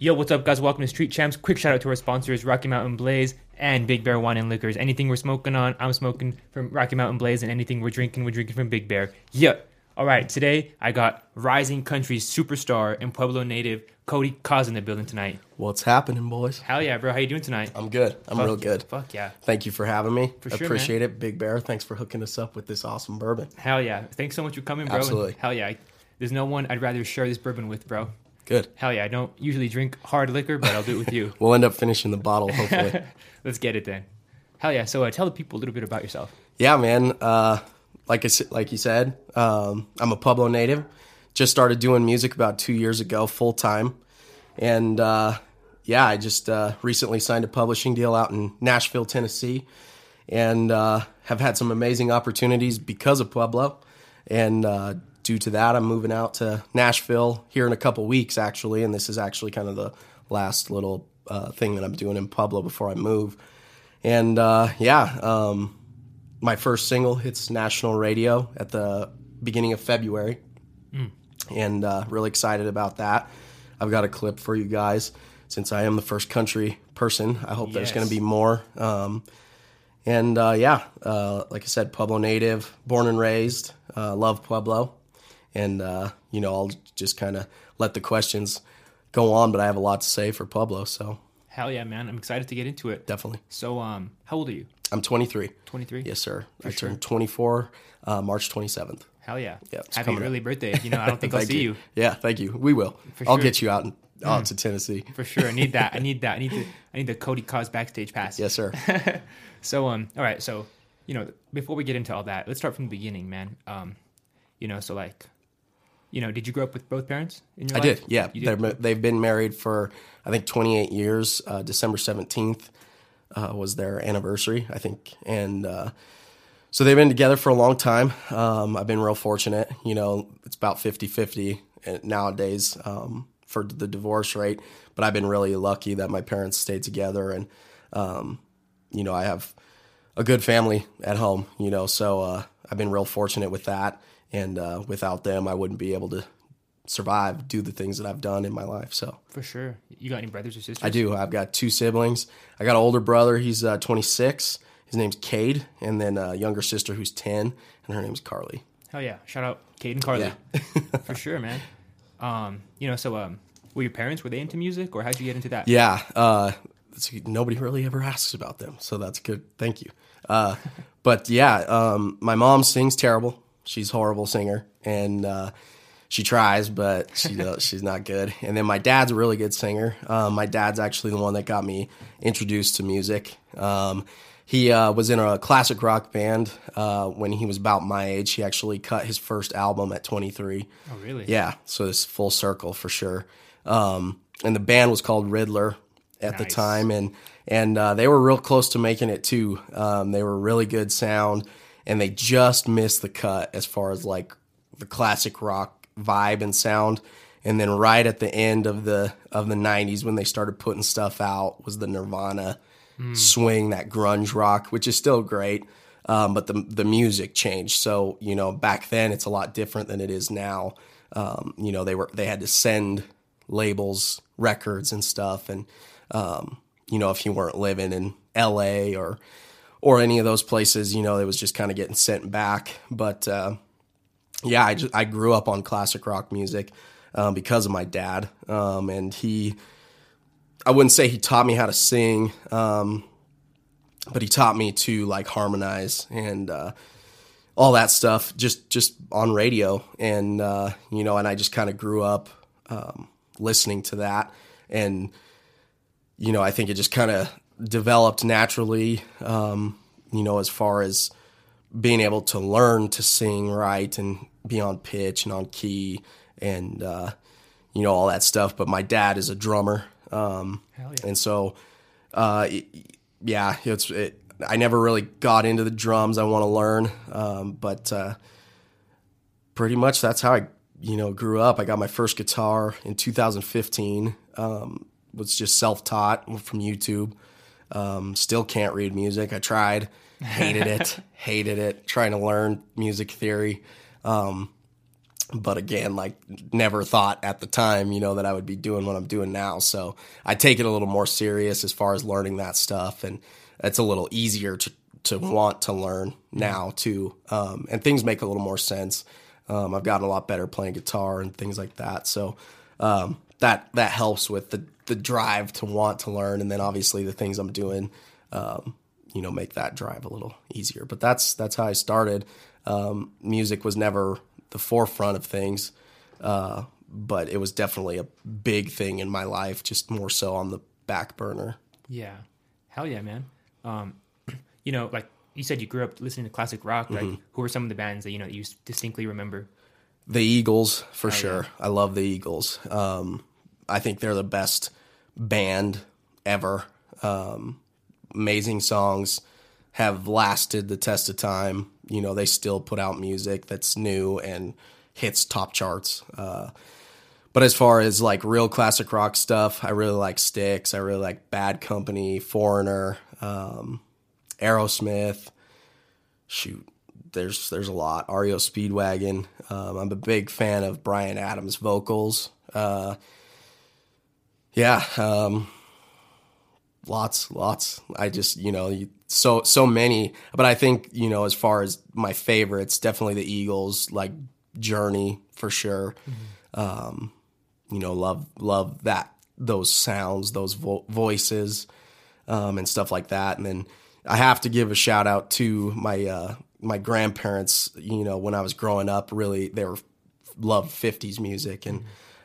Yo, what's up, guys? Welcome to Street Champs. Quick shout out to our sponsors, Rocky Mountain Blaze and Big Bear Wine and Liquors. Anything we're smoking on, I'm smoking from Rocky Mountain Blaze, and anything we're drinking, we're drinking from Big Bear. Yeah. All right, today I got rising country superstar and Pueblo native Cody Cozz in the building tonight. What's happening, boys? Hell yeah, bro. How you doing tonight? I'm good. I'm Fuck real good. Fuck yeah. Thank you for having me. For sure, Appreciate it, Big Bear. Thanks for hooking us up with this awesome bourbon. Hell yeah. Thanks so much for coming, bro. And Absolutely. Hell yeah. There's no one I'd rather share this bourbon with, bro. Good. Hell yeah. I don't usually drink hard liquor, but I'll do it with you. We'll end up finishing the bottle, hopefully. Let's get it then. Hell yeah. So uh, tell the people a little bit about yourself. yeah, man. Uh, like I, like you said, um, I'm a Pueblo native. Just started doing music about two years ago, full time, and uh, yeah, I just uh, recently signed a publishing deal out in Nashville, Tennessee, and uh, have had some amazing opportunities because of Pueblo. And uh, due to that, I'm moving out to Nashville here in a couple weeks, actually. And this is actually kind of the last little uh, thing that I'm doing in Pueblo before I move. And uh, yeah, um, my first single hits national radio at the beginning of February, and uh, really excited about that. I've got a clip for you guys since I am the first country person. I hope there's going to be more. Um, and uh, yeah, uh, like I said, Pueblo native, born and raised, uh, love Pueblo, and uh, you know I'll just kind of let the questions go on, but I have a lot to say for Pueblo, so Hell yeah, man. I'm excited to get into it. definitely. So, um, how old are you? I'm 23. 23? Yes, sir. I sure. turned 24 uh, March 27th. Hell yeah. Yeah, Happy early birthday. You know, I don't think I'll see you. Yeah, thank you. We will. For I'll sure. Mm. get you out, in, out to Tennessee. For sure. I need that. I need that. I need the I need the Cody Cozz backstage pass. Yes, sir. So um all right, so you know, before we get into all that, let's start from the beginning, man. Um you know, so like you know, did you grow up with both parents in your I life? did. Yeah, did? ma- they've been married for I think 28 years. Uh, December 17th uh, was their anniversary, I think, and uh, so they've been together for a long time. Um, I've been real fortunate. You know, it's about 50-50 nowadays um, for the divorce rate, but I've been really lucky that my parents stayed together, and um, you know, I have a good family at home. You know, so uh, I've been real fortunate with that, and uh, without them, I wouldn't be able to survive, do the things that I've done in my life. So For sure. You got any brothers or sisters? I do. I've got two siblings. I got an older brother. He's uh, 26. His name's Cade, and then a younger sister who's 10, and her name's Carly. Hell yeah. Shout out Cade and Carly. Yeah. For sure, man. Um, you know, so um were your parents were they into music or how'd you get into that? Yeah. Uh, nobody really ever asks about them, so that's good. Thank you. Uh, but yeah, um, my mom sings terrible. She's a horrible singer, and uh, she tries, but she uh, she's not good. And then my dad's a really good singer. Um, my dad's actually the one that got me introduced to music. Um, he uh, was in a classic rock band uh, when he was about my age. He actually cut his first album at 23. Oh really? Yeah, so it's full circle for sure. Um, and the band was called Riddler at the time, and and uh, they were real close to making it too. Um, they were really good sound, and they just missed the cut as far as like the classic rock vibe and sound. And then right at the end of the of the '90s, when they started putting stuff out, was the Nirvana swing, that grunge rock, which is still great. Um, but the the music changed. So you know, back then it's a lot different than it is now. Um, you know, they were they had to send labels, records, and stuff, and um, you know, if you weren't living in L.A. or or any of those places, you know, it was just kind of getting sent back. But uh, yeah, I just, I grew up on classic rock music um, because of my dad, um, and he. I wouldn't say he taught me how to sing, um, but he taught me to like harmonize and uh, all that stuff just just on radio, and uh, you know, and I just kind of grew up um, listening to that, and you know, I think it just kind of developed naturally, um, you know, as far as being able to learn to sing right and be on pitch and on key and uh, you know all that stuff. But my dad is a drummer, um, yeah. and so uh, y- yeah, it's it, I never really got into the drums. I want to learn, um, but uh, pretty much that's how I you know grew up. I got my first guitar in 2015. Um, was just self taught from YouTube. Um, still can't read music. I tried, hated it, hated it. Trying to learn music theory, um, but again, like never thought at the time, you know, that I would be doing what I'm doing now. So I take it a little more serious as far as learning that stuff, and it's a little easier to to want to learn now too. Um, and things make a little more sense. Um, I've gotten a lot better playing guitar and things like that. So um, that that helps with the the drive to want to learn, and then obviously the things I'm doing, um, you know, make that drive a little easier. But that's that's how I started. Um, music was never the forefront of things, uh, but it was definitely a big thing in my life, just more so on the back burner. Yeah, hell yeah, man. Um, you know, like you said, you grew up listening to classic rock. Like, Mm-hmm. who are some of the bands that you know you distinctly remember? The Eagles, for Oh, sure. I love the Eagles. Um, I think they're the best band ever. Um, amazing songs have lasted the test of time. You know, they still put out music that's new and hits top charts. Uh, but as far as like real classic rock stuff, I really like Styx. I really like Bad Company, Foreigner, um, Aerosmith. Shoot, there's there's a lot. REO Speedwagon. Um, I'm a big fan of Bryan Adams' vocals. Uh, yeah, um, lots, lots. I just you know you, so so many, but I think you know as far as my favorites, definitely the Eagles, like Journey for sure. Um, you know, love love that those sounds, those vo- voices, um, and stuff like that. And then I have to give a shout out to my uh, my grandparents. You know, when I was growing up, really they were loved '50s music and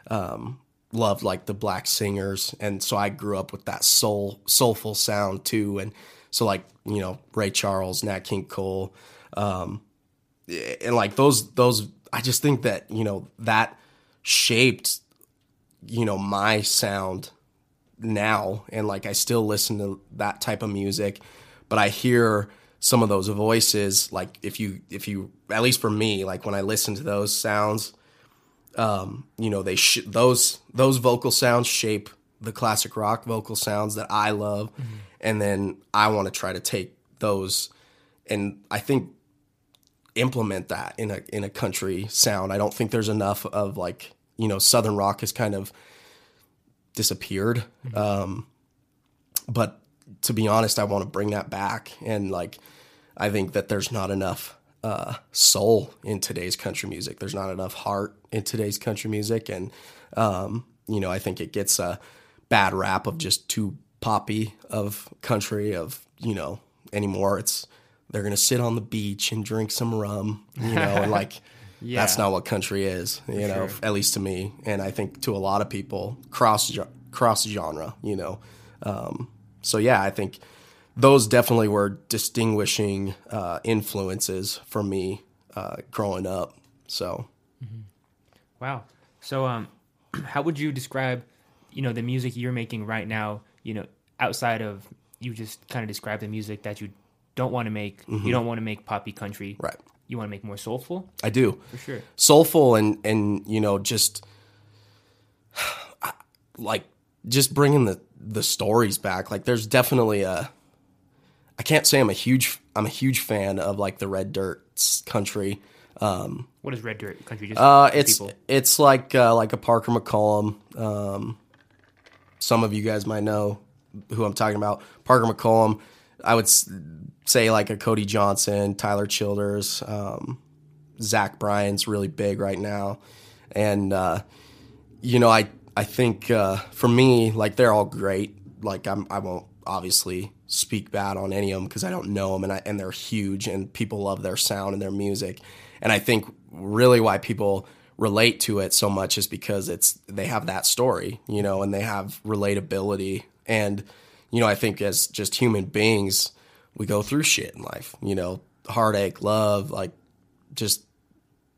um, loved like the black singers, and so I grew up with that soul soulful sound too. And so like you know Ray Charles, Nat King Cole, um, and like those those I just think that you know that shaped you know my sound now and like I still listen to that type of music but I hear some of those voices like if you if you at least for me like when I listen to those sounds um you know they sh- those those vocal sounds shape the classic rock vocal sounds that I love and then I want to try to take those and I think implement that in a in a country sound. I don't think there's enough of like you know southern rock has kind of disappeared. Um, but to be honest, I want to bring that back, and like I think that there's not enough uh, soul in today's country music. There's not enough heart in today's country music, and um, you know I think it gets a bad rap of just too poppy of country of you know anymore. It's they're gonna sit on the beach and drink some rum, you know, and like that's not what country is, you know, sure. at least to me, and I think to a lot of people cross cross genre, you know. Um, so yeah, I think those definitely were distinguishing uh, influences for me uh, growing up. So Wow. So, um, how would you describe, you know, the music you're making right now? You know, outside of you just kind of describe the music that you don't want to make. You don't want to make poppy country. right, You want to make more soulful, I do. for sure. soulful and and you know just like just bringing the the stories back like there's definitely a i can't say i'm a huge i'm a huge fan of like the red dirt country. Um What is red dirt country? Just uh it's it's like uh like a parker mccollum. Um some of you guys might know who i'm talking about. Parker mccollum i would say like a cody johnson tyler childers um Zach Bryan's really big right now, and uh, you know, I I think uh, for me, like they're all great. Like I'm, I won't obviously speak bad on any of them because I don't know them, and I, and they're huge, and people love their sound and their music, and I think really why people relate to it so much is because it's they have that story, you know, and they have relatability, and you know, I think as just human beings, we go through shit in life, you know, heartache, love, like just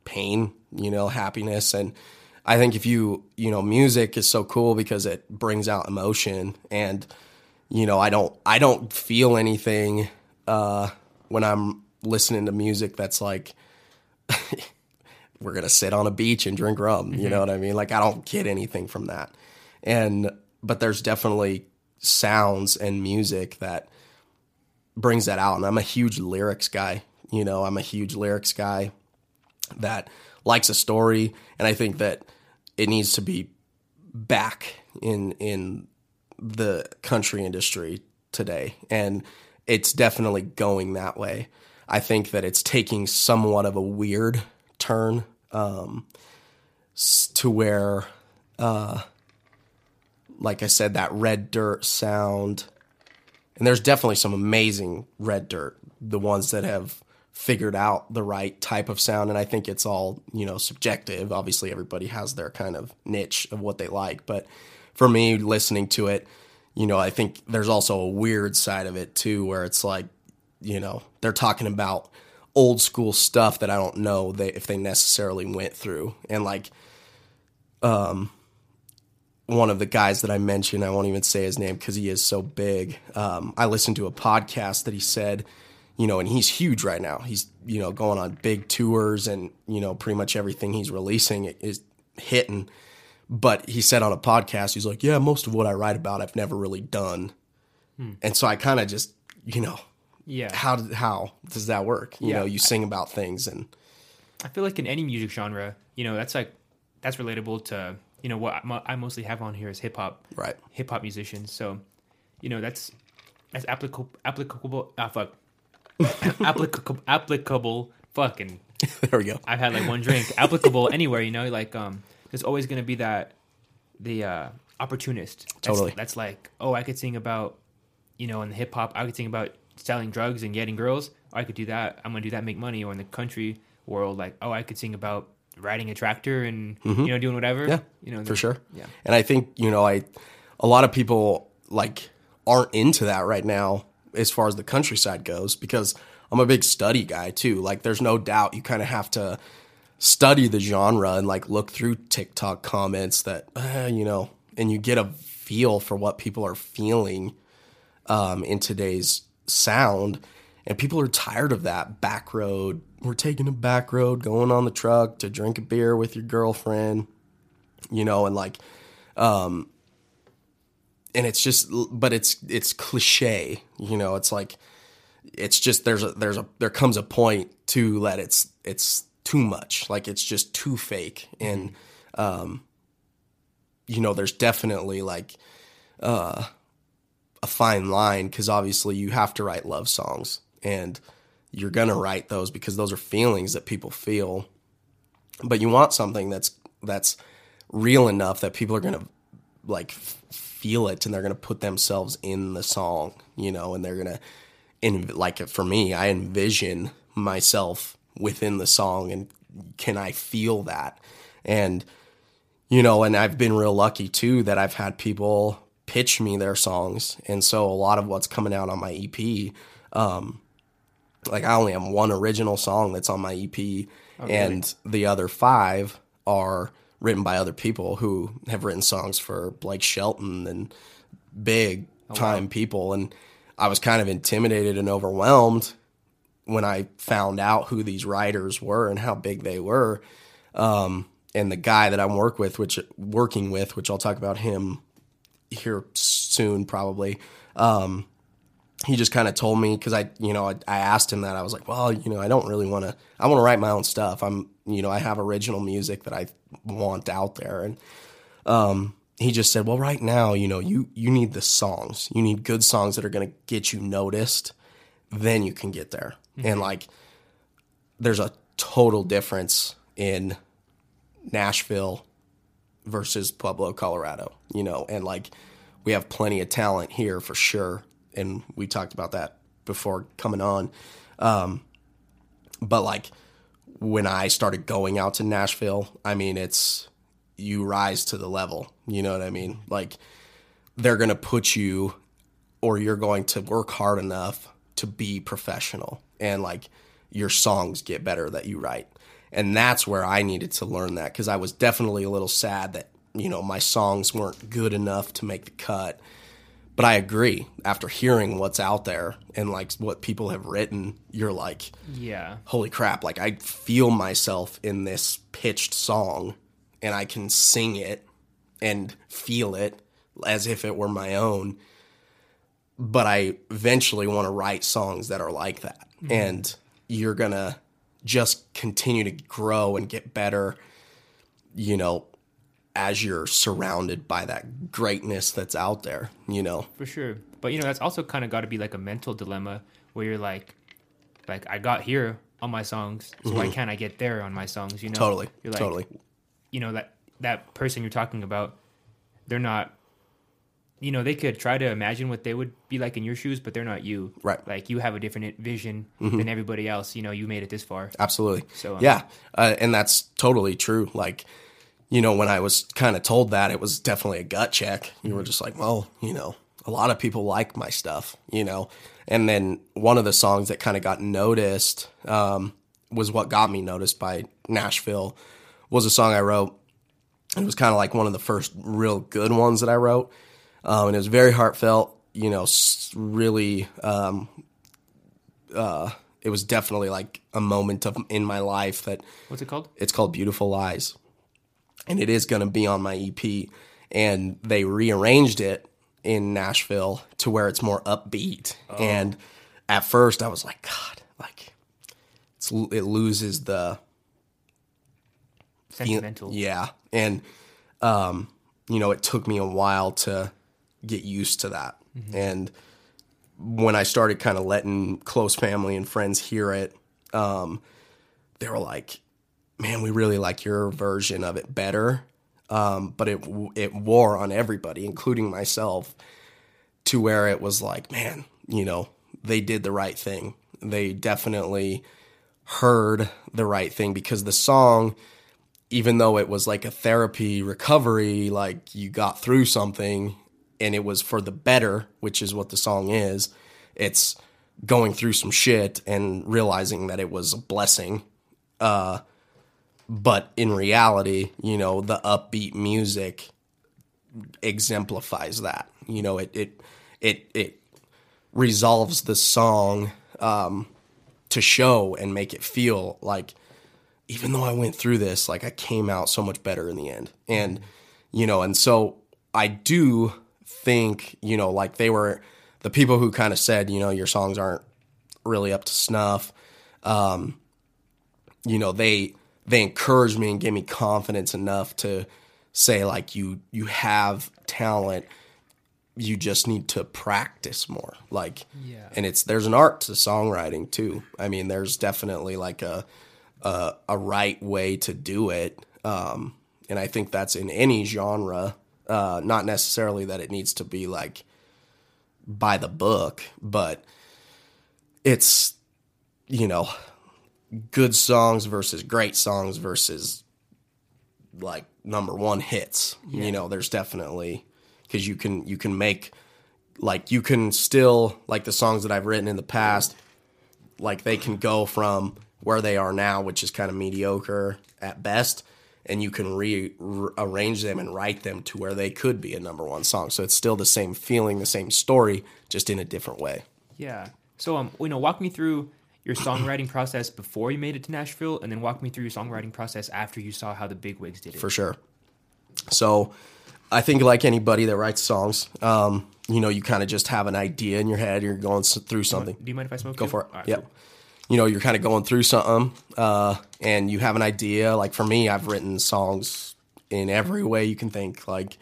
pain, you know, happiness. And I think if you, you know, music is so cool because it brings out emotion and, you know, I don't, I don't feel anything, uh, when I'm listening to music that's like, we're going to sit on a beach and drink rum. You know what I mean? Like, I don't get anything from that. And, but there's definitely sounds and music that brings that out. And I'm a huge lyrics guy. You know, I'm a huge lyrics guy that likes a story, and I think that it needs to be back in in the country industry today, and it's definitely going that way. I think that it's taking somewhat of a weird turn um, to where, uh, like I said, that red dirt sound, and there's definitely some amazing red dirt, the ones that have figured out the right type of sound, and I think it's all you know subjective. Obviously, everybody has their kind of niche of what they like, but for me, listening to it, you know, I think there's also a weird side of it too, where it's like, you know, they're talking about old school stuff that I don't know if they necessarily went through. And like, um, one of the guys that I mentioned, I won't even say his name because he is so big. Um, I listened to a podcast that he said, you know, and he's huge right now. He's, you know, going on big tours and, you know, pretty much everything he's releasing is hitting. But he said on a podcast, he's like, yeah, most of what I write about, I've never really done. And so I kind of just, you know, Yeah. how how does that work? You Yeah. know, you sing about things and I feel like in any music genre, you know, that's like that's relatable to you know what I I mostly have on here is hip hop, right. hip hop musicians. So, you know, that's that's applicable applicable. Ah, fuck. applicable applicable. Fucking. there we go. I've had like one drink. applicable anywhere. You know, like um, there's always gonna be that the uh opportunist. That's, Totally. That's like, oh, I could sing about, you know, in the hip hop, I could sing about selling drugs and getting girls. Or I could do that. I'm gonna do that, make money. Or in the country world, like, oh, I could sing about riding a tractor and you know doing whatever. Mm-hmm. Yeah, you know, for sure. Yeah. And I think, you know, I a lot of people like aren't into that right now as far as the countryside goes because I'm a big study guy too. Like there's no doubt you kind of have to study the genre and like look through TikTok comments that uh, you know, and you get a feel for what people are feeling um, in today's sound. And people are tired of that back road. We're taking a back road, going on the truck to drink a beer with your girlfriend, you know, and like, um, and it's just, but it's it's cliche, you know. It's like, it's just there's a there's a there comes a point to that it's it's too much, like it's just too fake, and um, you know, there's definitely like uh, a fine line because obviously you have to write love songs and you're gonna write those because those are feelings that people feel. But you want something that's that's real enough that people are gonna like f- feel it and they're gonna put themselves in the song you know and they're gonna in like for me i envision myself within the song and can i feel that? And you know, and I've been real lucky too that I've had people pitch me their songs, and so a lot of what's coming out on my EP, um, like I only have one original song that's on my EP, and the other five are written by other people who have written songs for Blake Shelton and big time people, and I was kind of intimidated and overwhelmed when I found out who these writers were and how big they were. Um, and the guy that I'm work with, which working with, which I'll talk about him here soon probably. Um, he just kind of told me because I, you know, I, I asked him that I was like, well, you know, I don't really want to. I want to write my own stuff. I'm, you know, I have original music that I want out there, and um, he just said, well, right now, you know, you you need the songs. You need good songs that are going to get you noticed. Then you can get there, and like, there's a total difference in Nashville versus Pueblo, Colorado, you know, and like we have plenty of talent here for sure. And we talked about that before coming on. Um, but like when I started going out to Nashville, I mean, it's you rise to the level, you know what I mean? Like they're going to put you or you're going to work hard enough to be professional and like your songs get better that you write. And that's where I needed to learn that because I was definitely a little sad that, you know, my songs weren't good enough to make the cut. But I agree. After hearing what's out there and like what people have written, you're like, Yeah. holy crap, like I feel myself in this pitched song and I can sing it and feel it as if it were my own. But I eventually want to write songs that are like that. And you're going to just continue to grow and get better, you know, as you're surrounded by that greatness that's out there, you know. for sure. But you know, that's also kind of got to be like a mental dilemma where you're like, like I got here on my songs, so why can't I get there on my songs? You know, Mm-hmm. Totally. You're like, totally. you know that that person you're talking about, they're not. You know, they could try to imagine what they would be like in your shoes, but they're not you. Right. Mm-hmm. Like you have a different vision than everybody else. You know, you made it this far. Absolutely. So, um, yeah, uh, and that's totally true. Like, you know, when I was kind of told that, it was definitely a gut check. You were just like, well, you know, a lot of people like my stuff, you know. And then one of the songs that kind of got noticed um, was what got me noticed by Nashville. Was a song I wrote. It was kind of like one of the first real good ones that I wrote, um, and it was very heartfelt. You know, really um, it was definitely like a moment of in my life that What's it called? it's called Beautiful Lies. And it is going to be on my EP and they rearranged it in Nashville to where it's more upbeat. And at first I was like god, like it's it loses the Sentimental. yeah. And um you know, it took me a while to get used to that. And when I started kind of letting close family and friends hear it, um, they were like, "Man, we really like your version of it better." Um, but it it wore on everybody, including myself, to where it was like, "Man, you know, they did the right thing. They definitely heard the right thing because the song." Even though it was like a therapy recovery, like you got through something and it was for the better, which is what the song is. It's going through some shit and realizing that it was a blessing. Uh, but in reality, you know, the upbeat music exemplifies that. You know, it it it it resolves the song um, to show and make it feel like even though I went through this, like I came out so much better in the end. And, you know, and so I do think, you know, like they were the people who kind of said, you know, your songs aren't really up to snuff. Um, you know, they they encouraged me and gave me confidence enough to say like you you have talent you just need to practice more like Yeah. and it's there's an art to songwriting too i mean there's definitely like a a, a right way to do it um and i think that's in any genre uh not necessarily that it needs to be like by the book but it's you know good songs versus great songs versus like number one hits. You know there's definitely because you can you can make like you can still like the songs that i've written in the past like they can go from where they are now which is kind of mediocre at best and you can rearrange them and write them to where they could be a number one song so it's still the same feeling the same story just in a different way Yeah. So um, you know, walk me through your songwriting process before you made it to Nashville, and then walk me through your songwriting process after you saw how the big wigs did it. for sure. So I think like anybody that writes songs, um, you know, you kind of just have an idea in your head. You're going through something. Do you mind if I smoke? Go too? for it. Right, yep. cool. You know, you're kind of going through something, uh, and you have an idea. Like for me, I've written songs in every way you can think. Like,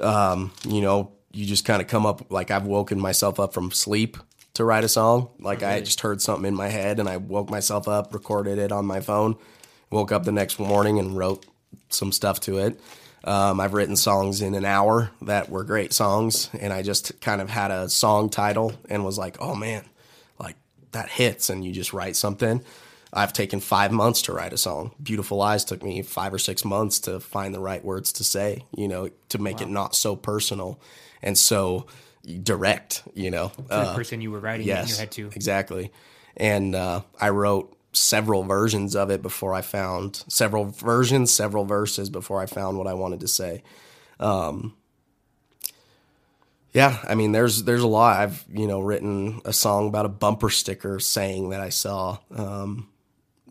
um, you know, you just kind of come up. Like I've woken myself up from sleep to write a song. Like I just heard something in my head, and I woke myself up, recorded it on my phone, woke up the next morning, and wrote some stuff to it. Um, I've written songs in an hour that were great songs, and I just kind of had a song title and was like, "Oh man, that hits," and you just write something. I've taken five months to write a song. Beautiful Lies took me five or six months to find the right words to say, you know, to make it not so personal and so direct, you know. To the Uh, person you were writing it in yes, your head to. exactly. And uh, I wrote several versions of it before I found several versions, several verses before I found what I wanted to say. Um, yeah, I mean, there's there's a lot. I've you know written a song about a bumper sticker saying that I saw. Um,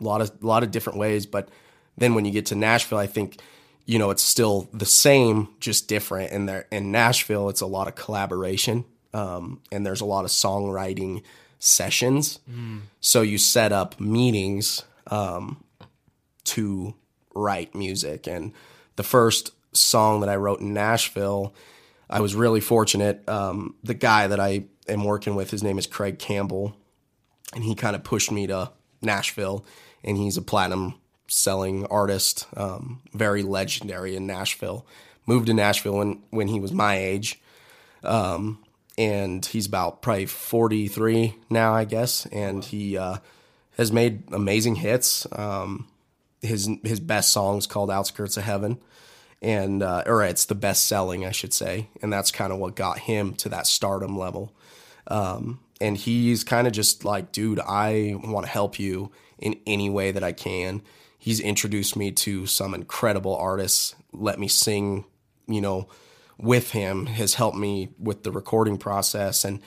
a lot of a lot of different ways, but then when you get to Nashville, I think you know it's still the same, just different. And there in Nashville, it's a lot of collaboration, um, and there's a lot of songwriting sessions. So you set up meetings um, to write music. And the first song that I wrote in Nashville, I was really fortunate. Um, the guy that I am working with, his name is Craig Campbell, and he kind of pushed me to Nashville, and he's a platinum selling artist, um, very legendary in Nashville. Moved to Nashville when when he was my age, um, and he's about probably forty three now, I guess, and he uh, has made amazing hits. Um, his his best song's called "Outskirts of Heaven." And uh, or it's the best selling, I should say, and that's kind of what got him to that stardom level. Um, and he's kind of just like, dude, I want to help you in any way that I can. He's introduced me to some incredible artists, let me sing, you know, with him, has helped me with the recording process. And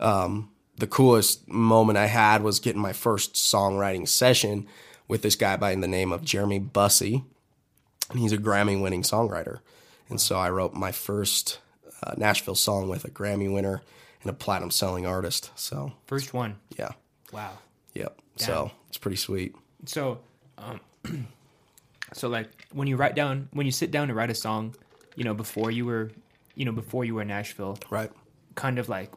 um, the coolest moment I had was getting my first songwriting session with this guy by the name of Jeremy Bussey. And he's a Grammy winning songwriter. And so I wrote my first uh, Nashville song with a Grammy winner and a platinum selling artist. So First one. yeah, Wow. yep. So it's pretty sweet. So, um, so like when you write down, when you sit down to write a song, you know, before you were, you know, before you were in Nashville, Right. kind of like,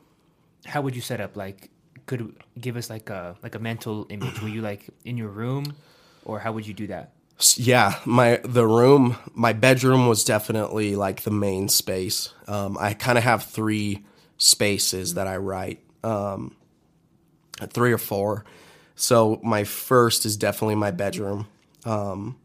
how would you set up? Like, could give us like a like a mental image? Were you like in your room, or how would you do that? Yeah, my the room, my bedroom was definitely like the main space. Um, I kind of have three spaces that I write, um, three or four. So my first is definitely my bedroom. Um,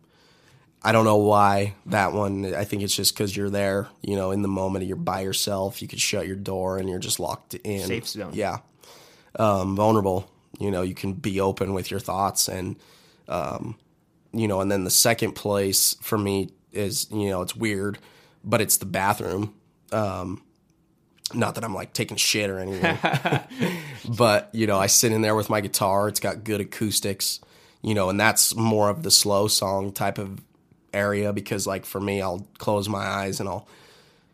I don't know why that one. I think it's just because you're there, you know, in the moment. You're by yourself. You could shut your door and you're just locked in. Safe zone. Yeah, um, vulnerable. You know, you can be open with your thoughts and you know, and then the second place for me is, you know, it's weird, but it's the bathroom. Um, not that I'm like taking shit or anything, but you know, I sit in there with my guitar. It's got good acoustics, you know, and that's more of the slow song type of area because, like, for me, I'll close my eyes and I'll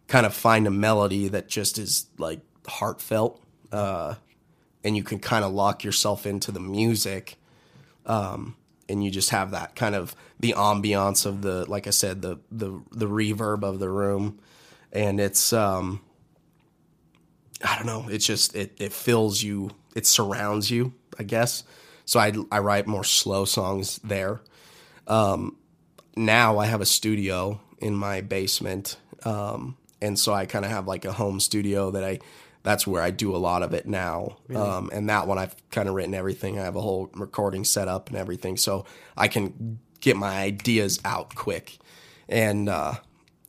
kind of find a melody that just is like heartfelt, uh, and you can kind of lock yourself into the music and you just have that kind of the ambiance of the like I said the the the reverb of the room. And it's um I don't know. It's just it it fills you it surrounds you I guess. So I I write more slow songs there. Um now I have a studio in my basement um and so I kind of have like a home studio that I that's where I do a lot of it now. Um, and that one I've kind of written everything. I have a whole recording set up and everything, so I can get my ideas out quick. And uh,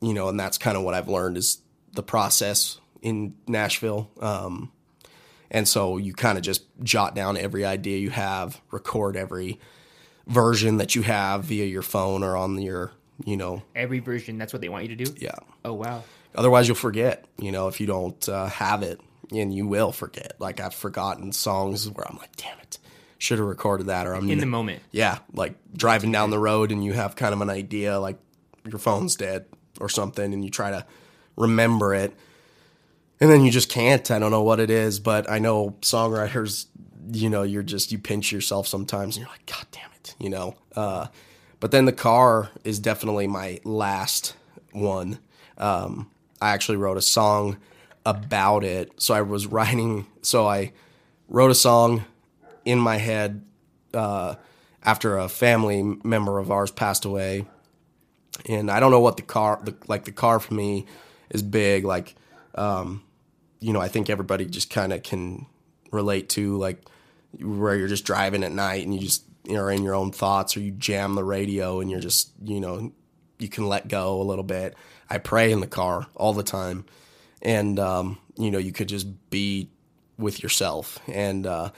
you know, and that's kind of what I've learned is the process in Nashville. Um, and so you kind of just jot down every idea you have, record every version that you have via your phone or on your, you know, Every version, that's what they want you to do. yeah. Oh wow. Otherwise, you'll forget. You know, if you don't uh, have it, and you will forget. Like I've forgotten songs where I'm like, damn it, should have recorded that, or I'm In the moment. yeah, like driving down the road and you have kind of an idea, like your phone's dead or something, and you try to remember it, and then you just can't. I don't know what it is, but I know songwriters. You know, you're just you pinch yourself sometimes, and you're like, God damn it, you know. Uh, but then the car is definitely my last one. Um, I actually wrote a song about it. So I was writing. So I wrote a song in my head uh, after a family member of ours passed away, and I don't know what the car, the, like the car for me, is big. Like, um, you know, I think everybody just kind of can relate to like where you're just driving at night and you just you know, are in your own thoughts, or you jam the radio and you're just, you know, you can let go a little bit. I pray in the car all the time, and um, you know, you could just be with yourself and. Uh,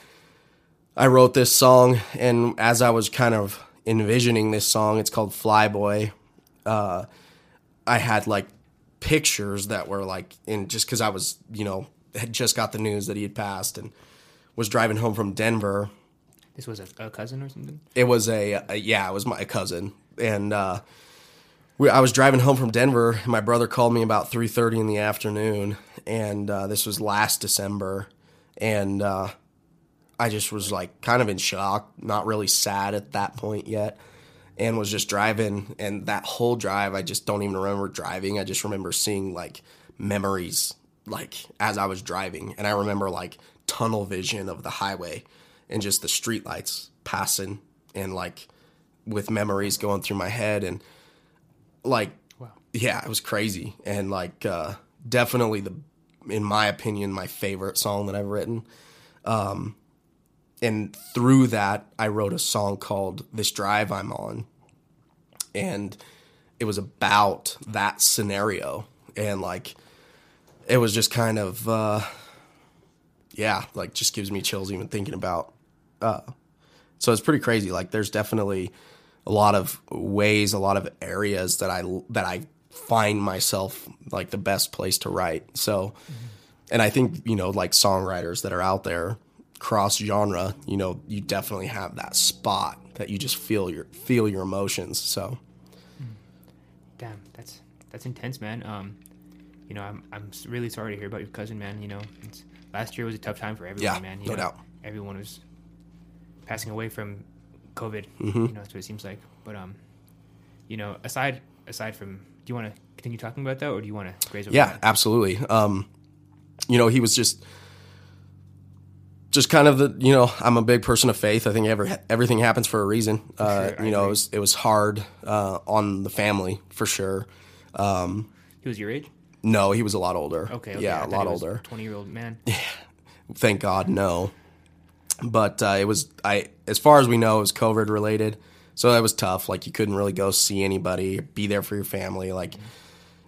I wrote this song, and as I was kind of envisioning this song, it's called Flyboy. Uh, I had like pictures that were like in just because I was, you know, had just got the news that he had passed and was driving home from Denver. This was a, a cousin or something. It was a, a yeah, it was my cousin, and uh, we, I was driving home from Denver. My brother called me about three thirty in the afternoon, and uh, this was last December, and uh, I just was like kind of in shock, not really sad at that point yet, and was just driving. And that whole drive, I just don't even remember driving. I just remember seeing like memories like as I was driving, and I remember like tunnel vision of the highway and just the streetlights passing and like with memories going through my head and like Wow. yeah it was crazy. And like uh definitely the in my opinion my favorite song that i've written. Um and through that i wrote a song called this drive i'm on. And it was about that scenario. And like it was just kind of uh yeah like just gives me chills even thinking about uh so it's pretty crazy. Like there's definitely a lot of ways a lot of areas that i that i find myself like the best place to write so and i think you know like songwriters that are out there cross genre you know you definitely have that spot that you just feel your feel your emotions so Damn, that's that's intense, man. Um, you know, I'm I'm really sorry to hear about your cousin, man. You know, it's, last year was a tough time for everyone, Yeah, man. You no know, doubt. Everyone was passing away from COVID. Mm-hmm. You know, that's what it seems like. But um, you know, aside aside from, do you want to continue talking about that, or do you want to graze over Yeah, absolutely. Um, you know, he was just, just kind of the. You know, I'm a big person of faith. I think ever everything happens for a reason. Uh, Sure, you know, it was it was hard uh, on the family for sure. Um, he was your age. No, he was a lot older. Okay. okay yeah, I a lot older. Twenty year old man. Thank God, no. But uh, it was I, as far as we know, it was COVID related. So that was tough. Like you couldn't really go see anybody, be there for your family. Like,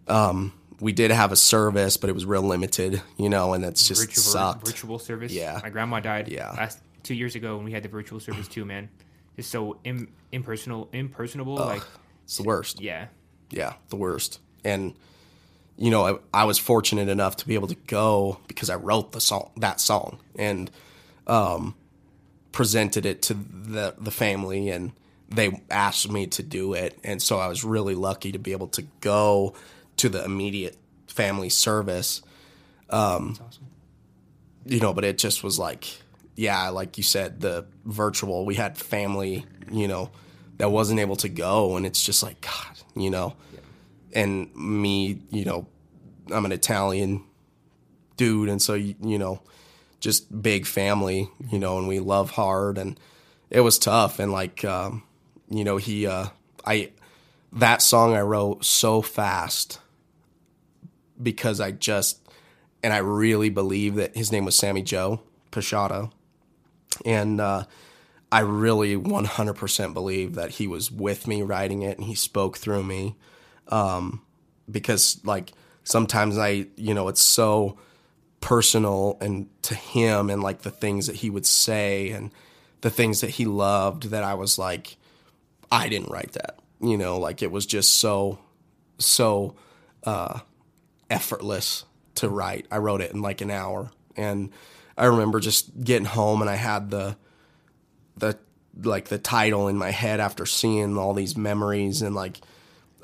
um, we did have a service, but it was real limited, you know, and that's just virtual sucked. virtual service. Yeah. My grandma died Yeah. last two years ago, and we had the virtual service too, man. It's so Im- impersonal, impersonable. Like, It's the worst. yeah, Yeah, the worst. And you know, I, I was fortunate enough to be able to go because I wrote the song, that song, and um, presented it to the the family, and they asked me to do it, and so I was really lucky to be able to go to the immediate family service. that's awesome. you know, but it just was like, yeah, like you said, the virtual, we had family, you know, that wasn't able to go. And it's just like, God, you know, and me, you know, I'm an Italian dude. And so, you, you know, just big family, you know, and we love hard. And it was tough. And like, um, you know, he, uh, I, that song I wrote so fast because I just, and I really believe that his name was Sammy Joe Pashado. And uh, I really 100% believe that he was with me writing it and he spoke through me. Um, because, like, sometimes I, you know, it's so personal and to him and like the things that he would say and the things that he loved that I was like, I didn't write that. You know, like it was just so, so uh, effortless to write. I wrote it in like an hour, and I remember just getting home and I had the the like the title in my head after seeing all these memories and like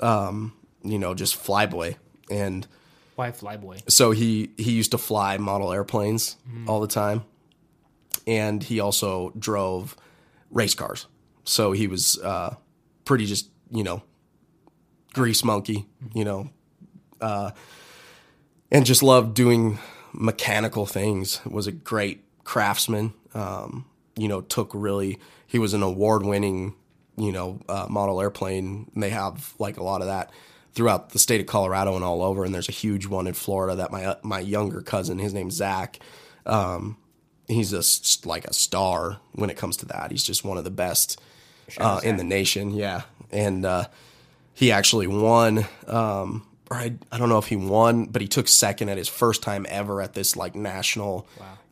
um you know just flyboy and Why Flyboy? so he he used to fly model airplanes all the time. And he also drove race cars. So he was uh pretty just you know grease monkey you know uh and just loved doing mechanical things. Was a great craftsman. Um you know took really he was an award winning you know uh, model airplane. And they have like a lot of that throughout the state of Colorado and all over and there's a huge one in Florida that my my younger cousin his name's Zach um he's just like a star when it comes to that. He's just one of the best uh, in the nation yeah. And uh he actually won um or I, I don't know if he won but he took second at his first time ever at this like national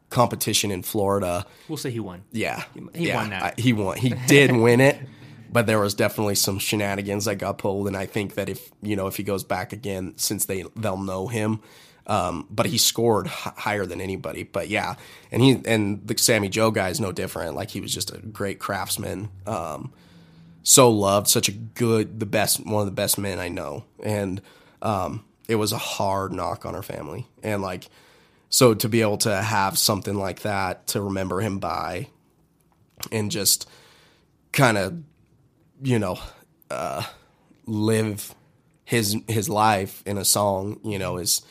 competition in Florida. We'll say he won. yeah, he yeah, won that. I- he won. He did win it, but there was definitely some shenanigans that got pulled, and I think that if you know if he goes back again, since they they'll know him. Um, but he scored h- higher than anybody. But yeah, and he and the Sammy Joe guy is no different. Like he was just a great craftsman. Um, so loved, such a good, the best, one of the best men I know, and um, it was a hard knock on our family, and like so to be able to have something like that to remember him by and just kind of you know uh, live his his life in a song you know is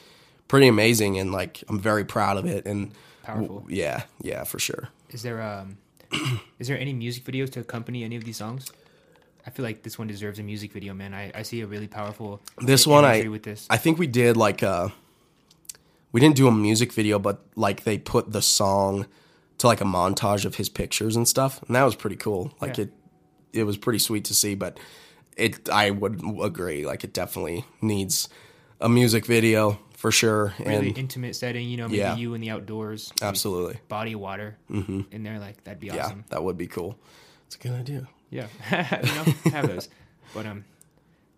pretty amazing and like i'm very proud of it and Powerful. yeah yeah for sure Is there um, is there any music videos to accompany any of these songs? I feel like this one deserves a music video, man. I, I see a really powerful this one i with this. i think we did like a we didn't do a music video but like they put the song to like a montage of his pictures and stuff and that was pretty cool like Yeah. it it was pretty sweet to see but it i would agree like it definitely needs a music video for sure really and intimate setting, you know, maybe Yeah. you in the outdoors, absolutely body of water in there, like that'd be yeah awesome. that would be cool it's a good idea Yeah, you know, have those. But um,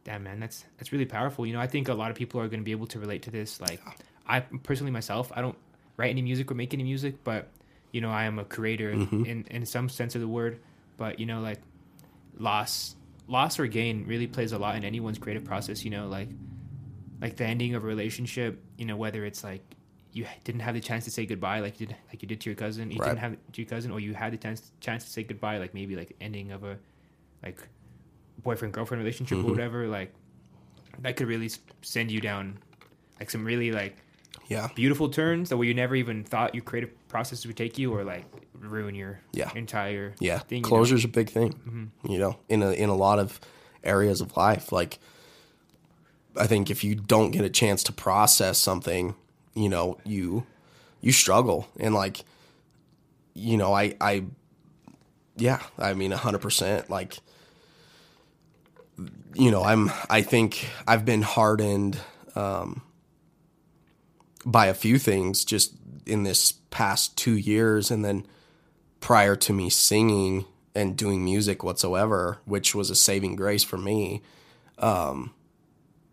damn man, that's that's really powerful. You know, I think a lot of people are going to be able to relate to this. Like, I personally myself, I don't write any music or make any music, but you know, I am a creator Mm-hmm. in in some sense of the word. But you know, like loss, loss or gain really plays a lot in anyone's creative process. You know, like like the ending of a relationship. You know, whether it's like you didn't have the chance to say goodbye, like you did like you did to your cousin. You Right. didn't have to your cousin, or you had the chance chance to say goodbye, like maybe like ending of a like boyfriend girlfriend relationship Mm-hmm. or whatever. Like that could really send you down like some really like yeah beautiful turns that way you never even thought your creative process would take you, or like ruin your Yeah. entire Yeah, thing. you know? a big thing. You know, in a in a lot of areas of life. Like, I think if you don't get a chance to process something, you know, you you struggle, and like, you know, I I, yeah, I mean, hundred percent. Like, you know, I'm. I think I've been hardened um, by a few things just in this past two years, and then prior to me singing and doing music whatsoever, which was a saving grace for me. Um,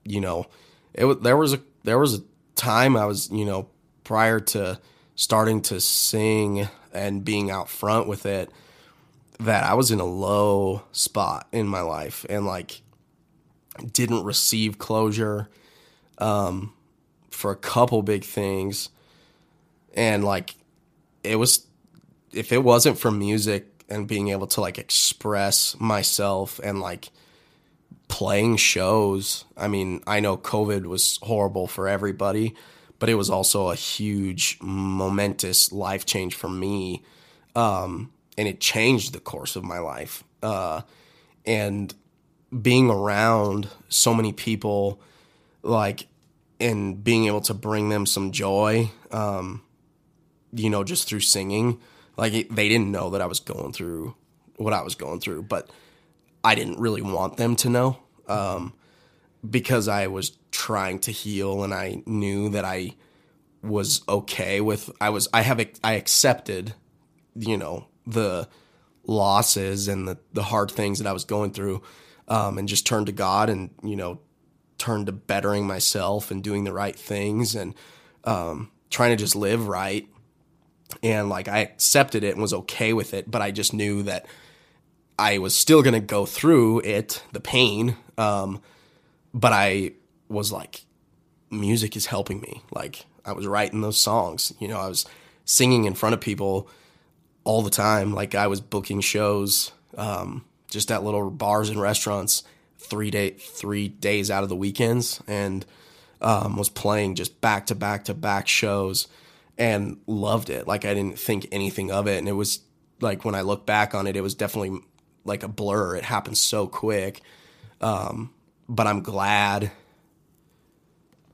you know, it there was a there was a time I was you know prior to starting to sing and being out front with it that I was in a low spot in my life and like didn't receive closure um, for a couple big things. And like it was if it wasn't for music and being able to like express myself and like playing shows i mean i know covid was horrible for everybody but it was also a huge momentous life change for me um, and it changed the course of my life. Uh, and being around so many people like and being able to bring them some joy um, you know just through singing like it, they didn't know that I was going through what I was going through, but I didn't really want them to know um, because I was trying to heal and I knew that I was okay with I was I have I accepted you know the losses and the the hard things that I was going through um, and just turned to God and you know turned to bettering myself and doing the right things and um, trying to just live right and like I accepted it and was okay with it, but I just knew that I was still going to go through it, the pain. Um, but I was like, music is helping me. Like I was writing those songs, you know, I was singing in front of people all the time. Like I was booking shows, um, just at little bars and restaurants three day, three days out of the weekends and, um, was playing just back to back to back shows and loved it. Like I didn't think anything of it. And it was like when I look back on it, it was definitely like a blur. It happened so quick. Um, but I'm glad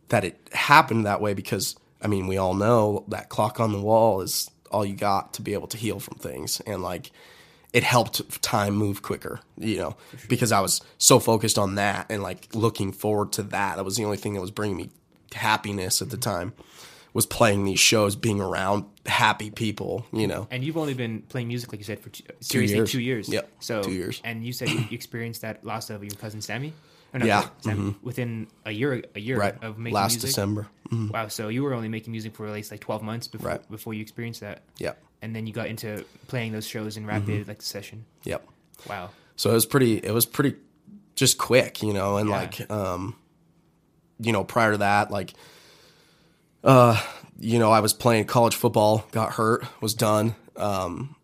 that it happened that way because I mean, we all know that clock on the wall is all you got to be able to heal from things. And like it helped time move quicker, you know, because I was so focused on that and like looking forward to that. That was the only thing that was bringing me happiness at the time was playing these shows, being around happy people, you know. And you've only been playing music, like you said, for two, seriously years. two years. Yep, So two years. And you said you experienced that loss of your cousin Sammy. No, Yeah, mm-hmm. Within a year, a year Right. of making music. Last music. December. Mhm. Wow. So you were only making music for at least like twelve months before Right. before you experienced that, Yep. And then you got into playing those shows in rapid Mm-hmm. like session. Yep. Wow. So it was pretty it was pretty just quick, you know, and Yeah. like um you know, prior to that, like uh you know, I was playing college football, got hurt, was done, um,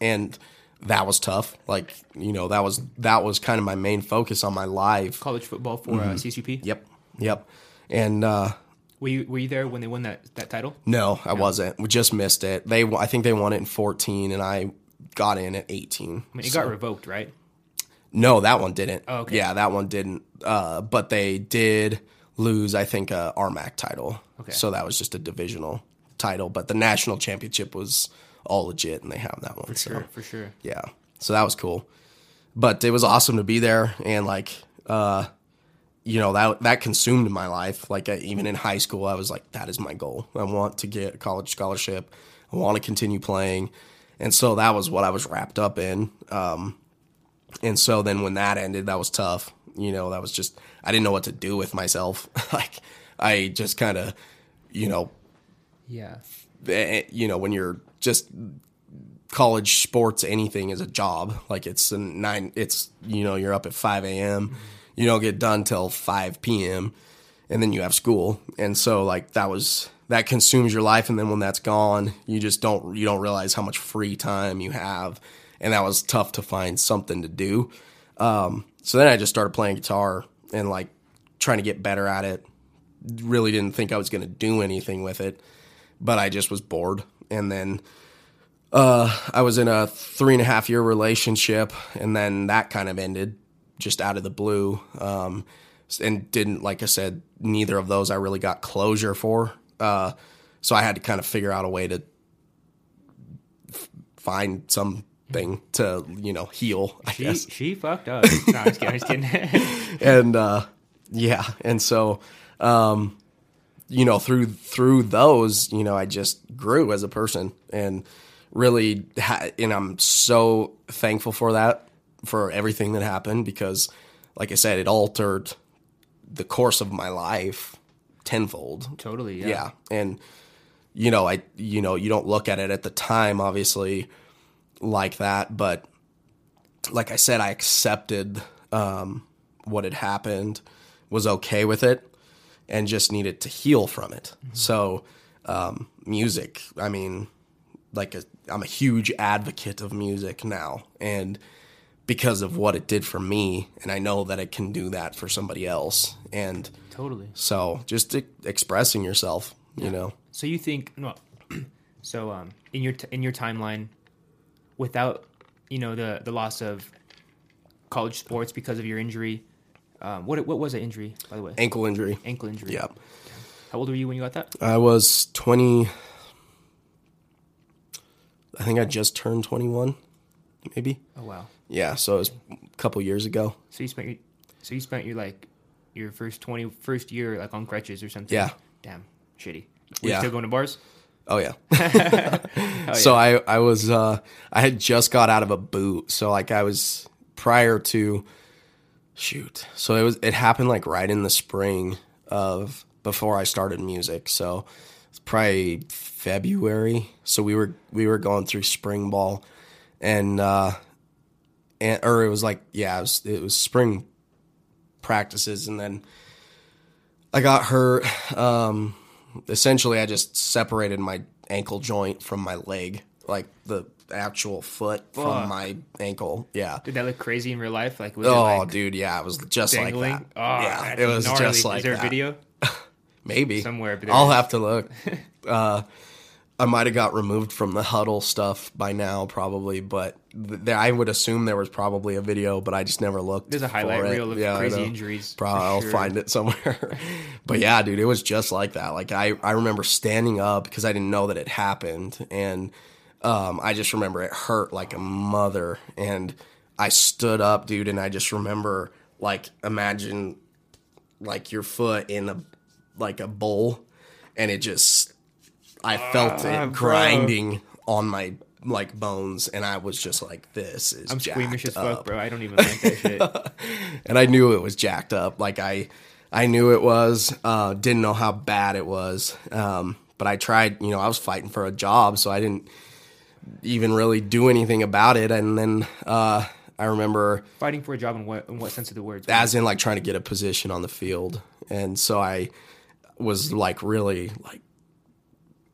and that was tough. Like you know, that was that was kind of my main focus on my life. College football for Mm-hmm. uh, CCP. Yep, yep. And uh, Were you were you there when they won that that title? no, I wasn't. We just missed it. They, I think they won it in 14, and I got in at 18. I mean, it So- got revoked, right? No, that one didn't. Oh, okay. Yeah, that one didn't. Uh, but they did lose, I think, a RMAC title. Okay. So that was just a divisional title, but the national championship was all legit, and they have that one. so Sure, for sure. yeah, so that was cool. But it was awesome to be there, and like, uh, you know, that that consumed my life. Like, I, even in high school, I was like, that is my goal. I want to get a college scholarship. I want to continue playing, and so that was what I was wrapped up in. Um, and so then when that ended, that was tough. You know, that was just I didn't know what to do with myself. like, I just kind of, you know, Yeah. eh, you know, when you're just college sports, anything is a job. Like it's a nine, it's, you know, you're up at 5 a.m. You don't get done till 5 p.m. and then you have school. And so like that was, that consumes your life. And then when that's gone, you just don't, you don't realize how much free time you have. And that was tough to find something to do. Um, so then I just started playing guitar and like trying to get better at it. Really didn't think I was going to do anything with it but I just was bored. And then uh, I was in a three and a half year relationship, and then that kind of ended just out of the blue. Um, and didn't, like I said, neither of those I really got closure for. Uh, so I had to kind of figure out a way to f- find something to, you know, heal, I She guess she fucked up. no, I'm just kidding. I'm just kidding. and uh, yeah, and so um, you know through through those, you know, I just grew as a person and really, ha- and I'm so thankful for that for everything that happened because, like I said, it altered the course of my life tenfold totally. Yeah. yeah and you know i you know you don't look at it at the time obviously like that but like i said i accepted um, what had happened was okay with it and just needed to heal from it so um, music i mean like a, i'm a huge advocate of music now and because of what it did for me and i know that it can do that for somebody else and Totally. so just expressing yourself, you know. So you think no? so um, in your t- in your timeline, without you know the the loss of college sports because of your injury, um, what what was that injury by the way? Ankle injury. Ankle injury. Yeah. How old were you when you got that? I was 20 I think I just turned 21 maybe. Oh wow. Yeah, so it was a couple years ago. So you spent your so you spent your like your first twenty first year like on crutches or something. Yeah. Damn. Shitty. Were you Yeah. still going to bars? Oh yeah. So I I was uh I had just got out of a boot. So like I was prior to shoot. So it was it happened like right in the spring of before I started music. So it's probably February. So we were we were going through spring ball and uh and or it was like yeah, it was, it was spring practices and then I got hurt um essentially I just separated my ankle joint from my leg, like the actual foot Fuck. from my ankle. Yeah. Did that look crazy in real life? Like Oh, like dude, yeah, it was just dangling? like that. Oh, yeah, it was gnarly. just like Is there that. a video? Maybe somewhere, but I'll have to look. uh, I might have got removed from the huddle stuff by now, probably, but th- there, I would assume there was probably a video, but I just never looked. There's a highlight reel of Yeah, crazy injuries. Probably I'll sure. find it somewhere. but yeah, dude, it was just like that. Like I, I remember standing up because I didn't know that it happened, and um, I just remember it hurt like a mother, and I stood up, dude, and I just remember like imagine like your foot in a like a bowl, and it just I felt Ah, it bro. grinding on my like bones, and I was just like, this is I'm squeamish as fuck, bro. I don't even like that shit. and I knew it was jacked up. Like I, I knew it was. Uh, didn't know how bad it was. Um, but I tried. You know, I was fighting for a job, so I didn't even really do anything about it. And then uh, I remember, Fighting for a job in what in what sense of the words? as in like trying to get a position on the field, and so I was like really like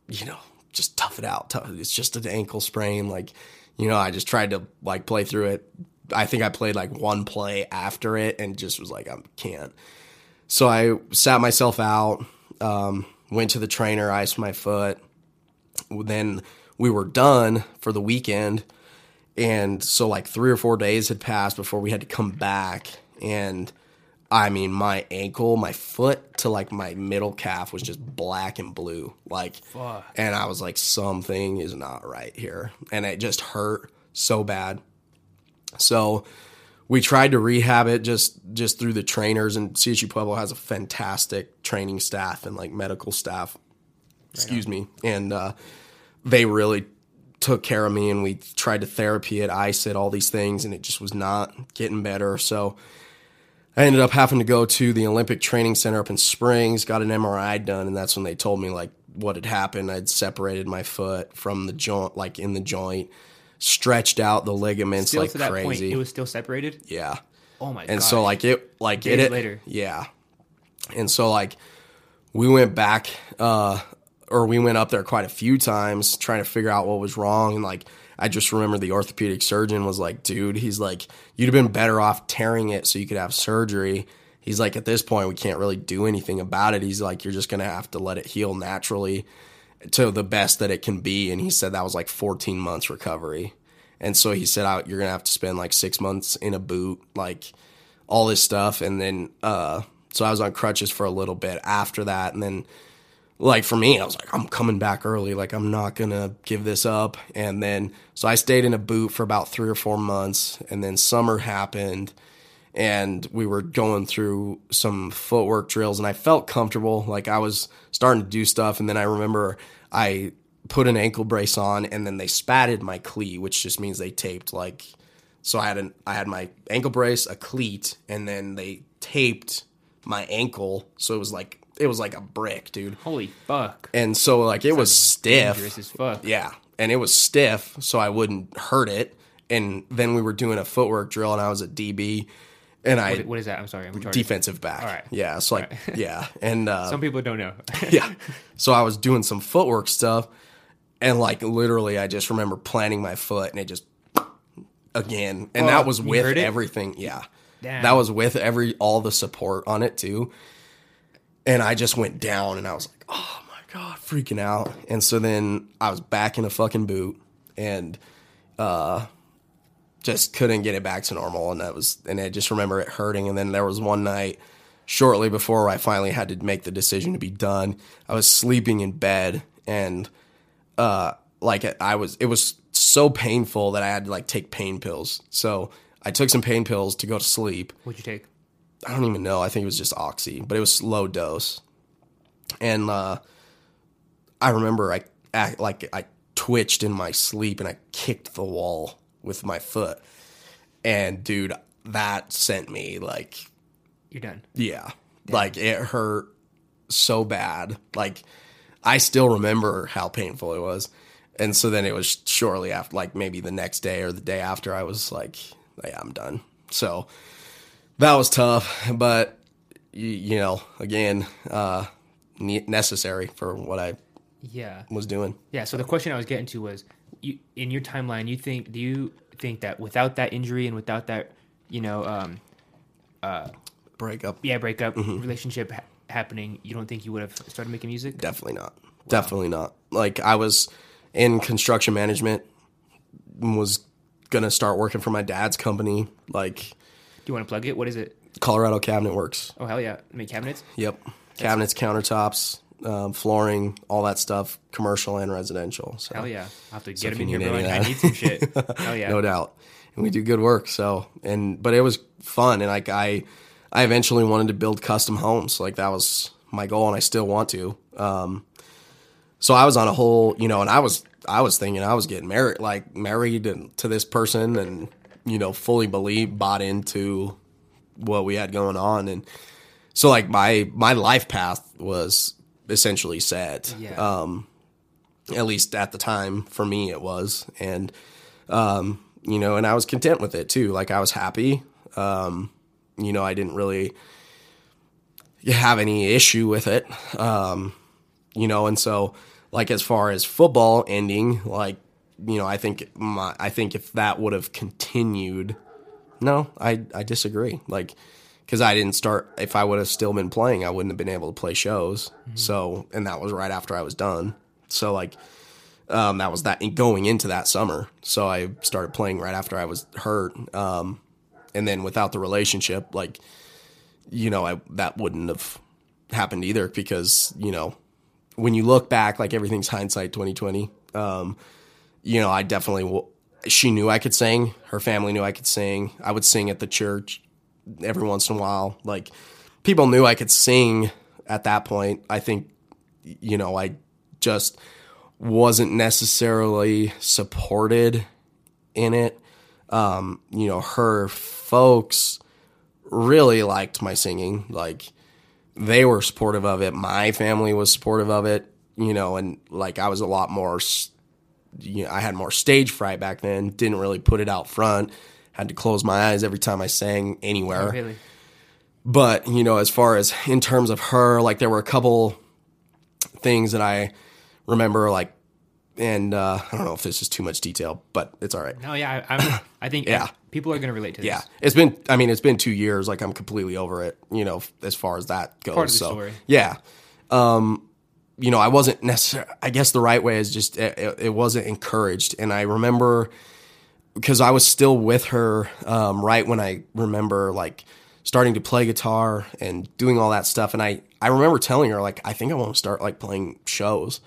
you know, just tough it out. It's just an ankle sprain. Like, you know, I just tried to like play through it. I think I played like one play after it and just was like, I can't. So I sat myself out, um, went to the trainer, iced my foot. Then we were done for the weekend. And so, like, three or four days had passed before we had to come back. And I mean, my ankle, my foot to like my middle calf was just black and blue. Like, Fuck. and I was like, something is not right here. And it just hurt so bad. So we tried to rehab it just just through the trainers and CSU Pueblo has a fantastic training staff and like medical staff. Excuse me. And uh, they really took care of me and we tried to therapy it, ice it, all these things, and it just was not getting better. So I ended up having to go to the Olympic Training Center up in Springs, got an MRI done, and that's when they told me like what had happened. I'd separated my foot from the joint, like in the joint, stretched out the ligaments Still like to that crazy. point, it was still separated. yeah. Oh my god. And so like it like Days it later. Yeah. And so like we went back uh or we went up there quite a few times trying to figure out what was wrong and like I just remember the orthopedic surgeon was like, dude, he's like, you'd have been better off tearing it so you could have surgery. He's like, at this point, we can't really do anything about it. He's like, you're just going to have to let it heal naturally to the best that it can be. And he said that was like 14 months recovery. And so he said, out, you're going to have to spend like six months in a boot, like all this stuff. And then, uh, so I was on crutches for a little bit after that. And then, like for me, I was like, I'm coming back early. Like I'm not gonna give this up. And then so I stayed in a boot for about three or four months, and then summer happened, and we were going through some footwork drills, and I felt comfortable. Like I was starting to do stuff, and then I remember I put an ankle brace on, and then they spatted my cleat, which just means they taped like. So I had an I had my ankle brace, a cleat, and then they taped my ankle, so it was like it was like a brick, dude. holy fuck. And so like it was stiff. Dangerous as fuck. Yeah. And it was stiff, so I wouldn't hurt it. And then we were doing a footwork drill and I was a DB and I What is that? I'm sorry. I'm retarded. defensive back. All right. Yeah. So like yeah. And uh Some people don't know. yeah. So I was doing some footwork stuff and like literally I just remember planting my foot and it just again. And that Fuck, was you with it? everything. Yeah. Damn. That was with every all the support on it too. And I just went down and I was like, oh my God, freaking out. And so then I was back in a fucking boot and uh just couldn't get it back to normal and that was and I just remember it hurting and then there was one night shortly before I finally had to make the decision to be done. I was sleeping in bed and uh like I was it was so painful that I had to like take pain pills. So I took some pain pills to go to sleep. What'd you take? I don't even know. I think it was just oxy, but it was low dose. And uh, I remember I like I twitched in my sleep and I kicked the wall with my foot. And dude, that sent me like You're done. yeah. Like it hurt so bad. Like I still remember how painful it was. And so then it was shortly after like maybe the next day or the day after I was like, yeah, I'm done. So that was tough, but you, you know, again, uh ne- necessary for what I Yeah. was doing. Yeah. So the question I was getting to was, you, in your timeline, you think? Do you think that without that injury and without that, you know, um, Breakup. yeah, breakup relationship ha- happening, you don't think you would have started making music? Definitely not. Definitely not. Like I was in construction management, was gonna start working for my dad's company, like you want to plug it? What is it? Colorado Cabinet Works. Oh hell yeah, make cabinets. Yep. Cabinets, countertops, um, flooring, all that stuff, commercial and residential. So Hell yeah, I'll have to get them in here, bro. any I need some shit. Hell yeah. no doubt. And we do good work. So and but it was fun and like I I eventually wanted to build custom homes. Like that was my goal and I still want to. Um so I was on a whole, you know, and I was I was thinking I was getting married like married and to this person and you know, fully believe bought into what we had going on. And so like my my life path was essentially set. Yeah. um at least at the time for me it was. And um you know and i was content with it too. Like i was happy. Um you know i didn't really have any issue with it. Um you know and so like as far as football ending, like you know, I think my, I think if that would have continued, no, I I disagree. Like because I didn't start. If I would have still been playing, I wouldn't have been able to play shows. So, and that was right after I was done. So like, um, that was that going into that summer. So I started playing right after I was hurt. Um, and then without the relationship, like, you know, I that wouldn't have happened either because you know, when you look back, like everything's hindsight twenty twenty. Um, you know, I definitely. She knew I could sing. Her family knew I could sing. I would sing at the church every once in a while. Like people knew I could sing at that point. I think you know, I just wasn't necessarily supported in it. Um, you know, her folks really liked my singing. Like they were supportive of it. My family was supportive of it, you know, and like I was a lot more you know, I had more stage fright back then, didn't really put it out front. Had to close my eyes every time I sang anywhere Really? but you know as far as in terms of her like there were a couple things that i remember like and uh, i don't know if this is too much detail but it's all right No, yeah, I, I think Yeah. people are going to relate to this. yeah it's been i mean it's been two years like i'm completely over it you know as far as that goes Part of the so story. yeah um you know i wasn't necessarily i guess the right way is just it, it, wasn't encouraged. And i remember because i was still with her um, right when i remember like starting to play guitar and doing all that stuff. And i i remember telling her like i think i want to start like playing shows.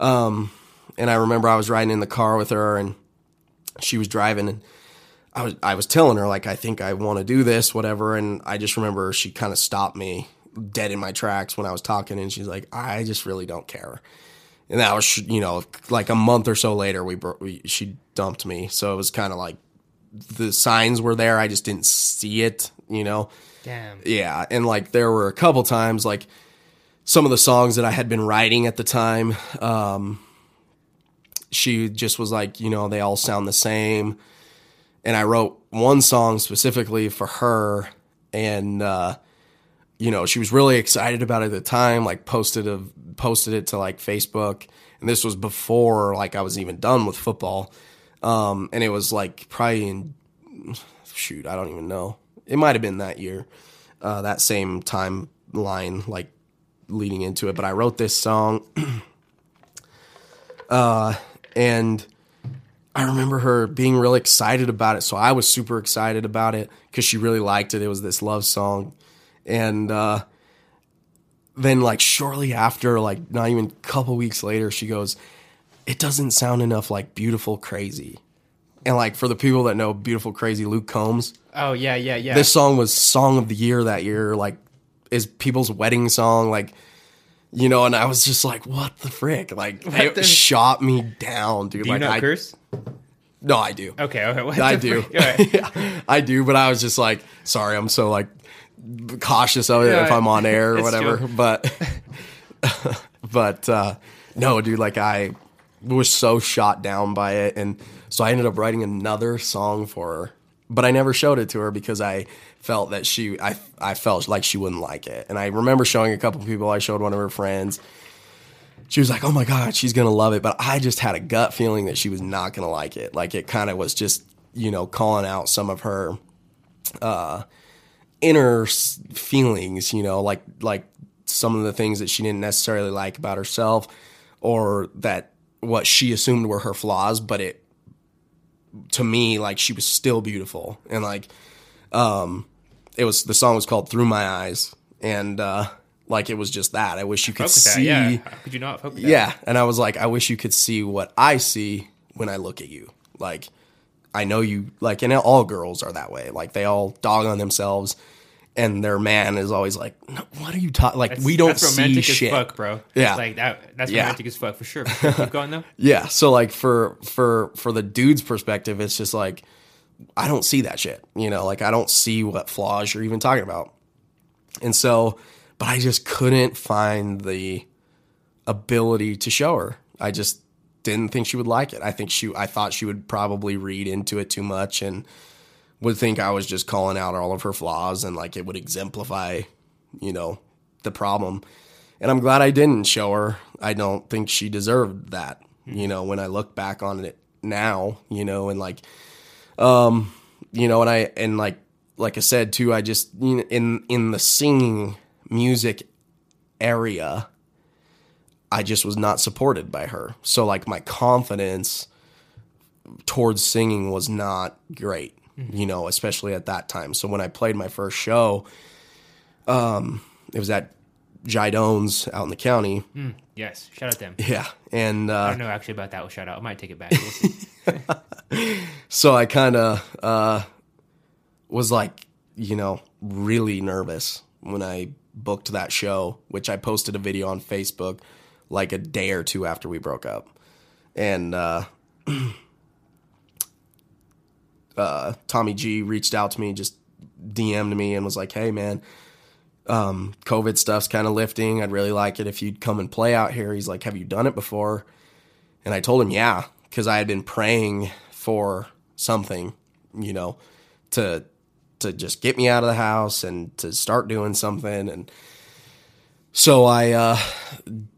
Um and i remember i was riding in the car with her and she was driving and I was I was telling her like I think I want to do this whatever. And I just remember she kind of stopped me dead in my tracks when I was talking and she's like I just really don't care. And that was you know like a month or so later we, bro- we she dumped me. So it was kind of like the signs were there I just didn't see it, you know. Damn. Yeah, and like there were a couple times like some of the songs that I had been writing at the time um she just was like, you know, they all sound the same and I wrote one song specifically for her, and uh, you know she was really excited about it at the time. Like posted a posted it to like Facebook, and this was before like I was even done with football, um, and it was like probably in shoot I don't even know. It might have been that year, uh, that same timeline like leading into it. But I wrote this song, uh, and I remember her being really excited about it. So I was super excited about it because she really liked it. It was this love song. And uh, then, like, shortly after, like, not even a couple weeks later, she goes, It doesn't sound enough like Beautiful Crazy. And, like, for the people that know Beautiful Crazy, Luke Combs, Oh yeah, yeah, yeah. this song was Song of the Year that year, like, is people's wedding song. Like, you know, and I was just like, what the frick? Like, it the- shot me down, dude. do you like, not I, curse? No, I do. Okay, okay. What I do. right. Yeah, I do, but I was just like, sorry, I'm so like cautious of it Yeah, if I'm on air or whatever. chill. But but uh no, dude, like I was so shot down by it and so I ended up writing another song for her. But I never showed it to her because I felt that she I I felt like she wouldn't like it. And I remember showing a couple people, I showed one of her friends she was like, "Oh my god, she's gonna love it," but I just had a gut feeling that she was not gonna like it. Like it kind of was just, you know, calling out some of her uh, inner feelings. You know, like like some of the things that she didn't necessarily like about herself, or that what she assumed were her flaws, but it to me like she was still beautiful and like um it was the song was called through my eyes and uh like it was just that i wish you could with that. see Yeah. How could you not yeah, and I was like, I wish you could see what I see when I look at you. Like, I know you like, and all girls are that way. Like, they all dog on themselves, and their man is always like, no, "What are you talking? Like, we don't that's see romantic shit." fuck, bro. Yeah. like that. That's Yeah. romantic as fuck for sure. Keep going though. Yeah, so like for for for the dude's perspective, it's just like I don't see that shit. You know, like I don't see what flaws you're even talking about. And so, but I just couldn't find the ability to show her. I just didn't think she would like it. I think she I thought she would probably read into it too much and would think I was just calling out all of her flaws and like it would exemplify, you know, the problem. and I'm glad I didn't show her. I don't think she deserved that. You know, when I look back on it now, you know, and like, um, you know, and I and like like I said too, I just you know, in in the singing music area, I just was not supported by her. So like my confidence towards singing was not great, you know, especially at that time. So when I played my first show, um, it was at Jidones out in the county. Yes, shout out them. Yeah, and uh, I don't know actually about that shout out. I might take it back. We'll so I kind of uh, was like, you know, really nervous when I booked that show, which I posted a video on Facebook like a day or two after we broke up. And uh, uh, Tommy G reached out to me, just DM'd me and was like, hey, man, um, COVID stuff's kind of lifting. I'd really like it if you'd come and play out here. He's like, have you done it before? And I told him, yeah, because I had been praying for something, you know, to to just get me out of the house and to start doing something. And so I uh,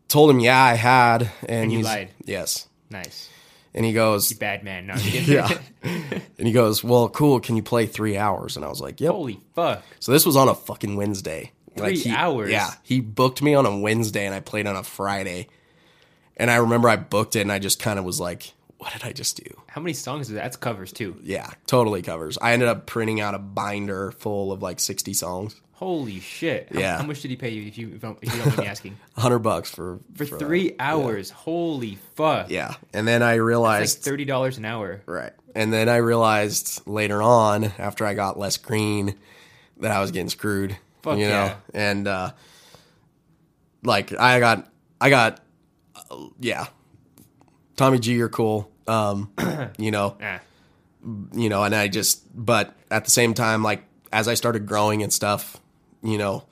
told him, yeah, I had. And, you he's lied. yes. nice. And he goes, Bad man. No, yeah. and he goes, well, cool. Can you play three hours? And I was like, yep. Holy fuck. So this was on a fucking Wednesday. Three he, hours? Yeah. He booked me on a Wednesday and I played on a Friday. And I remember I booked it and I just kind of was like, what did I just do? How many songs is that? That's covers too. Yeah, totally covers. I ended up printing out a binder full of like 60 songs. Holy shit. How, Yeah. How much did he pay you if you if, don't- if you don't mind me asking? 100 bucks for For three hours. Holy fuck. Yeah. And then I It's like realized thirty dollars an hour. right. And then I realized later on after I got less green that I was getting screwed, Fuck you know. yeah. And uh like I got I got uh, yeah. Tommy G you're cool. Um you know, you know, and I just, but at the same time, like as I started growing and stuff, you know,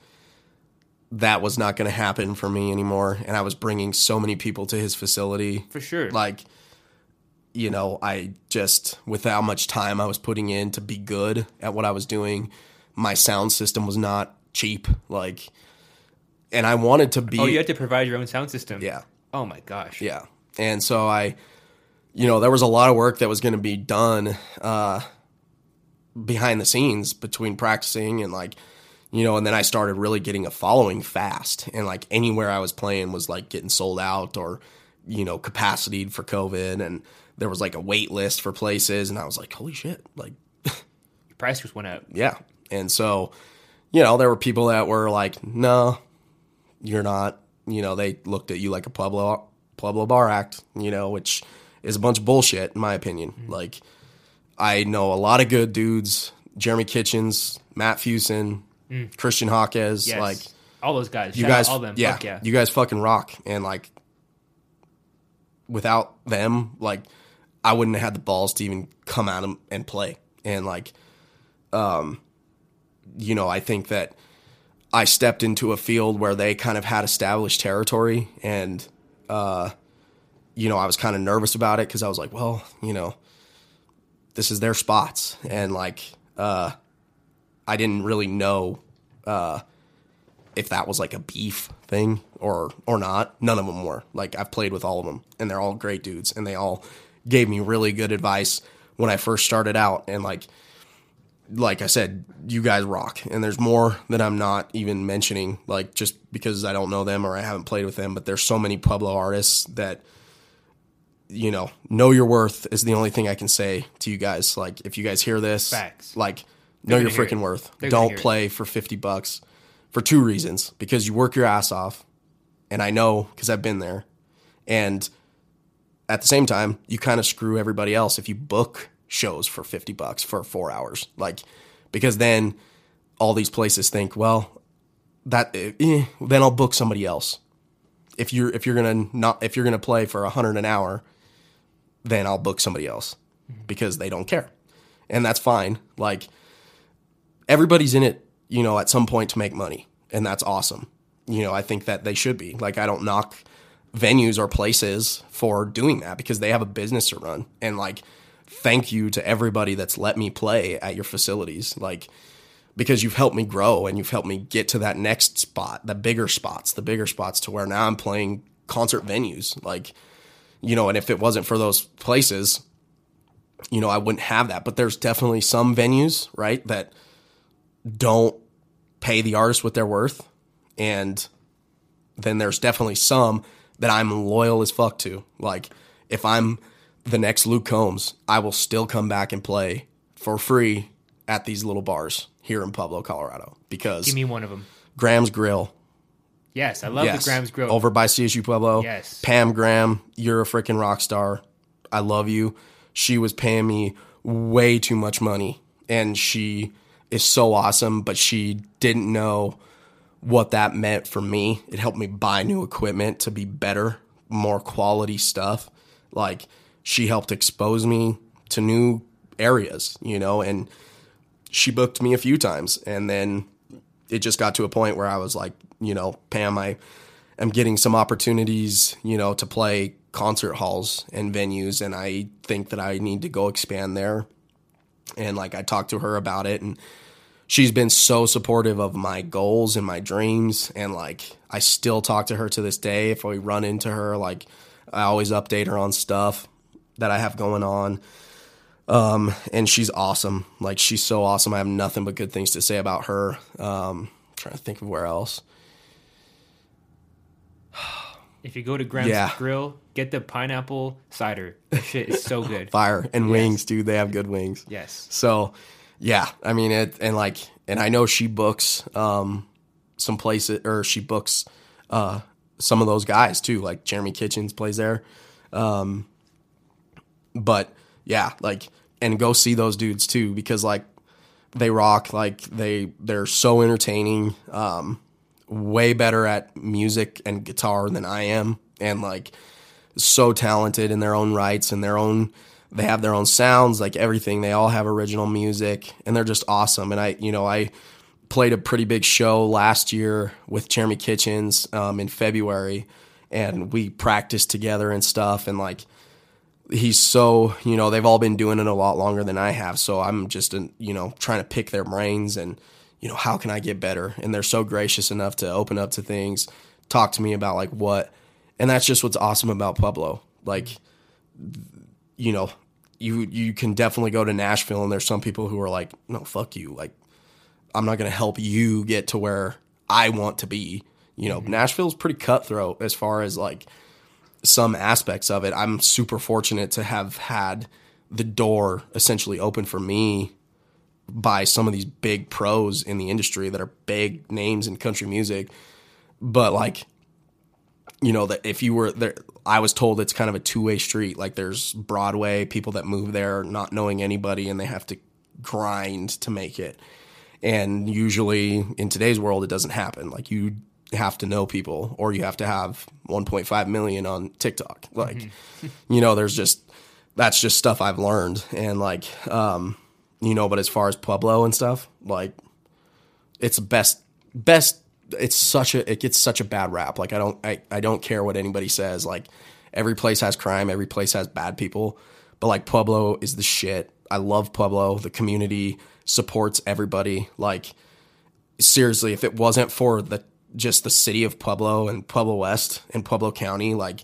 that was not going to happen for me anymore. And I was bringing so many people to his facility. For sure. Like, you know, I just, with how much time I was putting in to be good at what I was doing, my sound system was not cheap. Like, and I wanted to be. oh, you had to provide your own sound system. yeah. Oh my gosh. Yeah. And so I, you know, there was a lot of work that was going to be done uh, behind the scenes between practicing and like, you know, and then I started really getting a following fast. And like anywhere I was playing was like getting sold out or, you know, capacitated for COVID. And there was like a wait list for places. And I was like, holy shit. Like, Price just went up. yeah. And so, you know, there were people that were like, no, you're not. You know, they looked at you like a Pueblo Pueblo Bar Act, you know, which is a bunch of bullshit in my opinion. Like, I know a lot of good dudes, Jeremy Kitchens, Matt Fusen, Christian Hawkes, Yes. like all those guys. you Shout out guys, all them. yeah, yeah. you guys fucking rock. And like, without them, like, I wouldn't have had the balls to even come out and play. And like, um, you know, I think that I stepped into a field where they kind of had established territory, and uh, you know, I was kind of nervous about it because I was like, well, you know, this is their spots, and like, uh, I didn't really know uh, if that was like a beef thing or or not. None of them were. Like I've played with all of them, and they're all great dudes, and they all gave me really good advice when I first started out, and like like I said, you guys rock, and there's more that I'm not even mentioning, like just because I don't know them or I haven't played with them. But there's so many Pueblo artists that you know know your worth is the only thing I can say to you guys. Like if you guys hear this, Facts. like know your freaking worth. They're Don't hear it. play for fifty bucks for two reasons: because you work your ass off, and I know because I've been there, and at the same time, you kind of screw everybody else if you book shows for 50 bucks for four hours. Like, because then all these places think, well, that, eh, then I'll book somebody else. If you're, if you're going to not, if you're going to play for a hundred an hour, then I'll book somebody else because they don't care. And that's fine. Like, everybody's in it, you know, at some point to make money. And that's awesome. You know, I think that they should be. Like, I don't knock venues or places for doing that because they have a business to run. And like, thank you to everybody that's let me play at your facilities. Like, because you've helped me grow and you've helped me get to that next spot, the bigger spots, the bigger spots to where now I'm playing concert venues. Like, you know, and if it wasn't for those places, you know, I wouldn't have that. But there's definitely some venues, right, that don't pay the artist what they're worth. And then there's definitely some that I'm loyal as fuck to. Like, if I'm the next Luke Combs, I will still come back and play for free at these little bars here in Pueblo, Colorado. Because Give me one of them. Graham's Grill, Yes, I love yes, the Graham's Grill. over by CSU Pueblo. Yes. Pam Graham, you're a freaking rock star. I love you. She was paying me way too much money, and she is so awesome. But she didn't know what that meant for me. It helped me buy new equipment to be better, more quality stuff. Like she helped expose me to new areas, you know, and she booked me a few times. And then it just got to a point where I was like, you know, Pam, I am getting some opportunities, you know, to play concert halls and venues. And I think that I need to go expand there. And like I talked to her about it. And she's been so supportive of my goals and my dreams. And like I still talk to her to this day. If we run into her like I always update her on stuff that I have going on. Um, and she's awesome. Like she's so awesome. I have nothing but good things to say about her. Um, trying to think of where else. If you go to Graham's Yeah. Grill, get the pineapple cider. That shit is so good. fire. And wings dude. They have good wings. Yes. So, yeah, I mean it, and like, and I know she books um some places, or she books uh some of those guys too, like Jeremy Kitchens plays there. Um, but yeah, like, and go see those dudes too because like they rock, like they they're so entertaining, um, way better at music and guitar than I am, and like so talented in their own rights and their own they have their own sounds like everything. They all have original music and they're just awesome. And i you know i played a pretty big show last year with jeremy kitchens um, in february and we practiced together and stuff and like he's so you know they've all been doing it a lot longer than i have. So i'm just you know trying to pick their brains and you know how can i get better? And they're so gracious enough to open up to things talk to me about like what and that's just what's awesome about pueblo. Like you know you you can definitely go to nashville and there's some people who are like no fuck you. Like i'm not going to help you get to where i want to be. You know mm-hmm. nashville's pretty cutthroat as far as like some aspects of it. I'm super fortunate to have had the door essentially open for me by some of these big pros in the industry that are big names in country music. But like you know that if you were there i was told it's kind of a two-way street. Like there's broadway people that move there not knowing anybody and they have to grind to make it. And usually in today's world it doesn't happen. Like you have to know people or you have to have 1.5 million on tiktok. Like you know there's just that's just stuff i've learned. And like um you know but as far as pueblo and stuff like it's best best it's such a it gets such a bad rap. Like i don't I, I don't care what anybody says. Like every place has crime every place has bad people. But like pueblo is the shit. I love pueblo. The community supports everybody. Like seriously if it wasn't for the just the city of pueblo and pueblo west and pueblo county like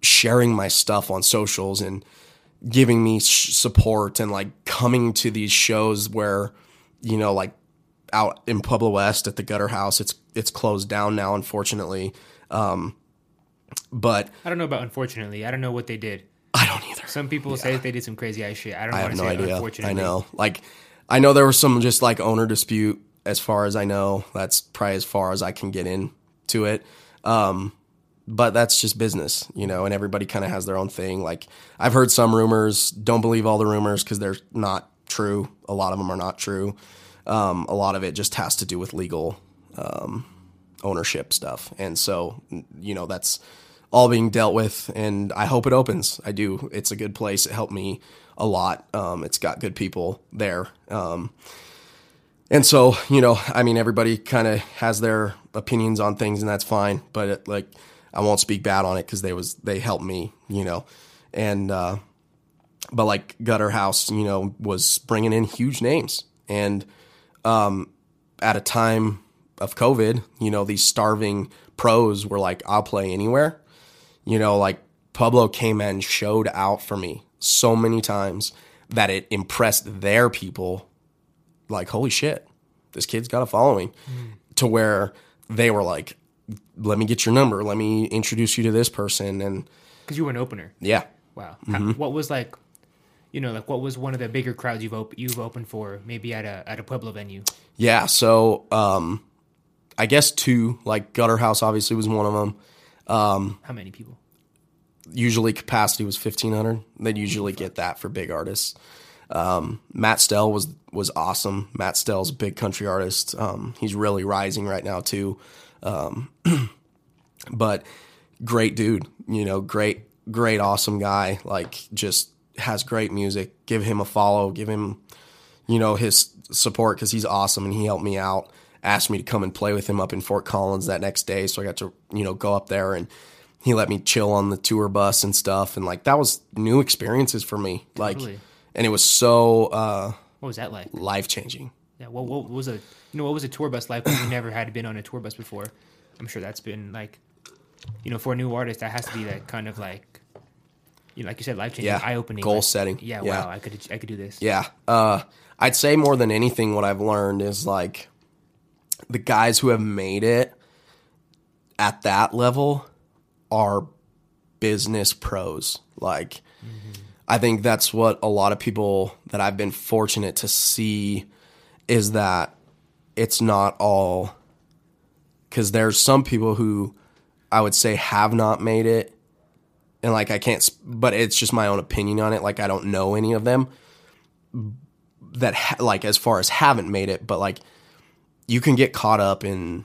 sharing my stuff on socials and giving me sh- support and like coming to these shows where you know like out in Pueblo West at the Gutter House it's it's closed down now unfortunately um but I don't know about unfortunately. I don't know what they did. I don't either Some people say that they did some crazy ass shit. I don't know, I have no say idea unfortunately. I know like I know there was some just like owner dispute as far as I know that's probably as far as I can get into it um but that's just business, you know, and everybody kind of has their own thing. Like I've heard some rumors, don't believe all the rumors because they're not true. A lot of them are not true. Um, a lot of it just has to do with legal um, ownership stuff, and so you know that's all being dealt with. And I hope it opens. I do. It's a good place. It helped me a lot. Um, it's got good people there. Um, and so, you know, I mean, everybody kind of has their opinions on things, and that's fine. But it, like, I won't speak bad on it because they was they helped me, you know, and uh, but like Gutter House, you know, was bringing in huge names, and um, at a time of COVID, you know, these starving pros were like, I'll play anywhere. You know, like Pueblo came and showed out for me so many times that it impressed their people. Like, holy shit, this kid's got a following. To where they were like, let me get your number. Let me introduce you to this person. And Because you were an opener. yeah, Wow. How, what was like, you know, like what was one of the bigger crowds you've op- you've opened for? Maybe at a at a Pueblo venue. Yeah, so um, I guess two, like Gutter House obviously was one of them. How many people? Usually capacity was 1500. They'd usually get that for big artists. Um, Matt Stell was was awesome. Matt Stell's a big country artist. Um, he's really rising right now too. Um, but great dude, you know, great great awesome guy. Like just has great music. Give him a follow. Give him you know, his support because he's awesome and he helped me out. Asked me to come and play with him up in Fort Collins that next day, so I got to you know go up there and he let me chill on the tour bus and stuff, and like that was new experiences for me, like, Totally. And it was so uh, What was that like? life changing. Yeah. What, what was a you know what was a tour bus like when you never had been on a tour bus before? I'm sure that's been like, you know, for a new artist, that has to be that kind of like, you know, like you said, life changing, Yeah, eye opening, goal setting. Yeah, Yeah. Wow. I could I could do this. Yeah. Uh, I'd say more than anything, what I've learned is like the guys who have made it at that level are business pros. Like, I think that's what a lot of people that I've been fortunate to see is that it's not all because there's some people who I would say have not made it. And like, I can't, but it's just my own opinion on it. Like, I don't know any of them that ha- like as far as haven't made it, but like you can get caught up in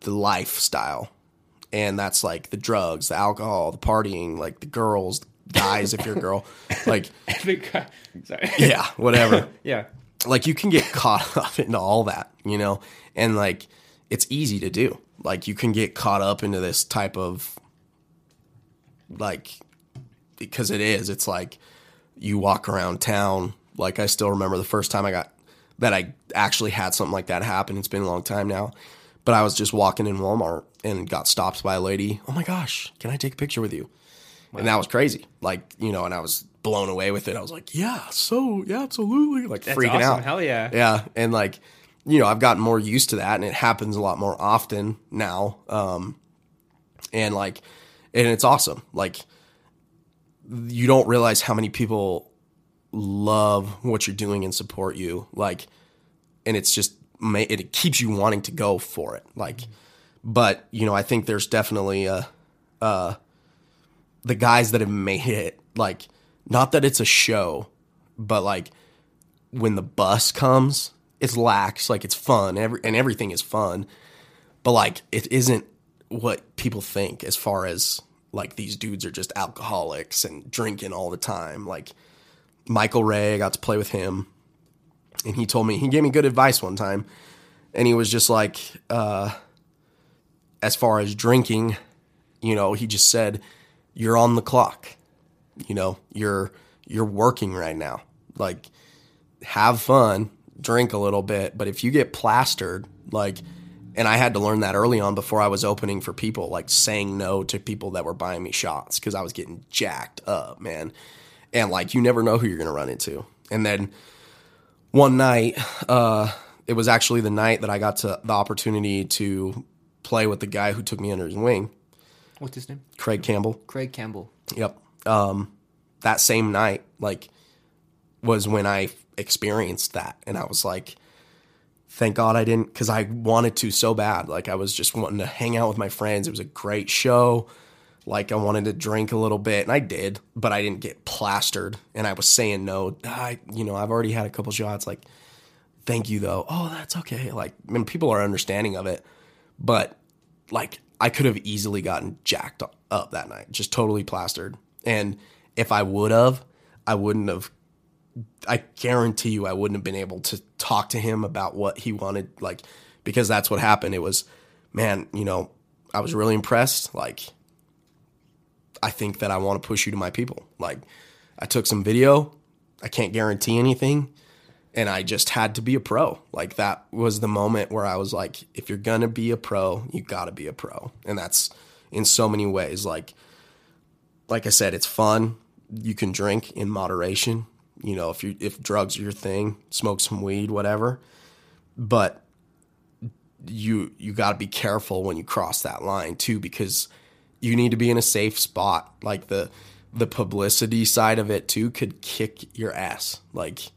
the lifestyle, and that's like the drugs, the alcohol, the partying, like the girls, guys if you're a girl, like uh, Sorry. yeah, whatever. yeah. like you can get caught up into all that, you know, and like it's easy to do. Like you can get caught up into this type of like because it is. It's like you walk around town. Like I still remember the first time I got that I actually had something like that happen. It's been a long time now. But I was just walking in Walmart and got stopped by a lady. Oh my gosh, can I take a picture with you? And that was crazy. Like, you know, and I was blown away with it. I was like, yeah, so, yeah, absolutely. Like That's freaking awesome. out. Hell yeah. Yeah, and like you know, I've gotten more used to that, and it happens a lot more often now. Um, and like, and it's awesome. Like, you don't realize how many people love what you're doing and support you. Like, and it's just it keeps you wanting to go for it. Like, but you know, I think there's definitely a, uh, the guys that have made it. Like, not that it's a show, but like when the bus comes, it's lax, like it's fun, every and everything is fun, but like it isn't what people think as far as like these dudes are just alcoholics and drinking all the time. Like Michael Ray, I got to play with him, and he told me he gave me good advice one time, and he was just like, uh, as far as drinking, you know, he just said, "You're on the clock." you know you're you're working right now. Like have fun drink a little bit but if you get plastered like and i had to learn that early on before i was opening for people like saying no to people that were buying me shots because i was getting jacked up man. And like you never know who you're gonna run into. And then one night uh it was actually the night that i got to the opportunity to play with the guy who took me under his wing What's his name? craig campbell Craig Campbell. Yep. Um, that same night, like, was when I experienced that, and I was like, "Thank God I didn't," because I wanted to so bad. Like, I was just wanting to hang out with my friends. It was a great show. Like, I wanted to drink a little bit, and I did, but I didn't get plastered. And I was saying no. I, you know, I've already had a couple shots. Like, thank you though. Oh, that's okay. Like, I mean, people are understanding of it, but like I could have easily gotten jacked up that night, just totally plastered. And if I would have, I wouldn't have. I guarantee you, I wouldn't have been able to talk to him about what he wanted, like because that's what happened. It was, man, you know, I was really impressed. Like, I think that I want to push you to my people. Like, I took some video. I can't guarantee anything, and I just had to be a pro. Like that was the moment where I was like, if you're gonna be a pro, you gotta be a pro, and that's in so many ways. Like, like I said, it's fun. You can drink in moderation. You know, if you if drugs are your thing, smoke some weed, whatever. But you you got to be careful when you cross that line too, because you need to be in a safe spot. Like the the publicity side of it too could kick your ass. Like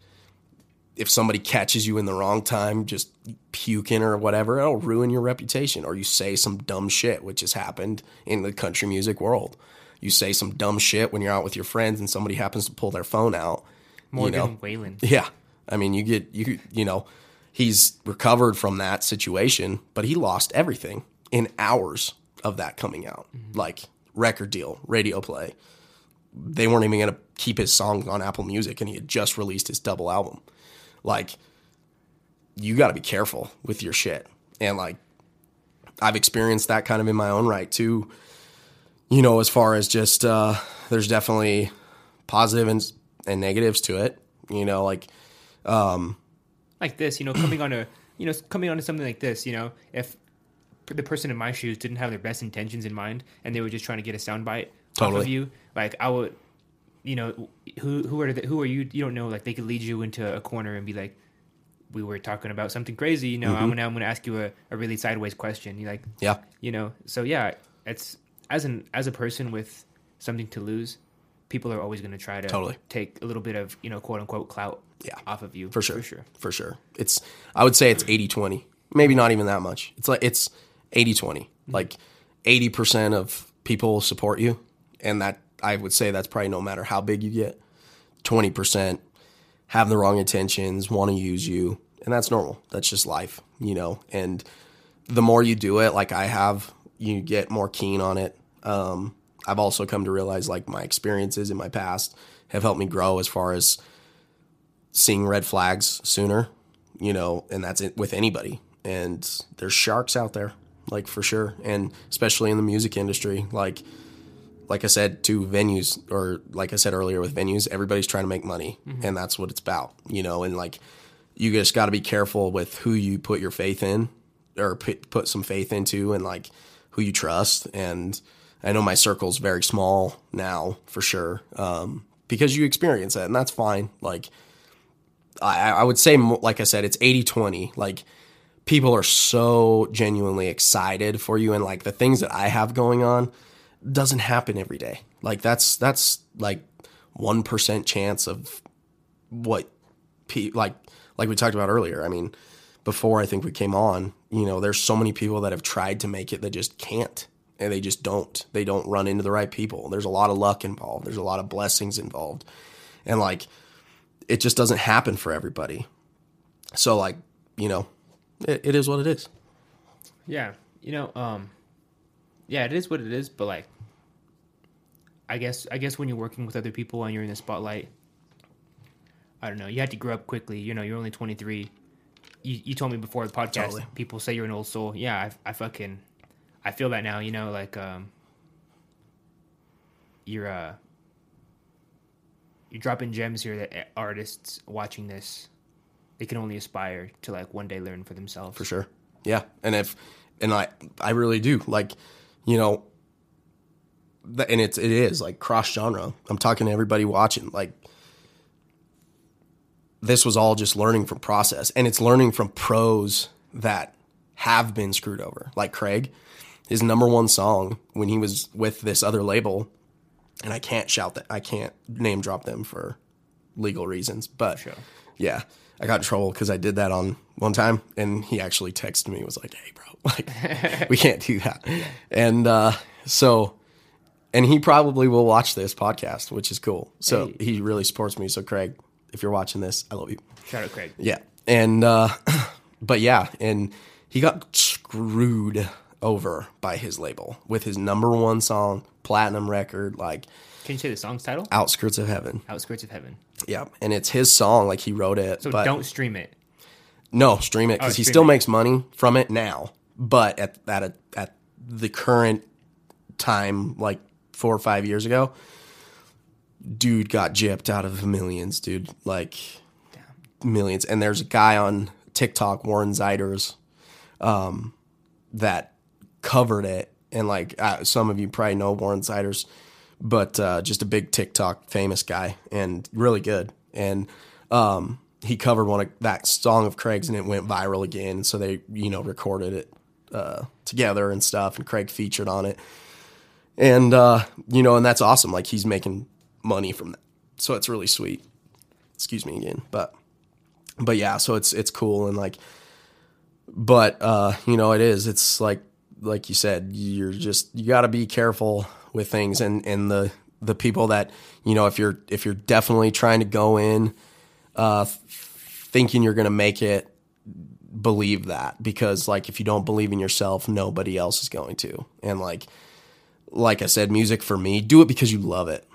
if somebody catches you in the wrong time, just puking or whatever, it'll ruin your reputation. Or you say some dumb shit, which has happened in the country music world. You say some dumb shit when you're out with your friends and somebody happens to pull their phone out. Morgan you know, Wallen. yeah. I mean, you get you you know, he's recovered from that situation, but he lost everything in hours of that coming out. Mm-hmm. Like record deal, radio play. They weren't even going to keep his songs on Apple Music and he had just released his double album. Like you got to be careful with your shit. And like I've experienced that kind of in my own right too. You know, as far as just uh there's definitely positive and and negatives to it. You know, like um like this, you know, coming on a, you know, coming onto something like this, you know, if the person in my shoes didn't have their best intentions in mind and they were just trying to get a soundbite off of you, like I would, you know, who who are the, who are you? You don't know. Like they could lead you into a corner and be like, we were talking about something crazy. You know, I'm mm-hmm. gonna I'm gonna ask you a, a really sideways question. You like, yeah. you know, so yeah, it's as an as a person with something to lose, people are always gonna try to Totally. take a little bit of you know quote unquote clout Yeah. off of you For sure. for sure. For sure. It's I would say it's 80-20. Maybe not even that much. It's like it's 80-20. Mm-hmm. Like 80% of people support you and that I would say that's probably no matter how big you get. 20% have the wrong intentions, want to use you, and that's normal. That's just life, you know. And the more you do it, like I have, you get more keen on it. Um, I've also come to realize like my experiences in my past have helped me grow as far as seeing red flags sooner, you know, and that's it with anybody. And there's sharks out there, like for sure, and especially in the music industry, like like I said to venues or like I said earlier with venues, everybody's trying to make money and that's what it's about, you know, and like you just got to be careful with who you put your faith in or put, put some faith into and like who you trust and I know my circle's very small now for sure. Um, because you experience it and that's fine. Like I, I would say, like I said, it's 80 20. Like, people are so genuinely excited for you, and like the things that I have going on doesn't happen every day. Like, that's, that's like 1% chance of what, pe- like, like we talked about earlier. I mean, before I think we came on, you know, there's so many people that have tried to make it that just can't. And they just don't. They don't run into the right people. There's a lot of luck involved. There's a lot of blessings involved. And like, it just doesn't happen for everybody. So like, you know, it, it is what it is. Yeah, you know, um, yeah, it is what it is. But like, I guess, I guess when you're working with other people and you're in the spotlight, I don't know. You had to grow up quickly. You know, you're only 23. You, you told me before the podcast. Totally. People say you're an old soul. Yeah, I, I fucking, I feel that now. You know, like um, you're uh, you're dropping gems here that artists watching this, they can only aspire to like one day learn for themselves. for sure. Yeah, and if and I I really do like, you know, and it's it is like cross genre. I'm talking to everybody watching. Like, this was all just learning from process, and it's learning from pros that have been screwed over. Like Craig, his number one song when he was with this other label, and I can't shout that I can't name drop them for legal reasons, but Sure. yeah, I got in trouble because I did that on one time, and he actually texted me was like, "Hey, bro, like we can't do that." And uh, so, and he probably will watch this podcast, which is cool. So Hey. he really supports me. So Craig, if you're watching this, I love you. Shout out Craig. Yeah, and uh, but yeah, and he got screwed over by his label with his number one song, platinum record, like Can you say the song's title? "Outskirts of Heaven." Outskirts of Heaven. Yeah, and it's his song, like he wrote it. So but don't stream it. No, stream it because Oh, he still it. makes money from it now. But at at a, at the current time, like four or five years ago, dude got gypped out of millions, dude. Like, millions. And there's a guy on TikTok, Warren Zeiders, um, that covered it. And like uh, some of you probably know Warren Zeiders, but uh, just a big TikTok famous guy and really good. And um, he covered one of that song of Craig's and it went viral again. So they, you know, recorded it uh, together and stuff. And Craig featured on it. And, uh, you know, and that's awesome. Like he's making money from that. So it's really sweet. Excuse me again. But, but yeah, so it's, it's cool. And like, but, uh, you know, it is, it's like, like you said, you're just, you got to be careful with things and, and the, the people that, you know, if you're, if you're definitely trying to go in, uh, thinking you're going to make it, believe that because like if you don't believe in yourself, nobody else is going to. And like like I said, music for me, do it because you love it.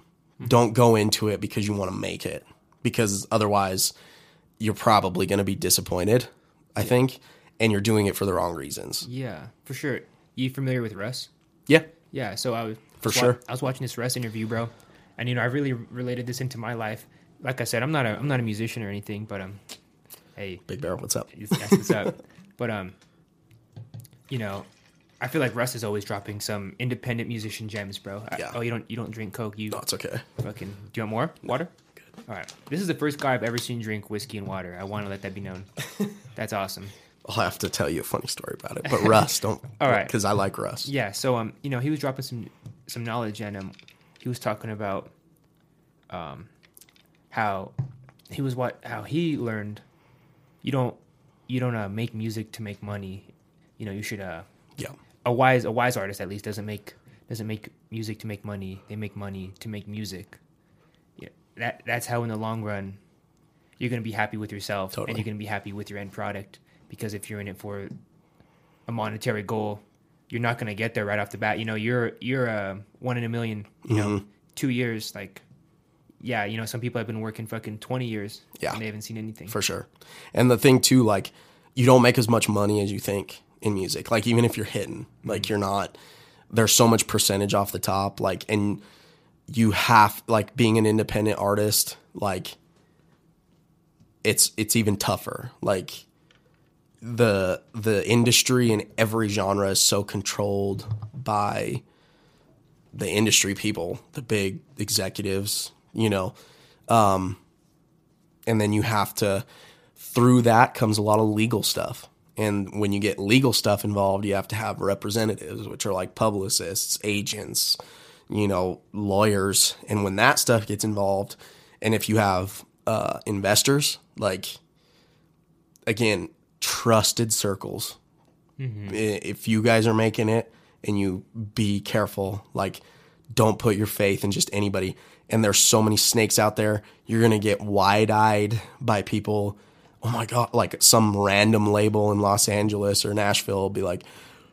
Don't go into it because you want to make it because otherwise you're probably going to be disappointed, I think, and you're doing it for the wrong reasons. Yeah, for sure. You familiar with Russ? Yeah. Yeah, so I was For wa- sure. I was watching this Russ interview, bro, and you know I really related this into my life. Like I said, I'm not a I'm not a musician or anything, but um, hey, Big Bear, what's up? that's what's up. But um, you know, I feel like Russ is always dropping some independent musician gems, bro. I- Yeah. oh, you don't you don't drink Coke? You No, it's okay. fucking do you want more water? Good. All right. This is the first guy I've ever seen drink whiskey and water. I want to let that be known. That's awesome. I'll have to tell you a funny story about it. But Russ, don't. All right. Because I like Russ. Yeah, so um, you know, he was dropping some some knowledge, and um, he was talking about um, how he was what how he learned. You don't you don't uh, make music to make money. You know, you should uh, Yeah. a wise a wise artist at least doesn't make doesn't make music to make money. They make money to make music. Yeah, that that's how in the long run you're gonna be happy with yourself Totally. and you're gonna be happy with your end product. Because if you're in it for a monetary goal, you're not gonna get there right off the bat. You know, you're you're uh, one in a million. You know, Mm-hmm. two years. Like, yeah, you know, some people have been working fucking twenty years. Yeah. and they haven't seen anything. for sure. And the thing too, like you don't make as much money as you think in music. Like even if you're hitting, mm-hmm. like you're not. There's so much percentage off the top, like, and you have like being an independent artist, like it's it's even tougher. Like the the industry in every genre is so controlled by the industry people, the big executives, you know. Um, and then you have to through that comes a lot of legal stuff. And when you get legal stuff involved you have to have representatives which are like publicists agents you know lawyers. And when that stuff gets involved and if you have uh, investors like again trusted circles. I- if you guys are making it and you be careful like don't put your faith in just anybody and there's so many snakes out there you're gonna get wide-eyed by people oh my god like some random label in los angeles or nashville will be like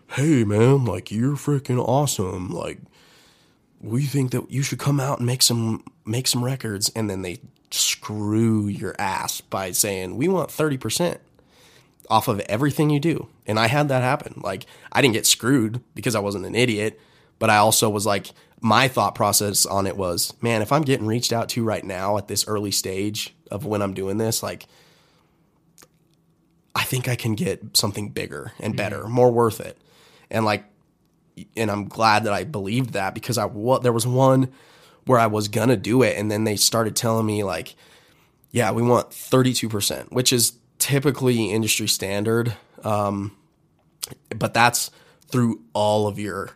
hey man like you're freaking awesome like we think that you should come out and make some make some records and then they screw your ass by saying we want 30% off of everything you do. And I had that happen. Like I didn't get screwed because I wasn't an idiot, but I also was like my thought process on it was, man, if I'm getting reached out to right now at this early stage of when I'm doing this, like I think I can get something bigger and better, more worth it. And like and I'm glad that I believed that because I what there was one where I was gonna do it and then they started telling me like yeah, we want 32%, which is typically industry standard. Um, but that's through all of your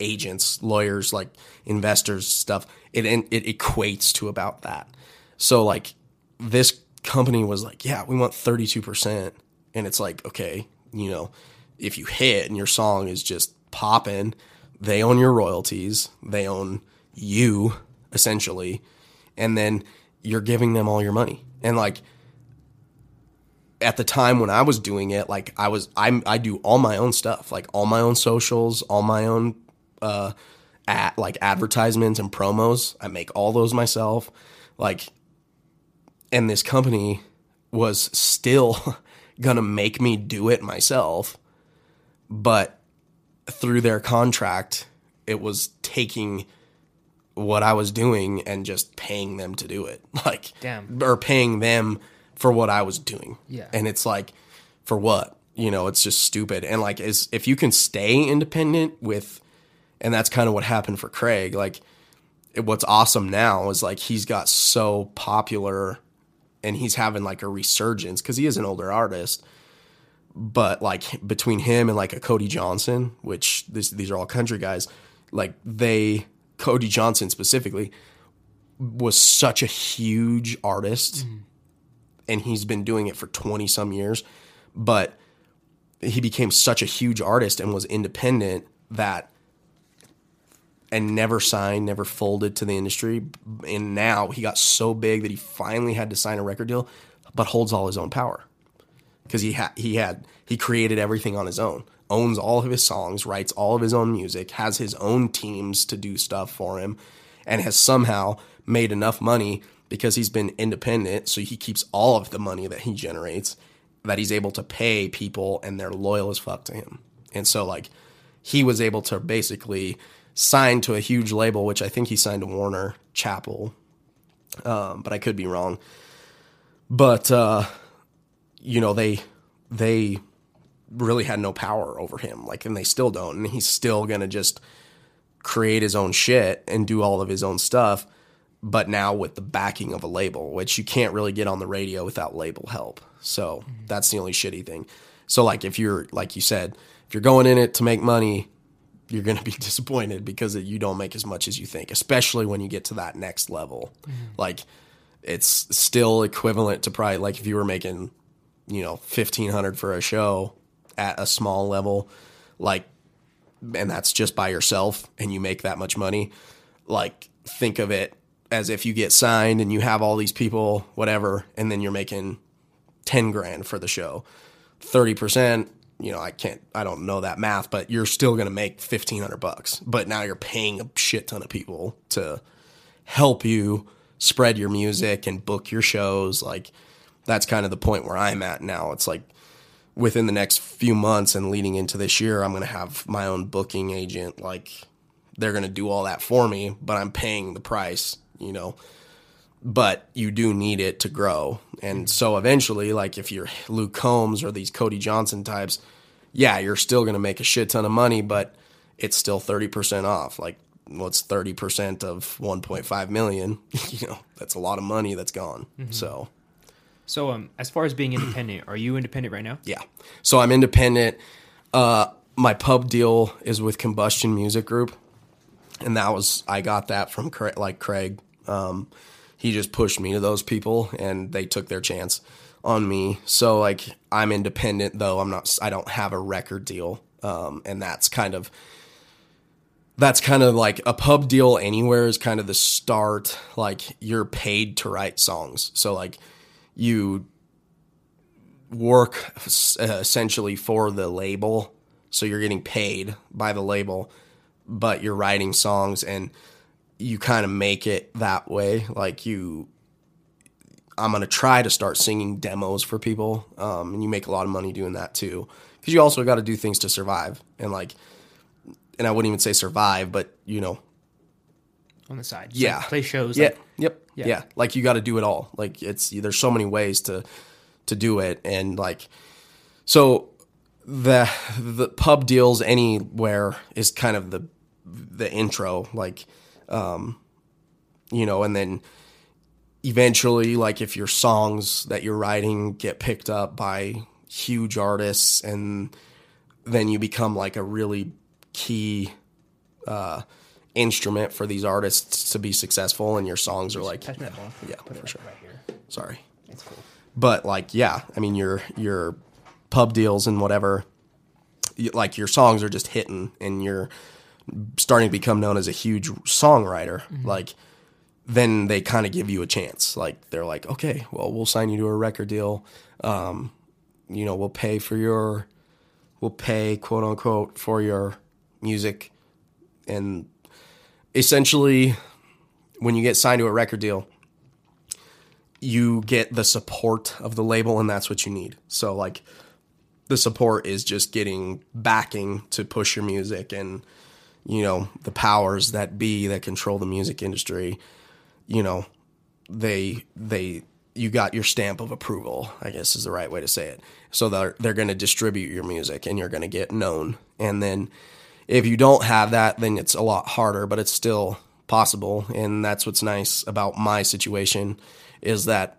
agents, lawyers, like investors, stuff. It it equates to about that. So like this company was like, yeah, we want 32%. And it's like, okay, you know, if you hit and your song is just popping, they own your royalties, they own you essentially, and then you're giving them all your money. And like at the time when I was doing it, like I was I'm I do all my own stuff, like all my own socials, all my own uh at like advertisements and promos. I make all those myself. Like and this company was still gonna make me do it myself, but through their contract, it was taking what I was doing and just paying them to do it. Like Damn. or paying them for what I was doing. Yeah. And it's like, for what? You know, it's just stupid. And like, is if you can stay independent with, and that's kind of what happened for Craig. Like, it- what's awesome now is like he's got so popular, and he's having like a resurgence because he is an older artist. But like between him and like a Cody Johnson, which this, these are all country guys, like they Cody Johnson specifically was such a huge artist mm-hmm. and he's been doing it for 20 some years but he became such a huge artist and was independent that and never signed never folded to the industry. And now he got so big that he finally had to sign a record deal but holds all his own power. Because he had he had he created everything on his own owns all of his songs writes all of his own music has his own teams to do stuff for him and has somehow made enough money because he's been independent so he keeps all of the money that he generates that he's able to pay people and they're loyal as fuck to him. And so like he was able to basically sign to a huge label which i think he signed to Warner Chappell um, but i could be wrong. But uh you know they they really had no power over him. Like and they still don't. And he's still gonna just create his own shit and do all of his own stuff but now with the backing of a label which you can't really get on the radio without label help. So that's the only shitty thing. So like if you're like you said if you're going in it to make money you're going to be disappointed because you don't make as much as you think especially when you get to that next level. Mm-hmm. Like it's still equivalent to probably like if you were making you know 1500 for a show at a small level like and that's just by yourself and you make that much money like think of it as if you get signed and you have all these people whatever and then you're making 10 grand for the show. 30% you know i can't i don't know that math but you're still going to make 1500 bucks. But now you're paying a shit ton of people to help you spread your music and book your shows. Like that's kind of the point where i'm at now. It's like within the next few months and leading into this year i'm going to have my own booking agent. Like they're going to do all that for me but i'm paying the price you know but you do need it to grow. And so eventually, like if you're Luke Combs or these Cody Johnson types, yeah, you're still going to make a shit ton of money, but it's still 30% off. Like, what's 30% of 1.5 million? you know, that's a lot of money that's gone. So, So, um, as far as being independent, are you independent right now? yeah. So I'm independent. Uh, my pub deal is with Combustion Music Group. And that was, I got that from Craig, like Craig. Um, he just pushed me to those people and they took their chance on me. So like I'm independent though. I'm not I don't have a record deal. Um and that's kind of that's kind of like a pub deal anywhere is kind of the start like you're paid to write songs. So like you work uh, essentially for the label. So you're getting paid by the label, but you're writing songs and you kind of make it that way. Like you, I'm gonna try to start singing demos for people, um, and you make a lot of money doing that too. Because you also got to do things to survive, and like, and I wouldn't even say survive, but you know, On the side, Yeah. like, play shows. yeah, like- yep, Yeah. yeah. Like you got to do it all. Like it's there's so many ways to to do it, and like so the the pub deals anywhere is kind of the the intro, like um, you know, and then eventually, like if your songs that you're writing get picked up by huge artists, and then you become like a really key uh, instrument for these artists to be successful, and your songs are like Pass me that ball. Yeah, Put for sure. Right sorry, It's cool. but like yeah, I mean your your pub deals and whatever, like your songs are just hitting, and you're starting to become known as a huge songwriter. Like then they kind of give you a chance. Like they're like, okay, well we'll sign you to a record deal. Um, you know, we'll pay for your, we'll pay quote unquote for your music, and essentially when you get signed to a record deal you get the support of the label and that's what you need. So like the support is just getting backing to push your music and you know the powers that be that control the music industry you know they they you got your stamp of approval, I guess is the right way to say it. So they're they're going to distribute your music and you're going to get known. And then if you don't have that, then it's a lot harder, but it's still possible. And that's what's nice about my situation is that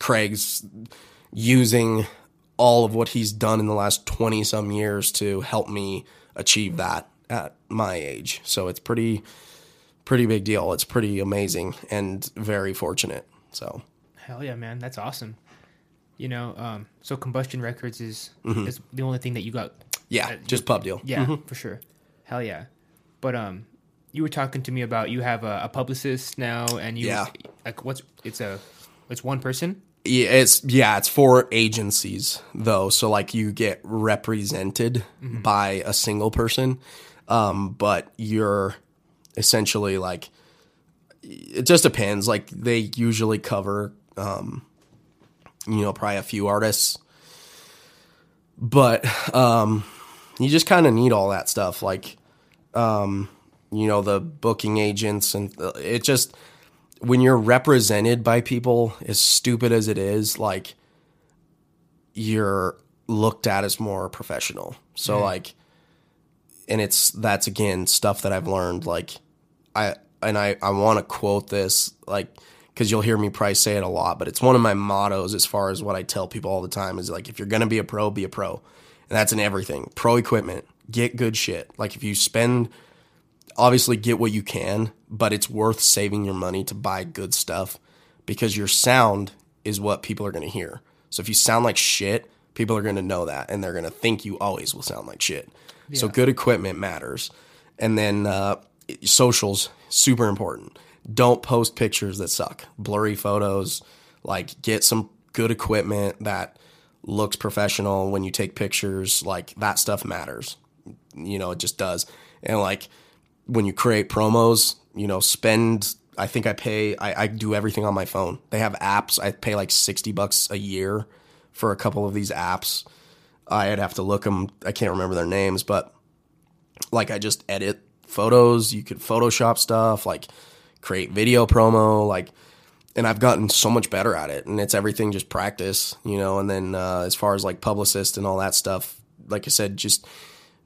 Craig's using all of what he's done in the last 20 some years to help me achieve that at my age. So it's pretty pretty big deal. It's pretty amazing and very fortunate. So Hell yeah, man, that's awesome. You know, um, so Combustion Records is is the only thing that you got. yeah, Uh, just pub deal. Yeah, for sure. Hell yeah. But um, you were talking to me about you have a, a publicist now, and you Yeah. like what's it's a it's one person. Yeah, it's yeah, it's for agencies though. So like you get represented by a single person, um, but you're essentially like it just depends. Like they usually cover, um, you know, probably a few artists, but um, you just kind of need all that stuff. Like, um, you know, the booking agents and it just when you're represented by people, as stupid as it is, like you're looked at as more professional. So like, and it's that's again stuff that I've learned. Like, I and I I want to quote this like because you'll hear me probably say it a lot, but it's one of my mottos as far as what I tell people all the time is like if you're gonna be a pro, be a pro, and that's in everything. Pro equipment, get good shit. Like if you spend obviously get what you can, but it's worth saving your money to buy good stuff because your sound is what people are to hear. So if you sound like shit, people are to know that and they're to think you always will sound like shit. So good equipment matters. And then uh, socials, super important. Don't post pictures that suck. Blurry photos, like get some good equipment that looks professional when you take pictures. Like that stuff matters. You know, it just does. And like when you create promos, you know, spend. I think I pay. I, I do everything on my phone. They have apps. I pay like sixty bucks a year for a couple of these apps. I'd have to look them. I can't remember their names, but like I just edit photos. You could Photoshop stuff, like create video promo, like. And I've gotten so much better at it, and it's everything just practice, you know. And then uh, as far as like publicist and all that stuff, like I said, just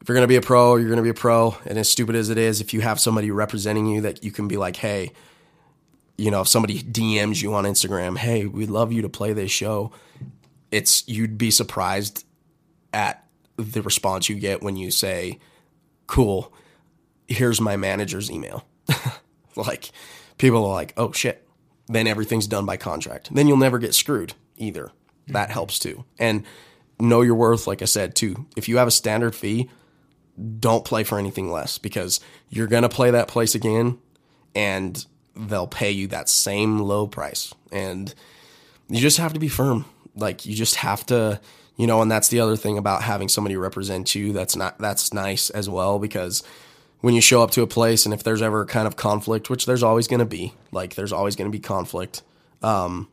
if you're going to be a pro, you're going to be a pro. And as stupid as it is, if you have somebody representing you that you can be like, hey, you know, if somebody DMs you on Instagram, hey, we'd love you to play this show, it's you'd be surprised at the response you get when you say, cool, here's my manager's email. like, people are like, oh shit. Then everything's done by contract. Then you'll never get screwed either. Hmm. That helps too. And know your worth, like I said, too. If you have a standard fee, don't play for anything less because you're going to play that place again and they'll pay you that same low price. And you just have to be firm. Like you just have to, you know, and that's the other thing about having somebody represent you. That's not, that's nice as well because when you show up to a place and if there's ever kind of conflict, which there's always going to be, like there's always going to be conflict. Um,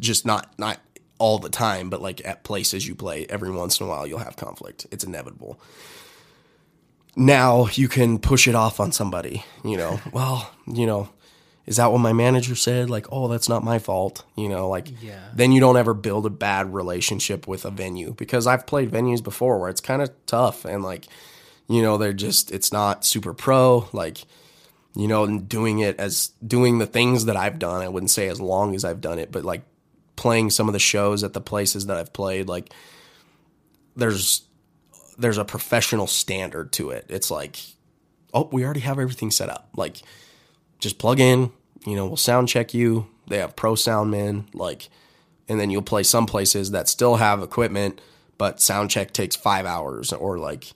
just not, not all the time, but like at places you play, every once in a while you'll have conflict. It's inevitable now you can push it off on somebody, you know. well, you know, is that what my manager said? Like, oh, that's not my fault, you know, like Yeah. then you don't ever build a bad relationship with a venue because I've played venues before where it's kind of tough and like, you know, they're just it's not super pro, like you know, and doing it as doing the things that I've done, I wouldn't say as long as I've done it, but like playing some of the shows at the places that I've played, like there's there's a professional standard to it. It's like, oh, we already have everything set up. Like, just plug in. You know, we'll sound check you. They have pro sound men. Like, and then you'll play some places that still have equipment, but sound check takes five hours, or like,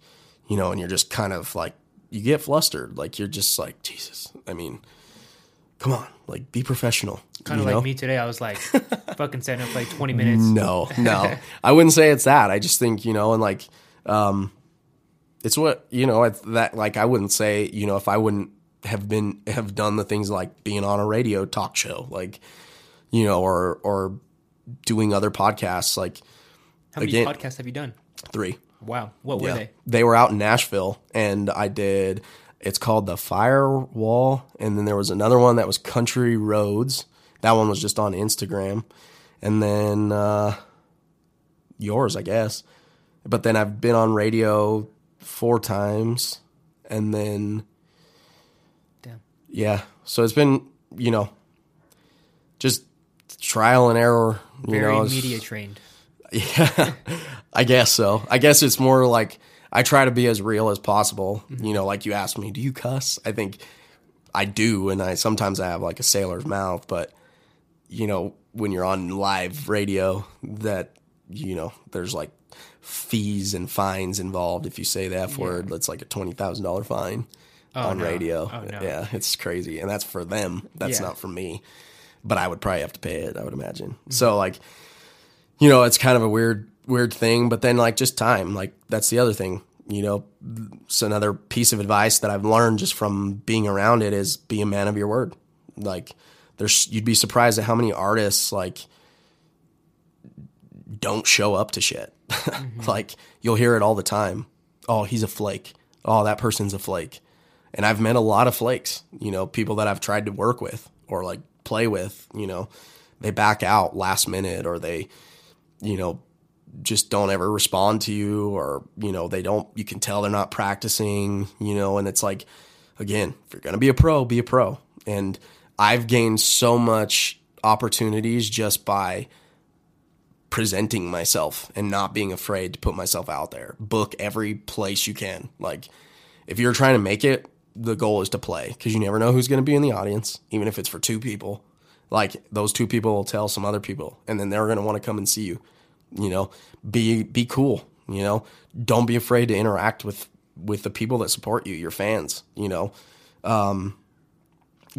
you know, and you're just kind of like, you get flustered. Like, you're just like, Jesus. I mean, come on, like, be professional. Kind of like know? me today. I was like, fucking setting up like 20 minutes. No, no. I wouldn't say it's that. I just think, you know, and like, um, it's what, you know, it's that, like, I wouldn't say, you know, if I wouldn't have been, have done the things like being on a radio talk show, like, you know, or, or doing other podcasts, like How many again- podcasts have you done? three. Wow. What were Yeah. they? They were out in Nashville and I did it's called the Firewall and then there was another one that was Country Roads. that one was just on Instagram, and then uh, yours, I guess. But then I've been on radio four times, and then. Yeah. So it's been you know just trial and error. You Very know, media trained. yeah, I guess so. I guess it's more like I try to be as real as possible. Mm-hmm. You know, like you asked me, do you cuss? I think I do, and I sometimes I have like a sailor's mouth, but you know, when you're on live radio, that you know, there's like fees and fines involved. If you say the f word, that's like a twenty thousand dollar fine Oh, on no. radio. Oh, no. Yeah, it's crazy, and that's for them. That's Yeah. not for me. But I would probably have to pay it. I would imagine. Mm-hmm. So like you know, it's kind of a weird, weird thing. But then, like, just time, like, that's the other thing. You know, it's another piece of advice that I've learned just from being around it is be a man of your word. Like, there's, you'd be surprised at how many artists, like, don't show up to shit. Mm-hmm. like, you'll hear it all the time. Oh, he's a flake. Oh, that person's a flake. And I've met a lot of flakes, you know, people that I've tried to work with or like play with, you know, they back out last minute or they, you know, just don't ever respond to you or, you know, they don't, you can tell they're not practicing, you know, and it's like, again, if you're going to be a pro, be a pro. And I've gained so much opportunities just by presenting myself and not being afraid to put myself out there. Book every place you can. Like, if you're trying to make it, the goal is to play because you never know who's going to be in the audience, even if it's for two people. Like those two people will tell some other people, and then they're going to want to come and see you. You know, be be cool. You know, don't be afraid to interact with with the people that support you, your fans. You know, um,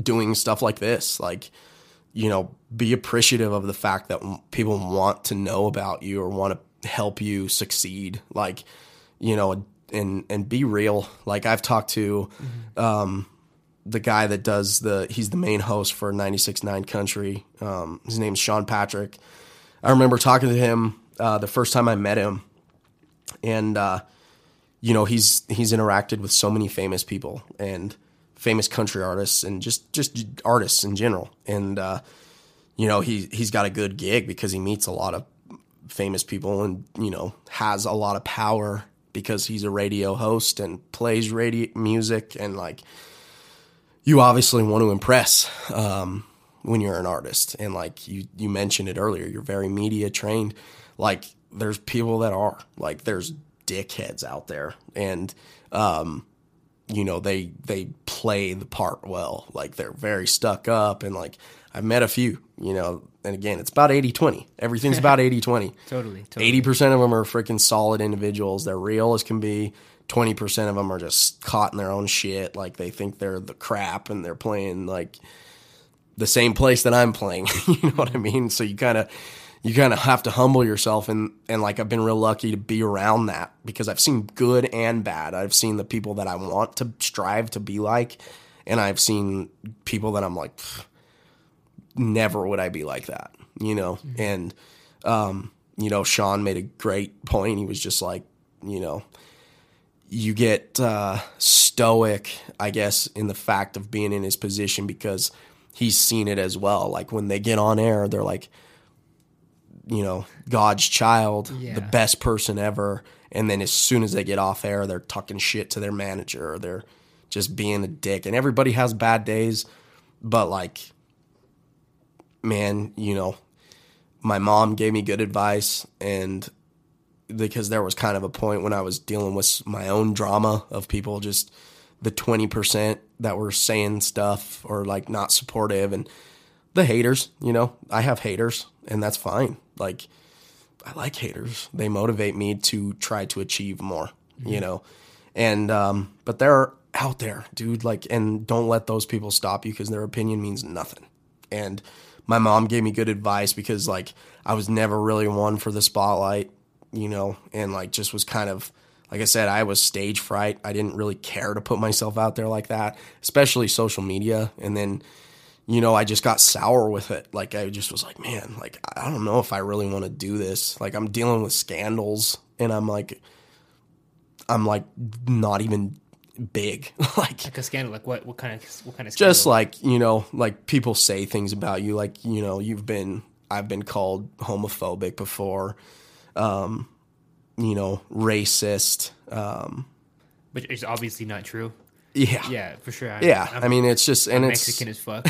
doing stuff like this, like you know, be appreciative of the fact that people want to know about you or want to help you succeed. Like, you know, and and be real. Like I've talked to um, the guy that does the he's the main host for 96.9 Country. Um, his name's Sean Patrick. I remember talking to him uh, the first time I met him, and uh, you know he's he's interacted with so many famous people and famous country artists and just just artists in general. And uh, you know he he's got a good gig because he meets a lot of famous people and you know has a lot of power because he's a radio host and plays radio music and like you obviously want to impress um, when you're an artist. And like you you mentioned it earlier you're very media trained. Like there's people that are like there's dickheads out there and um, you know they they play the part well. Like they're very stuck up and like I've met a few you know and again it's about 80-20 everything's about 80-20 Totally. totally. Eighty percent of them are freaking solid individuals. They're real as can be. Twenty percent of them are just caught in their own shit. Like they think they're the crap and they're playing like the same place that I'm playing. you know what I mean? So you kind of you kind of have to humble yourself and and like I've been real lucky to be around that because I've seen good and bad. I've seen the people that I want to strive to be like, and I've seen people that I'm like, "Pfft, never would I be like that. You know, and um, you know, Sean made a great point. He was just like, you know, you get uh, stoic, I guess, in the fact of being in his position because he's seen it as well. Like when they get on air, they're like, you know, God's child, Yeah. the best person ever. And then as soon as they get off air, they're talking shit to their manager or they're just being a dick. And everybody has bad days, but like, man, you know, my mom gave me good advice and because there was kind of a point when I was dealing with my own drama of people just the 20% that were saying stuff or like not supportive and the haters, you know, I have haters and that's fine. Like I like haters. They motivate me to try to achieve more, you know. And um but they're out there, dude, like and don't let those people stop you because their opinion means nothing. And my mom gave me good advice because like I was never really one for the spotlight, you know, and like just was kind of like I said, I was stage fright. I didn't really care to put myself out there like that, especially social media. And then, you know, I just got sour with it. Like I just was like, man, like I don't know if I really want to do this. Like I'm dealing with scandals and I'm like I'm like not even big. like Like a scandal. Like what? What kind of? What kind of? Scandal? just like you know like people say things about you like you know you've been i've been called homophobic before um you know racist um which is obviously not true. yeah Yeah, for sure. I, yeah I'm i mean it's just and it's Mexican as fuck.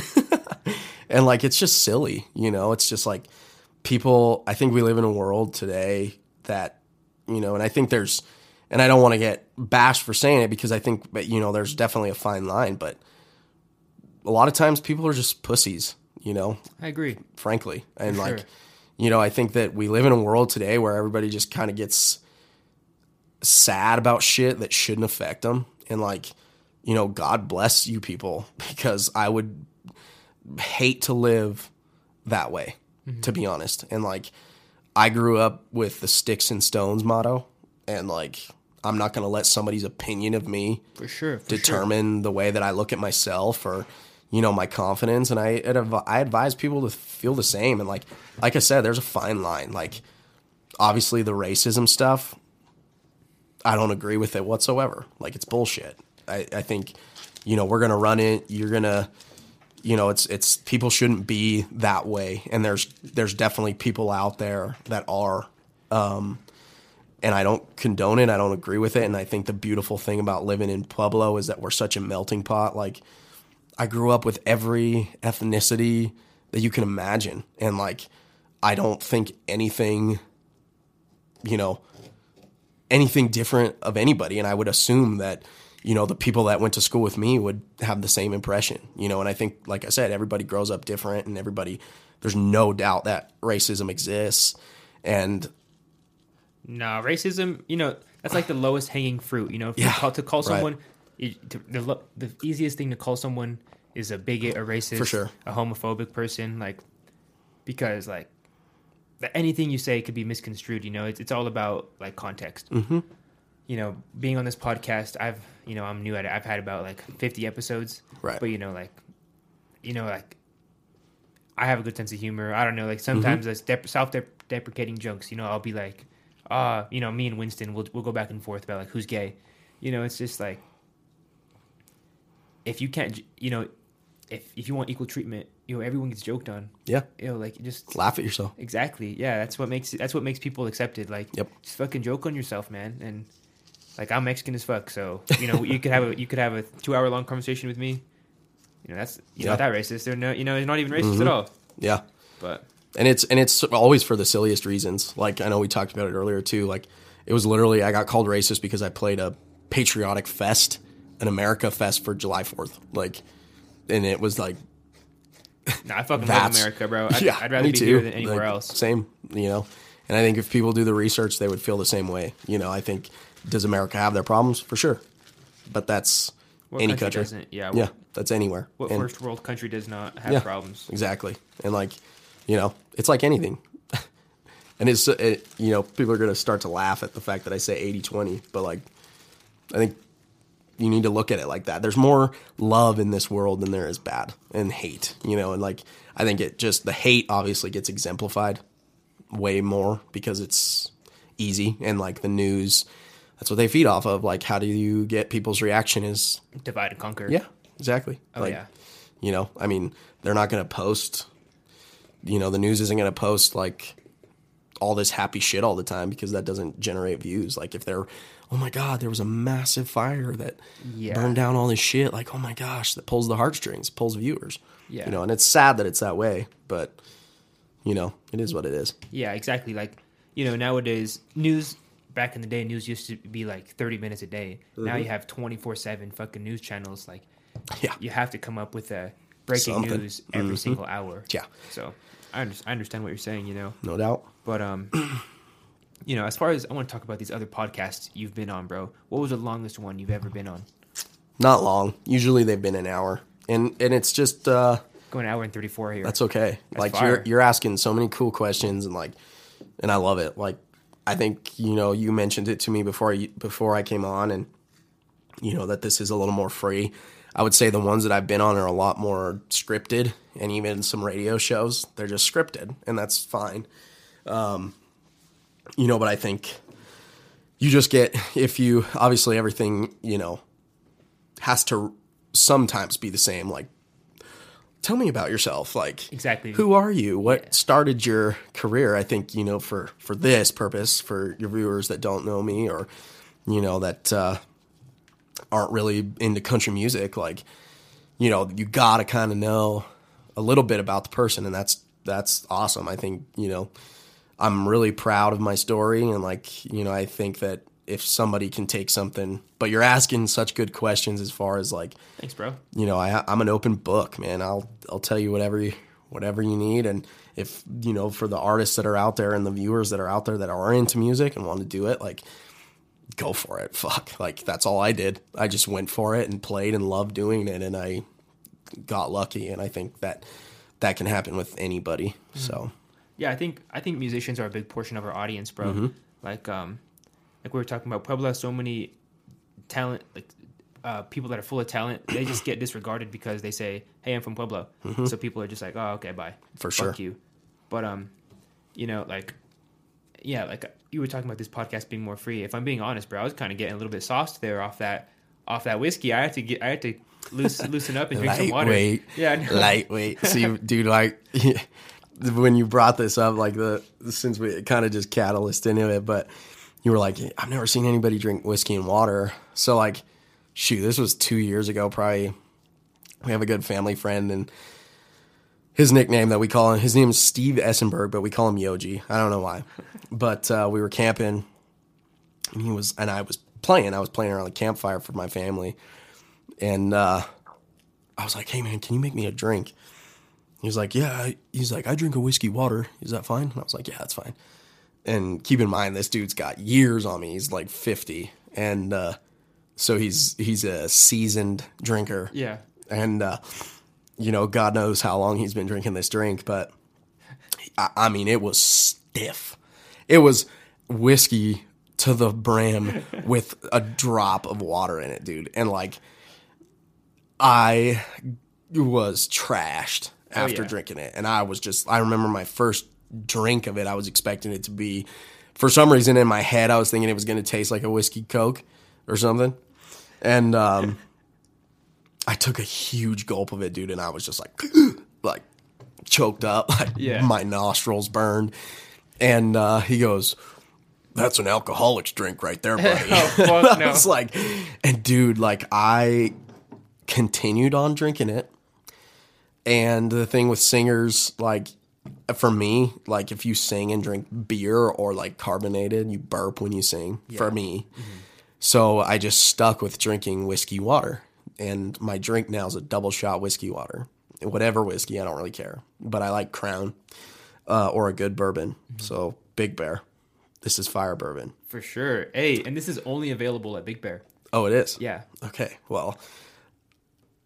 and like it's just silly you know it's just like people i think we live in a world today that you know and i think there's and i don't want to get bashed for saying it because i think but you know there's definitely a fine line but a lot of times people are just pussies you know I agree. frankly. And For like, sure. you know, I think that we live in a world today where everybody just kind of gets sad about shit that shouldn't affect them. And like, you know, God bless you people because I would hate to live that way, Mm-hmm. to be honest. And like, I grew up with the sticks and stones motto. And like, I'm not going to let somebody's opinion of me For sure. For sure. determine the way that I look at myself or you know my confidence. And I I advise people to feel the same. And like like I said there's a fine line. Like obviously the racism stuff I don't agree with it whatsoever. Like it's bullshit. I I think you know we're going to run it. You're going to you know it's it's people shouldn't be that way. And there's there's definitely people out there that are um and I don't condone it. I don't agree with it. And I think the beautiful thing about living in Pueblo is that we're such a melting pot. Like, I grew up with every ethnicity that you can imagine. And, like, I don't think anything, you know, anything different of anybody. And I would assume that, you know, the people that went to school with me would have the same impression, you know. And I think, like I said, everybody grows up different and everybody, there's no doubt that racism exists. And Nah, racism. You know, that's like the lowest hanging fruit. You know, if you Yeah, call, to call right. someone, you, to, the the easiest thing to call someone is a bigot, a racist, For sure. a homophobic person. Like, because like anything you say could be misconstrued. You know, it's it's all about like context. Mm-hmm. You know, being on this podcast, I've you know I'm new at it. I've had about like 50 episodes. Right. But you know, like, you know, like. I have a good sense of humor. I don't know, like sometimes Mm-hmm. it's dep- self-deprecating jokes. You know, I'll be like, uh, you know, me and Winston, we'll we'll go back and forth about like who's gay. You know, it's just like if you can't, you know, if if you want equal treatment, you know, everyone gets joked on. yeah, You know, like just laugh at yourself. exactly, yeah. That's what makes that's what makes people accepted. Like, Yep. just fucking joke on yourself, man. And like I'm Mexican as fuck, so you know, you could have a you could have a two hour long conversation with me. You know, that's you're not that racist. They're no, you know, it's not even racist Mm-hmm. at all. Yeah. But and it's and it's always for the silliest reasons. Like I know we talked about it earlier too. Like it was literally I got called racist because I played a patriotic fest, an America fest for July Fourth. Like, and it was like no, I fucking love America, bro. I'd, yeah, I'd rather be too. here than anywhere Like, else. Same, you know. And I think if people do the research, they would feel the same way. You know, I think does America have their problems for sure, but that's What any country country. Yeah, yeah, what- that's anywhere. What And- first world country does not have Yeah. problems? Exactly. And like, you know, it's like anything. and it's, it, you know, people are going to start to laugh at the fact that I say 80 20, but like, I think you need to look at it like that. There's more love in this world than there is bad and hate, you know, and like, I think it just, the hate obviously gets exemplified way more because it's easy and like the news, that's what they feed off of. Like, how do you get people's reaction is, Divide and conquer. yeah, exactly. Oh like, yeah. you know, I mean, they're not going to post, you know, the news isn't going to post like all this happy shit all the time because that doesn't generate views. Like if they're, oh my God, there was a massive fire that Yeah. burned down all this shit. Like, oh my gosh, that pulls the heartstrings, pulls viewers. Yeah. You know, and it's sad that it's that way, but, you know, it is what it is. Yeah, exactly. Like, you know, nowadays news back in the day, news used to be like thirty minutes a day. Now mm-hmm. you have twenty four seven fucking news channels. Like, Yeah. you have to come up with a breaking Something. news every mm-hmm. single hour. Yeah. So I, under- I understand what you're saying. You know, No doubt. but um, you know, as far as I want to talk about these other podcasts you've been on, bro. What was the longest one you've ever been on? Not long. Usually they've been an hour. And, and it's just, uh, Going an hour and thirty four here. That's okay. like fire. you're you're asking so many cool questions and like and I love it. Like I think you know you mentioned it to me before you, before I came on and you know that this is a little more free. I would say the ones that I've been on are a lot more scripted and even some radio shows they're just scripted and that's fine. Um you know but I think you just get if you obviously everything, you know, has to sometimes be the same. Like, tell me about yourself. Like, Exactly. who are you? What started your career? I think you know for for this purpose, for your viewers that don't know me or you know that uh, aren't really into country music, like you know, you gotta kind of know a little bit about the person, and that's that's awesome. I think you know, I'm really proud of my story, and like you know, I think that if somebody can take something, but you're asking such good questions as far as like Thanks, bro. you know, I, I'm an open book, man. I'll I'll tell you whatever you, whatever you need, and if you know, for the artists that are out there and the viewers that are out there that are into music and want to do it, like, go for it. Fuck, like that's all I did. I just went for it and played and loved doing it, and I got lucky. And I think that that can happen with anybody. So Yeah, I think I think musicians are a big portion of our audience, bro. Mm-hmm. Like um, like we were talking about, Pueblo so many talent, like uh, people that are full of talent. They just get disregarded because they say, "Hey, I'm from Pueblo," so people are just like, "Oh, okay, bye." Mm-hmm. For Fuck sure. you. But um, you know, like, yeah, like you were talking about this podcast being more free. If I'm being honest, bro, I was kind of getting a little bit sauced there off that off that whiskey. I had to get, I had to loosen loosen up and drink some water. lightweight, Yeah, know. lightweight. See, dude, like when you brought this up, like the since we kind of just catalyst into it, but you were like, I've never seen anybody drink whiskey and water. So like, shoot, this was two years ago, probably. We have a good family friend and. His nickname that we call him, his name is Steve Essenberg, but we call him Yoji. I don't know why. But uh, we were camping, and he was, and I was playing. I was playing around the campfire for my family, and uh, I was like, "Hey man, can you make me a drink?" He was like, "Yeah." He's like, "I drink a whiskey water. Is that fine?" And I was like, "Yeah, that's fine." And keep in mind, this dude's got years on me. He's like fifty, and uh, so he's he's a seasoned drinker. yeah. And uh, you know, God knows how long he's been drinking this drink, but I, I mean, it was stiff. It was whiskey to the brim with a drop of water in it, dude. And like, I was trashed after yeah. drinking it. And I was just, I remember my first drink of it, I was expecting it to be, for some reason in my head, I was thinking it was going to taste like a whiskey Coke or something. And, um, I took a huge gulp of it, dude, and I was just like, like choked up, like Yeah. my nostrils burned. And uh, he goes, "That's an alcoholic's drink right there, buddy." Oh, fuck no. I was like, and dude, like I continued on drinking it. And the thing with singers, like for me, like if you sing and drink beer or like carbonated, you burp when you sing. For me, so I just stuck with drinking whiskey water, and my drink now is a double shot whiskey water. Whatever whiskey, I don't really care, but I like Crown uh, or a good bourbon. So Big Bear, this is fire bourbon. For sure. Hey, and this is only available at Big Bear. Oh, it is. Yeah. Okay. Well,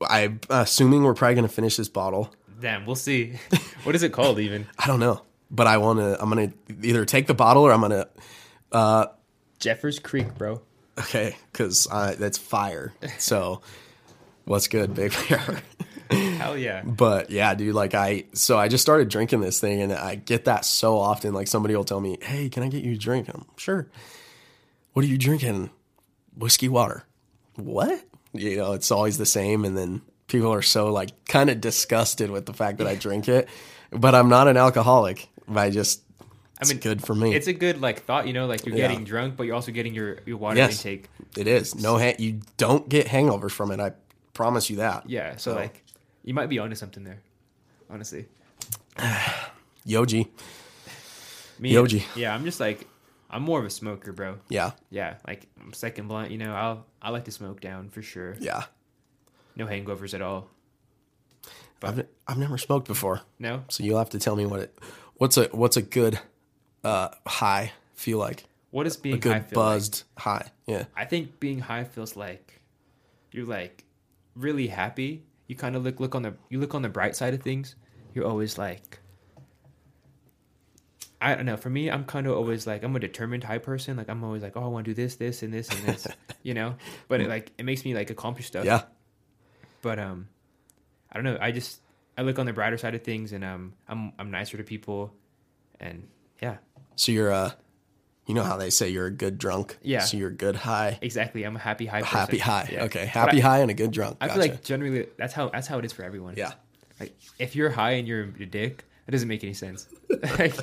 I'm assuming we're probably gonna finish this bottle. Damn, we'll see. what is it called even? I don't know, but I want to. I'm gonna either take the bottle or I'm gonna. Uh, Jeffers Creek, bro. Okay, because that's fire. So, what's good, Big Bear? Hell yeah. But yeah, dude, like I, so I just started drinking this thing and I get that so often. Like somebody will tell me, Hey, can I get you a drink? I'm sure. What are you drinking? Whiskey water. What? You know, it's always the same. And then people are so like kind of disgusted with the fact that I drink it, but I'm not an alcoholic. I just, it's mean, good for me. It's a good like thought, you know, like you're Yeah. getting drunk, but you're also getting your, your water Yes. intake. it is. No, ha- you don't get hangovers from it. I promise you that. Yeah. So, So- like you might be onto something there. Honestly. Yoji. Me Yoji. Yeah, I'm just like I'm more of a smoker, bro. Yeah. Yeah, like second blunt, you know, I'll I like to smoke down for sure. Yeah. No hangovers at all. I've, I've never smoked before. No? So you'll have to tell me what it what's a what's a good uh high feel like? What is being A good high feel like? buzzed high. Yeah. I think being high feels like you're like really happy. You kind of look look on the you look on the bright side of things. You're always like I don't know. For me, I'm kind of always like I'm a determined high person. Like I'm always like, oh, I want to do this, this, and this, and this. you know. But it like it makes me like accomplish stuff. Yeah. But um, I don't know. I just I look on the brighter side of things, and um, I'm I'm nicer to people, and yeah. So you're uh you know how they say you're a good drunk. Yeah. So you're a good high, Exactly. I'm a happy high. Person. happy high. Yeah. Okay, happy I, high and a good drunk. I Gotcha. feel like generally that's how that's how it is for everyone. yeah. Like if you're high and you're a dick, that doesn't make any sense. like,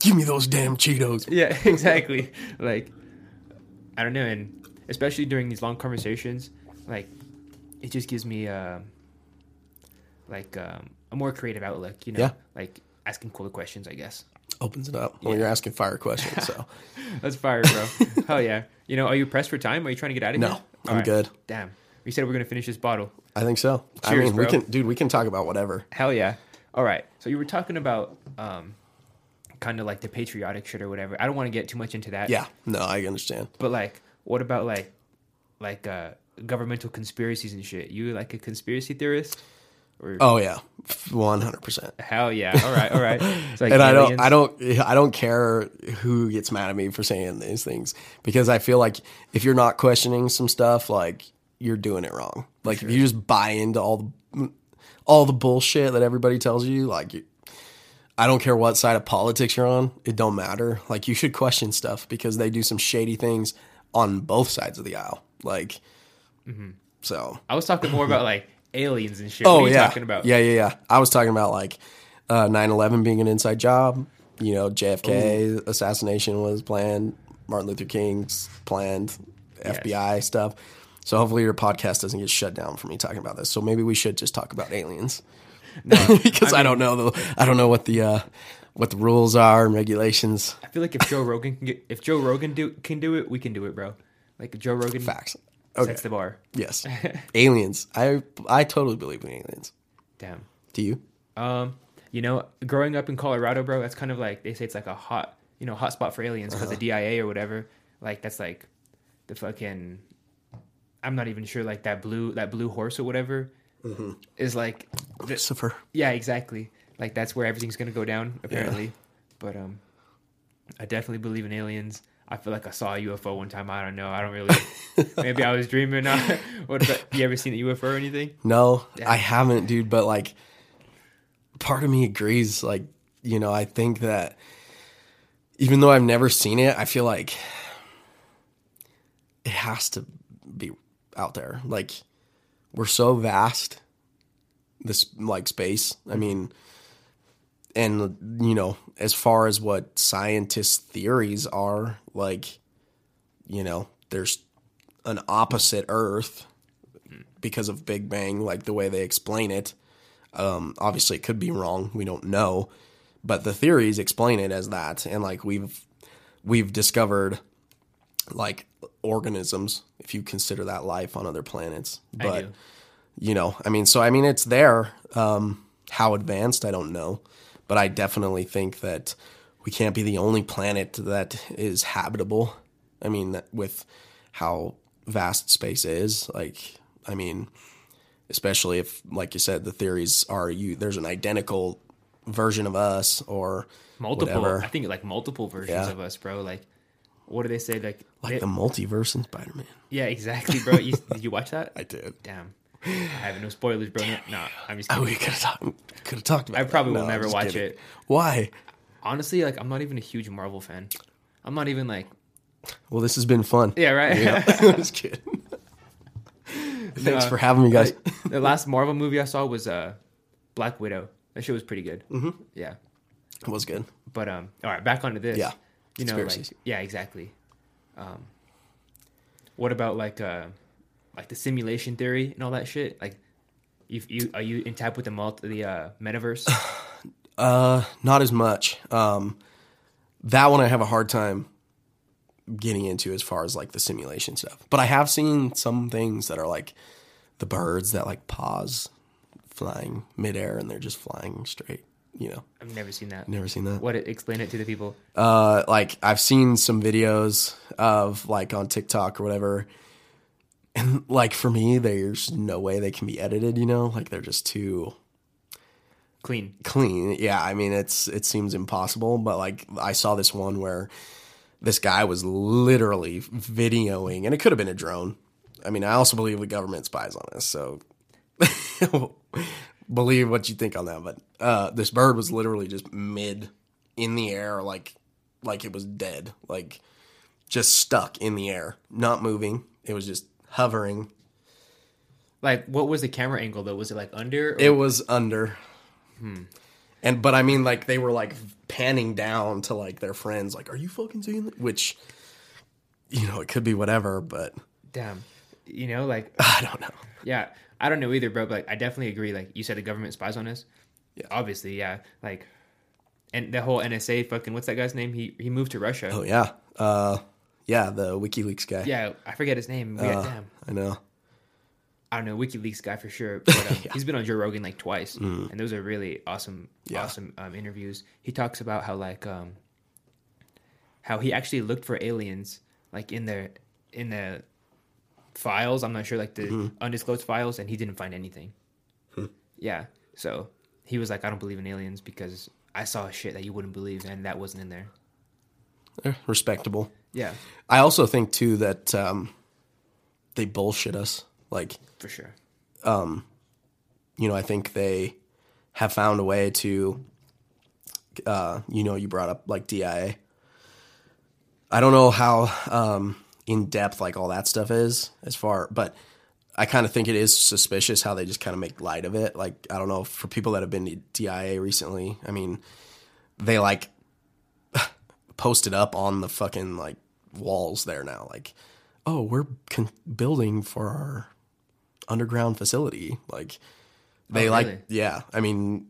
Give me those damn Cheetos. yeah, exactly. Like I don't know, and especially during these long conversations, like it just gives me uh, like um, a more creative outlook. You know, Yeah. like asking cooler questions. I guess Opens it up when you're asking fire questions. So that's fire, bro. Hell yeah. You know, are you pressed for time? Are you trying to get out of no, here? No, I'm right. good. Damn. We said we're gonna finish this bottle. I think so. I Cheers, mean, we can, dude. We can talk about whatever. Hell yeah. All right. So you were talking about um, kind of like the patriotic shit or whatever. I don't want to get too much into that. Yeah. No, I understand. But like, what about like, like uh, governmental conspiracies and shit? You like a conspiracy theorist? Or Oh yeah, one hundred percent. hell yeah. All right. All right. Like And I don't. I don't, I don't care who gets mad at me for saying these things because I feel like if you're not questioning some stuff, like you're doing it wrong. Like if you just buy into all the, all the bullshit that everybody tells you, like you, I don't care what side of politics you're on, it don't matter. Like you should question stuff because they do some shady things on both sides of the aisle. Like, so I was talking more about like aliens and shit. Oh what are you yeah, talking about? yeah, yeah, yeah. I was talking about like uh, 9/11 being an inside job. You know, JFK assassination was planned. Martin Luther King's planned. FBI stuff. So hopefully your podcast doesn't get shut down for me talking about this. So maybe we should just talk about aliens because I, don't know the I don't know what the uh, what the rules are and regulations. I feel like if Joe Rogan can get, if Joe Rogan do can do it, we can do it, bro. Like Joe Rogan Facts. Okay. sets the bar. Yes. aliens. I I totally believe in aliens. Damn. Do you? Um, you know, growing up in Colorado, bro, that's kind of like they say it's like a hot, you know, hot spot for aliens because Uh-huh. the DIA or whatever. Like that's like the fucking. I'm not even sure. Like that blue, that blue horse or whatever, Mm-hmm. is like, Christopher. yeah, exactly. Like that's where everything's gonna go down apparently. But um, I definitely believe in aliens. I feel like I saw a UFO one time. I don't know. I don't really. maybe I was dreaming. what about you? Ever seen a UFO or anything? No, I haven't, dude. But like, part of me agrees. Like, you know, I think that even though I've never seen it, I feel like it has to be out there. Like, we're so vast, this like space. I mean, and you know, as far as what scientists' theories are, like, you know, there's an opposite Earth because of Big Bang, like the way they explain it. Um, obviously, it could be wrong. We don't know, but the theories explain it as that, and like we've we've discovered like organisms, if you consider that life on other planets. But you know, I mean, so I mean, it's there. Um, how advanced, I don't know, but I definitely think that we can't be the only planet that is habitable. I mean, that with how vast space is, like, I mean, especially if, like you said, the theories are you there's an identical version of us or Multiple. whatever. I think like multiple versions Yeah. of us, bro. Like, what do they say? Like, like they- the multiverse in Spider Man. yeah, exactly, bro. You, did you watch that? I did. Damn. I have no spoilers, bro. No, nah, I'm just Oh, we could have talked. Could have talked about. I that. probably will No, never watch kidding. it. Why? Honestly, like, I'm not even a huge Marvel fan. I'm not even like, Well, this has been fun. yeah, right. Yeah, just kidding. Thanks No, for having me, guys. the last Marvel movie I saw was uh, Black Widow. That shit was pretty good. Mm-hmm. Yeah, It was good. but um, all right, back onto this. Yeah. You know, like, yeah, exactly. Um, what about like uh, like the simulation theory and all that shit? Like, you you are you in tap with the multi the uh, metaverse? Uh, not as much. Um, that one I have a hard time getting into as far as like the simulation stuff. But I have seen some things that are like the birds that like pause flying midair and they're just flying straight. You know, I've never seen that. never seen that. What explain it to the people? Uh, like I've seen some videos of like on TikTok or whatever. And like for me, there's no way they can be edited, you know? Like they're just too Clean. clean. Yeah, I mean it's it seems impossible, but like I saw this one where this guy was literally videoing and it could have been a drone. I mean, I also believe the government spies on us, so believe what you think on that, but uh this bird was literally just mid in the air like like it was dead, like just stuck in the air, not moving. It was just hovering. Like, what was the camera angle though? Was it like under? Or, It was under. And but I mean, like they were like panning down to like their friends, like, "Are you fucking seeing that?" Which, you know, it could be whatever, but damn, you know, like I don't know. Yeah, I don't know either, bro. But like, I definitely agree. Like you said, the government spies on us. Yeah. obviously, yeah. Like, and the whole NSA fucking what's that guy's name? He he moved to Russia. Oh yeah, uh, yeah, the WikiLeaks guy. Yeah, I forget his name. We Uh, damn, I know. I don't know WikiLeaks guy for sure. But um, he's been on Joe Rogan like twice, and those are really awesome. Yeah. awesome um, interviews. He talks about how like um how he actually looked for aliens like in the in the files. I'm not sure like the Mm-hmm. undisclosed files, and he didn't find anything. Hmm. Yeah, so he was like, I don't believe in aliens because I saw shit that you wouldn't believe, and that wasn't in there. Eh, respectable. Yeah, I also think too that um, they bullshit us. Like, for sure. you know, I think they have found a way to, uh, you know, you brought up like DIA. I don't know how um, in depth like all that stuff is as far, but I kind of think it is suspicious how they just kind of make light of it. Like, I don't know for people that have been to DIA recently. I mean, they like posted up on the fucking like walls there now, like, oh, we're con- building for our underground facility, like they Oh, like really? yeah i mean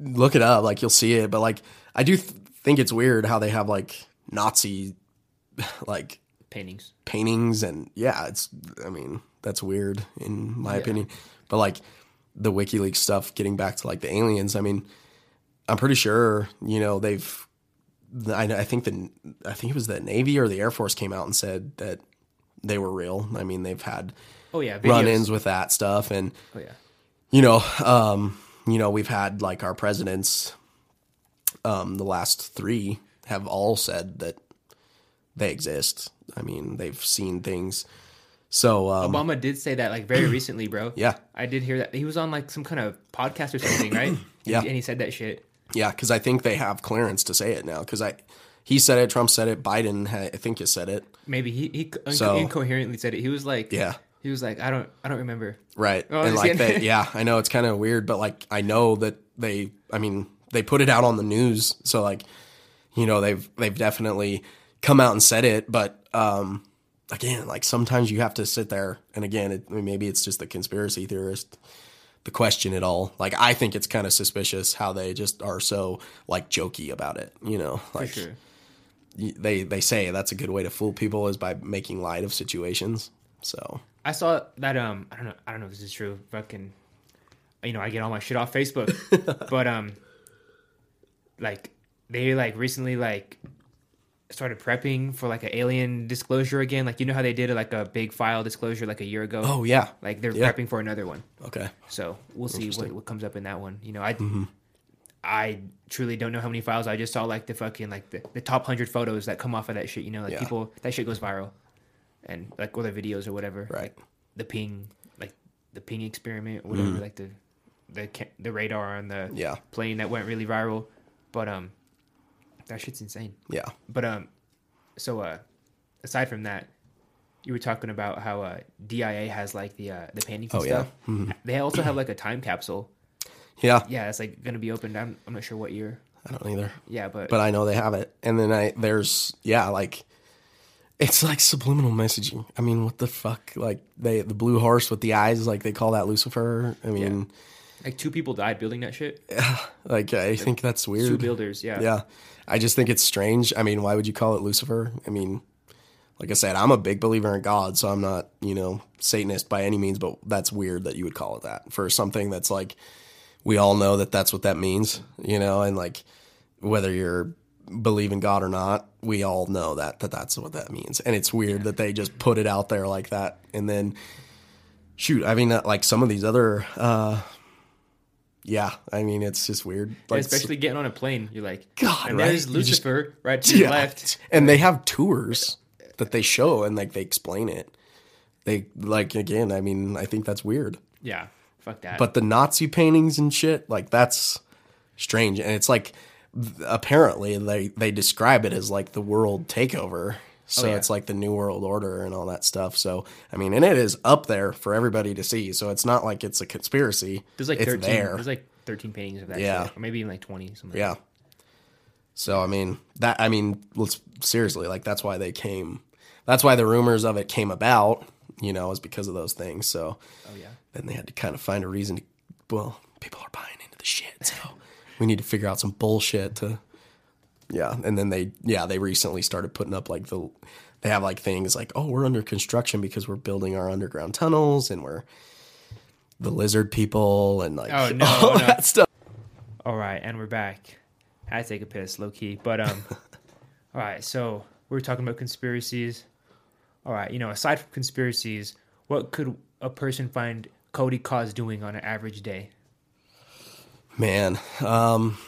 look it up like you'll see it but like i do th- think it's weird how they have like nazi like Paintings. paintings and yeah it's i mean that's weird in my opinion but like the wikileaks stuff getting back to like the aliens i mean i'm pretty sure you know they've I, I think the i think it was the navy or the air force came out and said that they were real i mean they've had Oh yeah, videos. run-ins with that stuff and Oh yeah. you know, um, you know, we've had like our presidents, um, the last three have all said that they exist. I mean, they've seen things. So, um, Obama did say that like very recently, bro. yeah, I did hear that he was on like some kind of podcast or something, right? Yeah. and he said that shit. yeah, because I think they have clearance to say it now. Because I, he said it, Trump said it, Biden, I think, has said it. Maybe he he inco- So- incoherently said it. He was like, Yeah, he was like, I don't I don't remember. right. Oh, and like they, yeah, I know it's kind of weird, but like I know that they, I mean, they put it out on the news, so like, you know, they've they've definitely come out and said it, but um, again, like sometimes you have to sit there, and again, it, I mean, maybe it's just the conspiracy theorist, the question at all. Like I think it's kind of suspicious how they just are so like jokey about it, you know, like sure. they they say that's a good way to fool people is by making light of situations. So I saw that um I don't know I don't know if this is true. Fucking you know, I get all my shit off Facebook. but um like they like recently like started prepping for like an alien disclosure again. Like you know how they did like a big file disclosure like a year ago? oh yeah, Like they're yeah. prepping for another one. okay. So we'll see what, what comes up in that one. You know, I Mm-hmm. I truly don't know how many files. I just saw like the fucking like the, the top hundred photos that come off of that shit. You know, like Yeah. people that shit goes viral, and like other videos or whatever. Right. The ping, like the ping experiment, or whatever. Like the the the radar on the. Yeah. plane that went really viral, but um, that shit's insane. Yeah. But um, so uh, aside from that, you were talking about how uh DIA has like the uh the paintings and Oh, yeah. stuff. They also have like a time capsule. Yeah. Yeah, it's like gonna be opened. I'm I'm not sure what year. I don't either. Yeah, but, But I know they have it. And then I there's yeah, like it's like subliminal messaging. I mean, what the fuck? Like they the blue horse with the eyes, like they call that Lucifer. I mean, like two people died building that shit. Yeah, like I think that's weird. Two builders. Yeah. Yeah. I just think it's strange. I mean, why would you call it Lucifer? I mean, like I said, I'm a big believer in God, so I'm not, you know, Satanist by any means, but that's weird that you would call it that for something that's like, we all know that that's what that means, you know, and like whether you're believe in God or not, we all know that, that that's what that means. And it's weird that they just put it out there like that. And then, shoot, I mean, like some of these other, uh, yeah, I mean, it's just weird. Like, Especially getting on a plane, you're like, God, and right? there's You just- Lucifer right to your left. And they have tours that they show and like they explain it. They like again, I mean, I think that's weird. Yeah, fuck that. But the Nazi paintings and shit, like that's strange. And it's like apparently they they describe it as like the world takeover. Oh, so Oh, yeah. it's like the new world order and all that stuff. So I mean, and it is up there for everybody to see. So it's not like it's a conspiracy. There's like it's 13. there. There's like 13 paintings of that. Yeah. shit, or maybe even like 20. Something. Yeah. So I mean that I mean let's seriously like that's why they came. That's why the rumors of it came about. You know, is because of those things. So Oh yeah. then they had to kind of find a reason to. Well, people are buying into the shit, so we need to figure out some bullshit to. Yeah, and then they yeah they recently started putting up like the they have like things like oh we're under construction because we're building our underground tunnels and we're the lizard people and like Oh, no, all no. that stuff. All right, and we're back. I had to take a piss, low key. But um, all right. So we were talking about conspiracies. All right, you know, aside from conspiracies, what could a person find Cody Cozz doing on an average day? Man, um,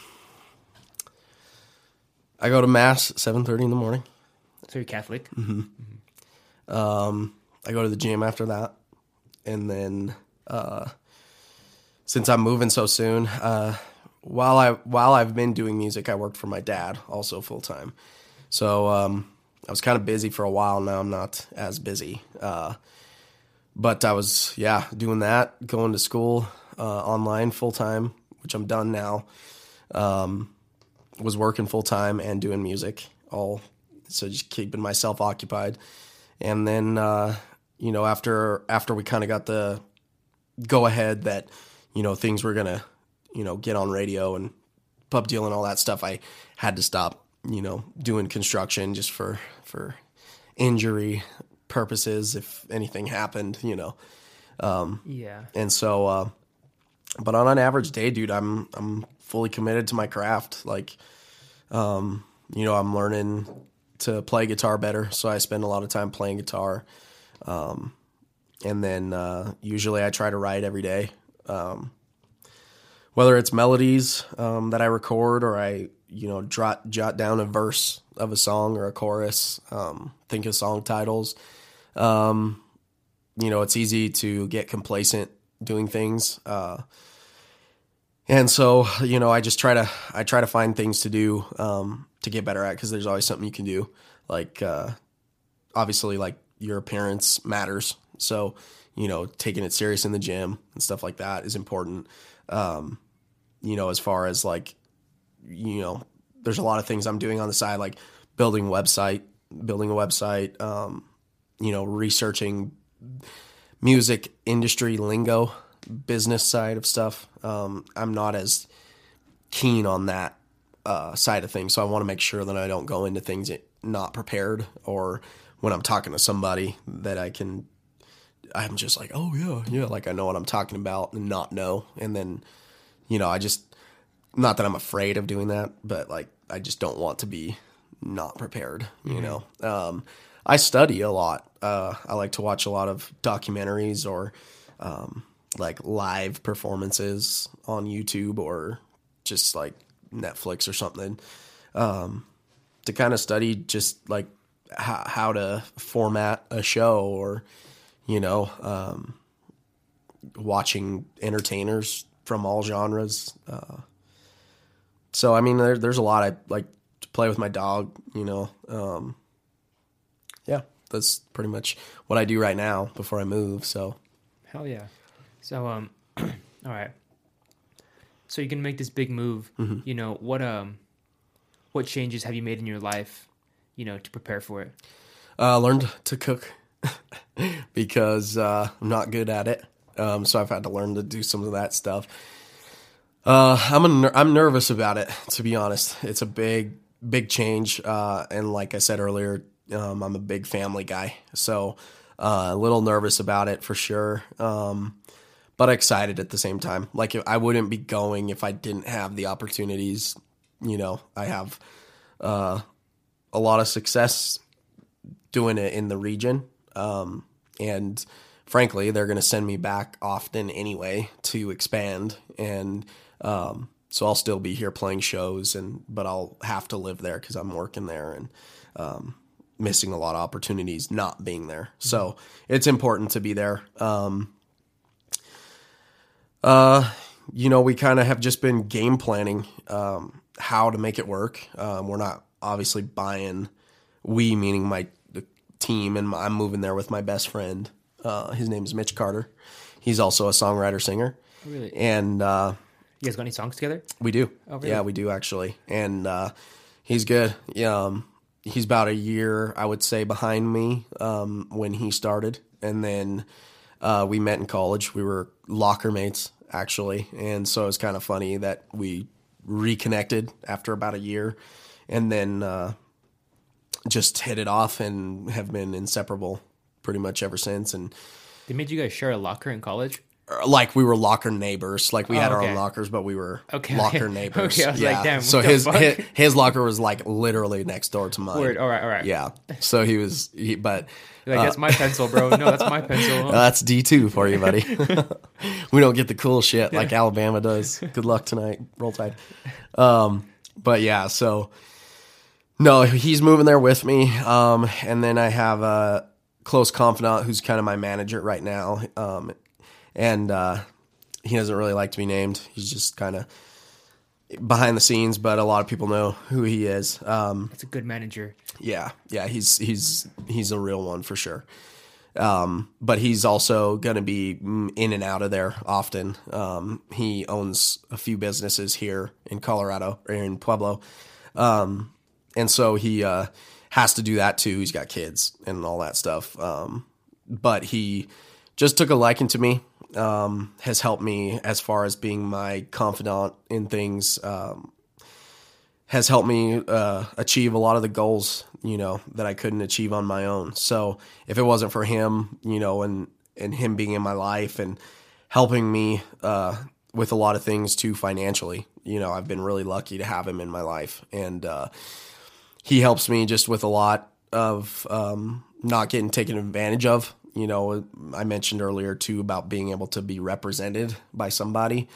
I go to mass seven thirty in the morning. So you're Catholic. Um, I go to the gym after that, and then uh, since I'm moving so soon, uh, while I while I've been doing music, I worked for my dad also full time. So um, I was kind of busy for a while. Now I'm not as busy, uh, but I was yeah doing that, going to school uh, online full time, which I'm done now. Um, was working full time and doing music all so just keeping myself occupied and then uh, you know after after we kind of got the go ahead that you know things were gonna you know get on radio and pub deal and all that stuff i had to stop you know doing construction just for for injury purposes if anything happened you know Um, Yeah. and so uh but on an average day dude i'm i'm fully committed to my craft. Like um you know i'm learning to play guitar better so i spend a lot of time playing guitar. Um and then uh usually i try to write every day. Um whether it's melodies um that i record or i you know jot jot down a verse of a song or a chorus um think of song titles. Um you know it's easy to get complacent doing things uh and so you know i just try to i try to find things to do um to get better at because there's always something you can do. Like uh obviously like your appearance matters. So you know taking it serious in the gym and stuff like that is important. Um you know as far as like you know there's a lot of things i'm doing on the side like building website building a website um you know researching music industry lingo business side of stuff um, i'm not as keen on that uh, side of things. So i want to make sure that i don't go into things not prepared or when i'm talking to somebody that i can i'm just like oh yeah yeah like i know what i'm talking about and not know. And then you know i just not that i'm afraid of doing that but like i just don't want to be not prepared you know? Um, i study a lot uh, i like to watch a lot of documentaries or um, like live performances on youtube or just like netflix or something um, to kind of study just like how, how to format a show or you know um, watching entertainers from all genres uh, so I mean, there, there's a lot I like to play with my dog. You know, um, that's pretty much what I do right now before I move. So Hell yeah. So um, all right. So you can make this big move. Mm-hmm. You know what um, what changes have you made in your life? You know to prepare for it. uh, learned to cook because uh, I'm not good at it. Um, so I've had to learn to do some of that stuff. Uh, I'm a ner- I'm nervous about it to be honest. It's a big big change, uh, and like I said earlier, um, I'm a big family guy, so uh, a little nervous about it for sure. Um, but excited at the same time. Like I wouldn't be going if I didn't have the opportunities. You know, I have uh, a lot of success doing it in the region. Um, and frankly, they're going to send me back often anyway to expand. And um, so I'll still be here playing shows, and but I'll have to live there because I'm working there and um, missing a lot of opportunities not being there. So it's important to be there. Um, uh, you know, we kind of have just been game planning. Um, how to make it work. Um, we're not obviously buying. We meaning my the team, and I'm moving there with my best friend. Uh, his name is Mitch Carter. He's also a songwriter singer, Really? and uh, You guys got any songs together? we do. Oh, really? Yeah, we do actually. And uh, he's good. Yeah, um, he's about a year, I would say, behind me um, when he started. And then uh, we met in college. We were locker mates, actually. And so it's kind of funny that we reconnected after about a year and then uh, just hit it off and have been inseparable pretty much ever since. And They made you guys share a locker in college. Uh, like we were locker neighbors. Like we had our Oh, okay. own lockers, but we were Okay, locker okay. neighbors. Okay, was like, so his, his his locker was like literally next door to mine. Word. All right. All right. Yeah. So he was, he, but You're like that's my pencil, bro. No, that's my pencil. uh, that's D two for you, buddy. we don't get the cool shit like Alabama does. Good luck tonight. Roll Tide. Um, but yeah, so no, he's moving there with me. Um, and then I have a close confidant who's kind of my manager right now. Um, and uh, he doesn't really like to be named. He's just kind of behind the scenes, but a lot of people know who he is. Um, That's a good manager. yeah, yeah, he's he's he's a real one for sure. Um, but he's also going to be in and out of there often. Um, he owns a few businesses here in Colorado or in Pueblo, um, and so he uh, has to do that too. He's got kids and all that stuff. Um, but he just took a liking to me. Um, has helped me as far as being my confidant in things. Um, has helped me uh, achieve a lot of the goals, you know, that I couldn't achieve on my own. So if it wasn't for him, you know, and and him being in my life and helping me uh, with a lot of things too financially, you know, I've been really lucky to have him in my life, and uh, he helps me just with a lot of um, not getting taken advantage of. You know, I mentioned earlier too about being able to be represented by somebody.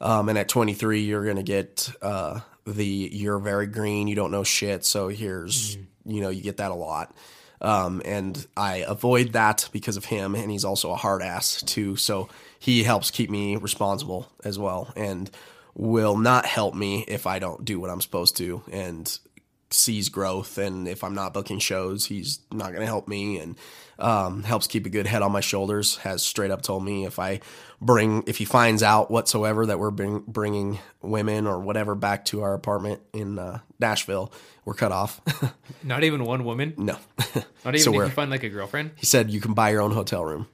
Um, and at 23, you're going to get uh, the you're very green, you don't know shit. So here's, you know, you get that a lot. Um, and I avoid that because of him. And he's also a hard ass too. So he helps keep me responsible as well and will not help me if I don't do what I'm supposed to. And sees growth and if i'm not booking shows he's not going to help me and um, helps keep a good head on my shoulders has straight up told me if i bring if he finds out whatsoever that we're bring, bringing women or whatever back to our apartment in uh, nashville we're cut off Not even one woman. no Not even So if you find like a girlfriend. he said you can buy your own hotel room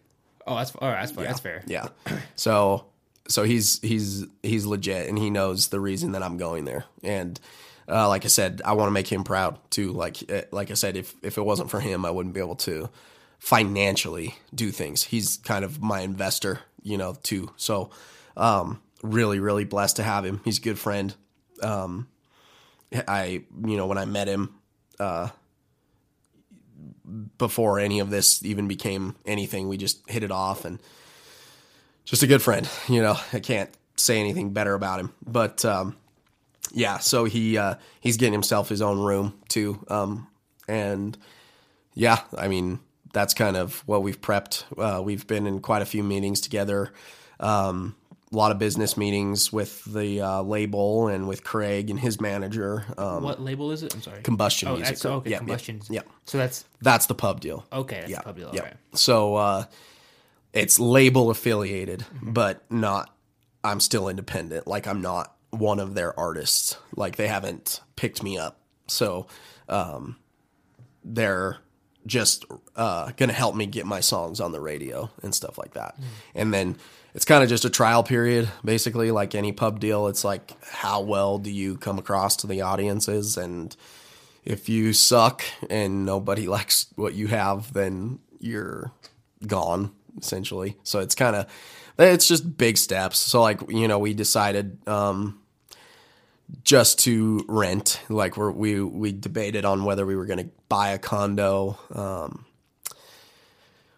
Oh, that's all right. That's fair. That's fair. yeah so so he's he's he's legit and he knows the reason that i'm going there and uh, like i said i want to make him proud too like uh, like i said if if it wasn't for him i wouldn't be able to financially do things he's kind of my investor you know too so um really really blessed to have him he's a good friend um i you know when i met him uh before any of this even became anything we just hit it off and just a good friend. You know, I can't say anything better about him. But um, yeah, so he uh, he's getting himself his own room too. Um, and yeah, I mean that's kind of what we've prepped. Uh, we've been in quite a few meetings together. Um, a lot of business meetings with the uh, label and with Craig and his manager. Um, What label is it? I'm sorry. Combustion Oh, music. that's, okay. Yeah, yeah, yeah. So that's That's the pub deal. okay. That's yeah, probably all yeah. right. So uh, it's label affiliated, but not. I'm still independent. Like I'm not one of their artists. Like they haven't picked me up. So um, they're just uh, gonna help me get my songs on the radio and stuff like that. And then it's kind of just a trial period, basically, like any pub deal. It's like how well do you come across to the audiences and if you suck and nobody likes what you have, then you're gone essentially. So it's kind of it's just big steps. So like you know we decided um, just to rent. Like we're, we we debated on whether we were going to buy a condo. Um,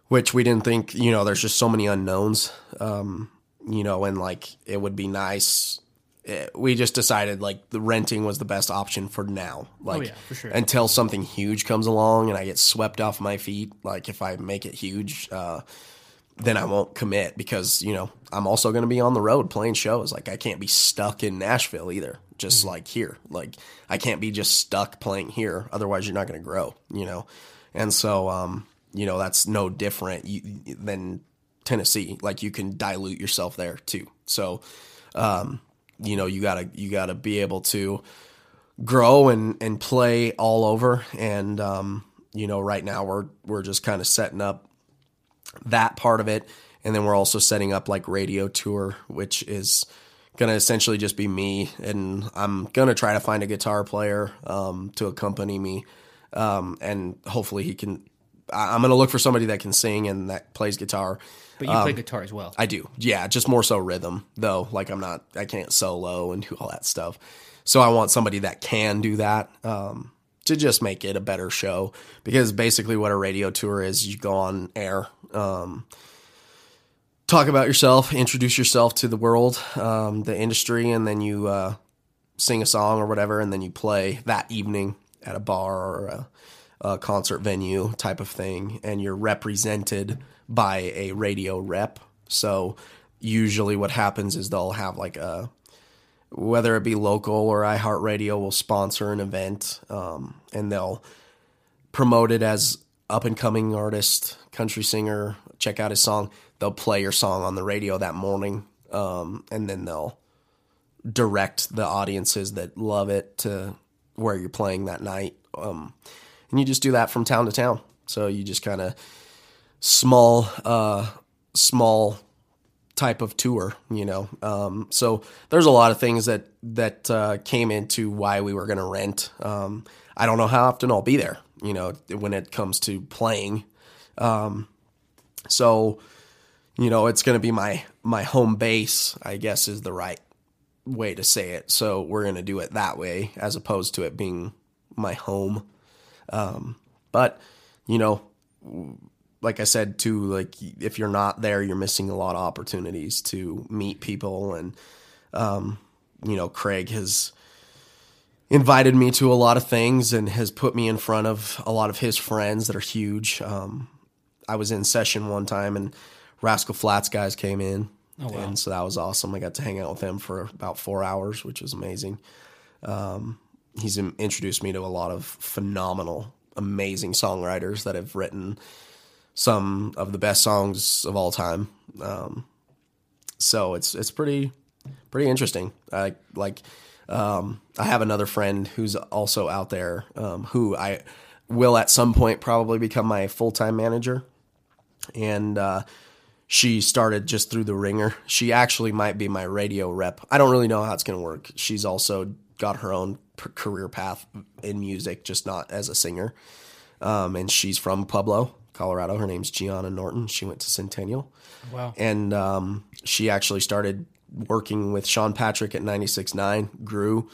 which we didn't think, you know, there's just so many unknowns, um, you know, and like it would be nice. eh, We just decided like the renting was the best option for now. Like Oh, yeah, for sure. until something huge comes along and I get swept off my feet. Like if I make it huge, uh, then I won't commit because you know I'm also going to be on the road playing shows. Like I can't be stuck in Nashville either. Just like here. Like I can't be just stuck playing here. Otherwise, you're not going to grow. You know, and so um, you know that's no different than Tennessee. Like you can dilute yourself there too. So um, you know you gotta you gotta be able to grow and and play all over. And um, you know right now we're we're just kind of setting up that part of it. And then we're also setting up like radio tour, which is going to essentially just be me. And I'm going to try to find a guitar player um, to accompany me. Um, and hopefully he can. I- I'm going to look for somebody that can sing and that plays guitar. But you play guitar as well. I do. Yeah, just more so rhythm though. Like I'm not I can't solo and do all that stuff. So I want somebody that can do that um, to just make it a better show because basically what a radio tour is, you go on air, um, talk about yourself, introduce yourself to the world, um, the industry, and then you uh, sing a song or whatever, and then you play that evening at a bar or a, a concert venue type of thing, and you're represented by a radio rep. So usually, what happens is they'll have like a whether it be local or iHeartRadio will sponsor an event, um, and they'll promote it as up and coming artist, country singer. Check out his song. They'll play your song on the radio that morning, um, and then they'll direct the audiences that love it to where you're playing that night. Um, and you just do that from town to town. So you just kind of small, uh, small type of tour, you know. Um, so there's a lot of things that that uh, came into why we were going to rent. Um, I don't know how often I'll be there, you know, when it comes to playing. Um, so, you know, it's going to be my my home base, I guess, is the right way to say it. So we're going to do it that way, as opposed to it being my home. Um, but you know, like I said too, like if you're not there, you're missing a lot of opportunities to meet people. And, um, you know, Craig has invited me to a lot of things and has put me in front of a lot of his friends that are huge. Um, I was in session one time and Rascal Flatts guys came in. Oh, wow. And so that was awesome. I got to hang out with him for about four hours, which was amazing. Um, he's introduced me to a lot of phenomenal, amazing songwriters that have written some of the best songs of all time. Um, so it's it's pretty pretty interesting. I like um, I have another friend who's also out there um, who I will at some point probably become my full time manager, and uh, she started just through the ringer. She actually might be my radio rep. I don't really know how it's going to work. She's also got her own career path in music, just not as a singer. Um, and she's from Pueblo, Colorado. Her name's Gianna Norton. She went to Centennial. Wow. And um, she actually started working with Sean Patrick at 96.9, grew,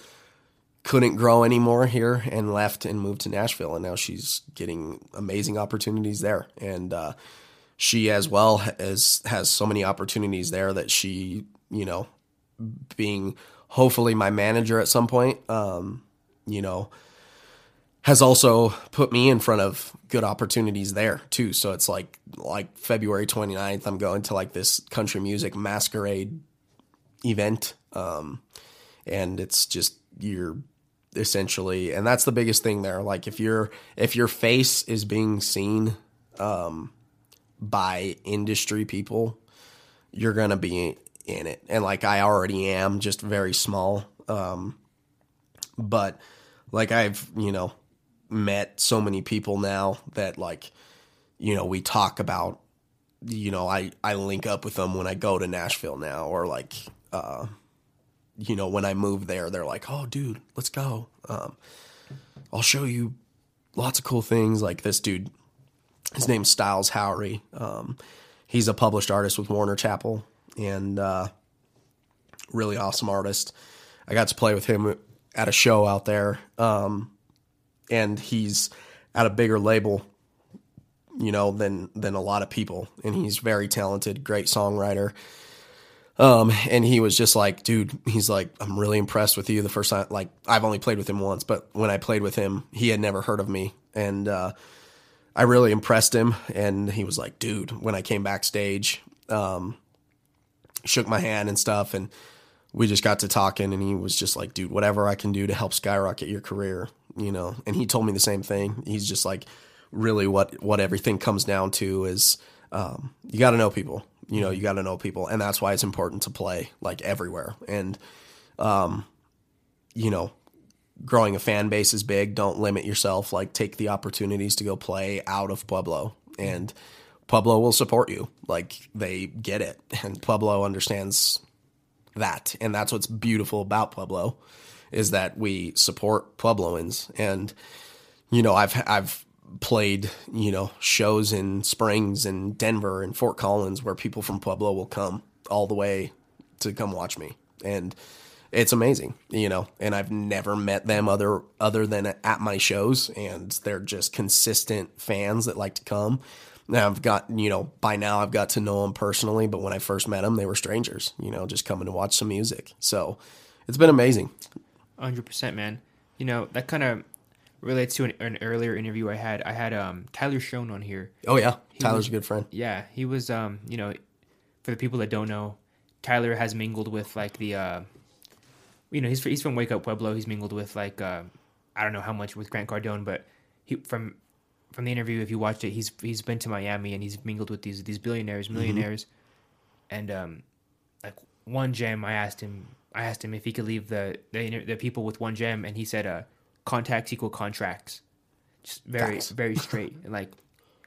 couldn't grow anymore here, and left and moved to Nashville. And now she's getting amazing opportunities there. And uh, she, as well, has, has so many opportunities there that she, you know, being hopefully my manager at some point, um, you know, has also put me in front of good opportunities there too. So it's like like February 29th, I'm going to like this country music masquerade event. Um, and it's just you're essentially and that's the biggest thing there. Like if your if your face is being seen um by industry people, you're gonna be in it. And like I already am, just very small. Um but like I've, you know, met so many people now that like you know we talk about you know i i link up with them when i go to nashville now or like uh you know when i move there they're like oh dude let's go. Um i'll show you lots of cool things. Like this dude his name's styles howery. Um he's a published artist with Warner Chappell and uh really awesome artist. I got to play with him at a show out there. Um and he's at a bigger label, you know, than than a lot of people. And he's very talented, great songwriter. Um, and he was just like, dude, he's like, I'm really impressed with you. The first time, like, I've only played with him once, but when I played with him, he had never heard of me, and uh, I really impressed him. And he was like, dude, when I came backstage, um, shook my hand and stuff, and we just got to talking and he was just like, dude, whatever I can do to help skyrocket your career, you know. And he told me the same thing. He's just like, really, what what everything comes down to is um, you got to know people. You know, you got to know people, and that's why it's important to play like everywhere. And um, you know, growing a fan base is big. Don't limit yourself. Like, take the opportunities to go play out of Pueblo, and Pueblo will support you. Like, they get it, and Pueblo understands that, and that's what's beautiful about Pueblo is that we support Puebloans, and you know, I've I've played you know shows in Springs and Denver and Fort Collins where people from Pueblo will come all the way to come watch me, and it's amazing, you know. And I've never met them other other than at my shows, and they're just consistent fans that like to come. Now I've got you know by now I've got to know them personally, but when I first met them, they were strangers, you know, just coming to watch some music. So it's been amazing. Hundred percent, man. You know that kind of relates to an, an, earlier interview I had. I had um, Tyler Schoen on here. Oh yeah, he Tyler's was, a good friend. Yeah, he was. Um, you know, for the people that don't know, Tyler has mingled with like the, uh, you know, he's he's from Wake Up Pueblo. He's mingled with like uh, I don't know how much with Grant Cardone, but he from from the interview, if you watched it, he's he's been to Miami and he's mingled with these these billionaires, mm-hmm. millionaires, mm-hmm. and um, like one gem. I asked him, I asked him if he could leave the the, the people with one gem, and he said, uh, contacts equal contracts. Just very Facts. very straight and like,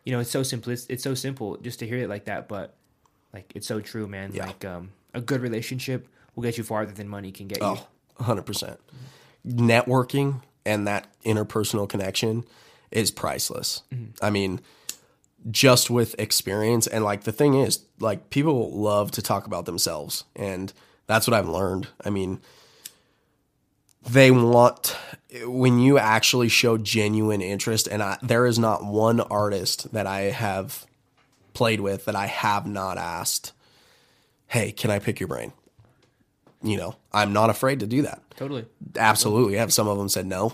you know, it's so simple. It's, it's so simple just to hear it like that, but like it's so true, man. Yeah. Like um, a good relationship will get you farther than money can get oh, you. 100%. Networking and that interpersonal connection is priceless. Mm-hmm. I mean, just with experience and like the thing is, like people love to talk about themselves and that's what I've learned. I mean, they want when you actually show genuine interest and I, there is not one artist that I have played with that I have not asked, "Hey, can I pick your brain?" You know, I'm not afraid to do that. Totally. Absolutely. I have some of them said no.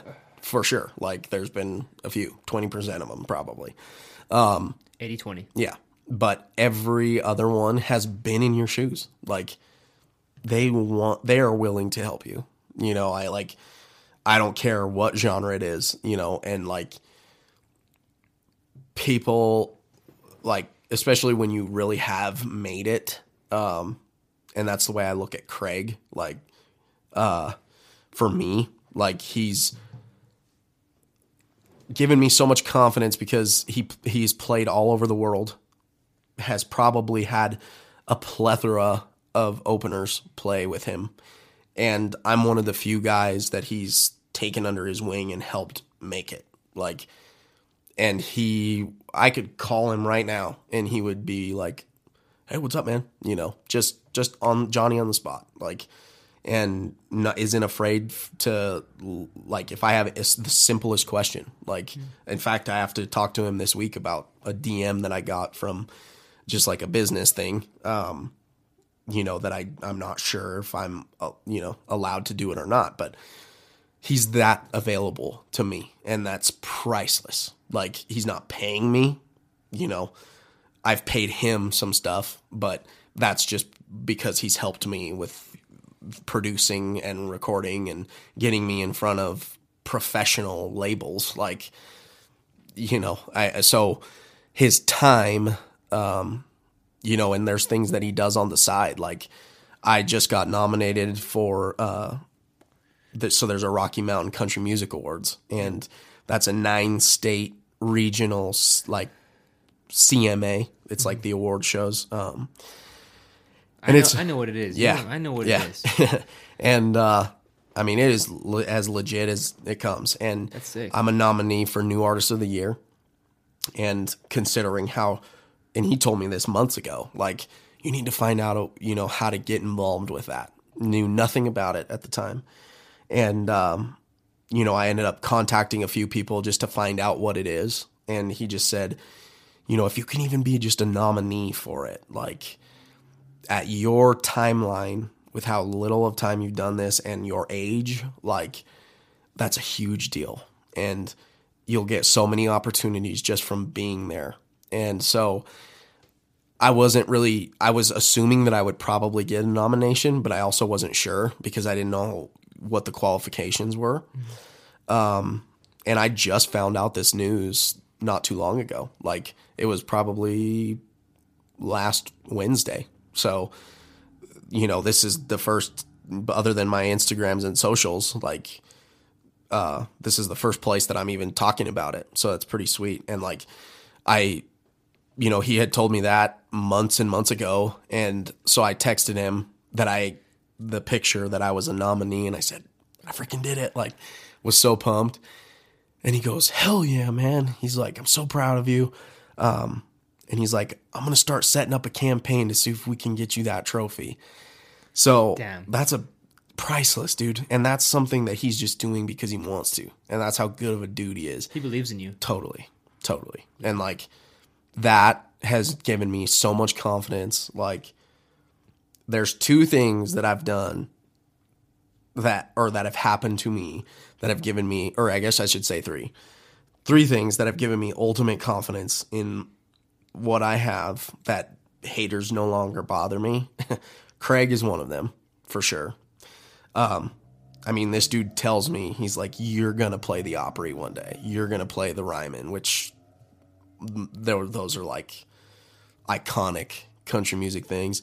for sure. Like there's been a few, 20% of them probably. Um, 80 20. Yeah. But every other one has been in your shoes. Like they want, they are willing to help you. You know, I like, I don't care what genre it is, you know, and like people, like, especially when you really have made it. Um, and that's the way I look at Craig. Like, uh, for me, like he's, given me so much confidence because he he's played all over the world, has probably had a plethora of openers play with him, and I'm one of the few guys that he's taken under his wing and helped make it. Like, and he, I could call him right now, and he would be like, "Hey, what's up, man?" You know, just just on Johnny on the spot, like and not, isn't afraid to like if I have the simplest question. Like, mm. in fact, I have to talk to him this week about a DM that I got from just like a business thing. Um, you know that I I'm not sure if I'm uh, you know allowed to do it or not, but he's that available to me, and that's priceless. Like he's not paying me, you know. I've paid him some stuff, but that's just because he's helped me with producing and recording and getting me in front of professional labels like you know I so his time um you know and there's things that he does on the side like I just got nominated for uh the, so there's a Rocky Mountain Country Music Awards and that's a nine state regional like CMA it's like the award shows um and I know, it's I know what it is. Yeah, I know what yeah. it is. and uh, I mean, it is le- as legit as it comes. And. I'm a nominee for New Artist of the Year. And considering how, and he told me this months ago, like you need to find out, you know, how to get involved with that. Knew nothing about it at the time, and um, you know, I ended up contacting a few people just to find out what it is. And he just said, you know, if you can even be just a nominee for it, like at your timeline with how little of time you've done this and your age, like that's a huge deal. And you'll get so many opportunities just from being there. And so I wasn't really I was assuming that I would probably get a nomination, but I also wasn't sure because I didn't know what the qualifications were. Um, and I just found out this news not too long ago. Like it was probably last Wednesday. So, you know, this is the first other than my Instagrams and socials, like uh this is the first place that I'm even talking about it. So that's pretty sweet. And like I you know, he had told me that months and months ago and so I texted him that I the picture that I was a nominee and I said, I freaking did it. Like was so pumped. And he goes, Hell yeah, man. He's like, I'm so proud of you. Um, and he's like, I'm gonna start setting up a campaign to see if we can get you that trophy. So Damn. that's a priceless, dude. And that's something that he's just doing because he wants to. And that's how good of a dude he is. He believes in you. Totally. Totally. And like that has given me so much confidence. Like there's two things that I've done that or that have happened to me that have given me or I guess I should say three. Three things that have given me ultimate confidence in what I have that haters no longer bother me. Craig is one of them for sure. Um, I mean, this dude tells me he's like, "You're gonna play the Opry one day. You're gonna play the Ryman," which there those are like iconic country music things.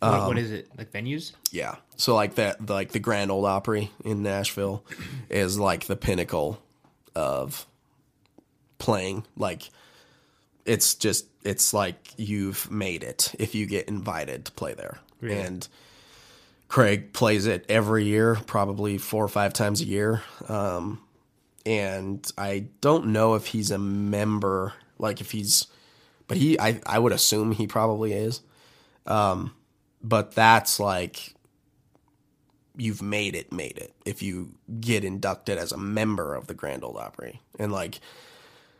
What, Um, what is it? Like venues? Yeah. So like that, like the Grand Ole Opry in Nashville is like the pinnacle of playing. Like it's just it's like you've made it if you get invited to play there. And Craig plays it every year, probably four or five times a year. Um, and I don't know if he's a member, like if he's, but he, I, I would assume he probably is. Um, but that's like you've made it, made it if you get inducted as a member of the Grand Ole Opry, and like,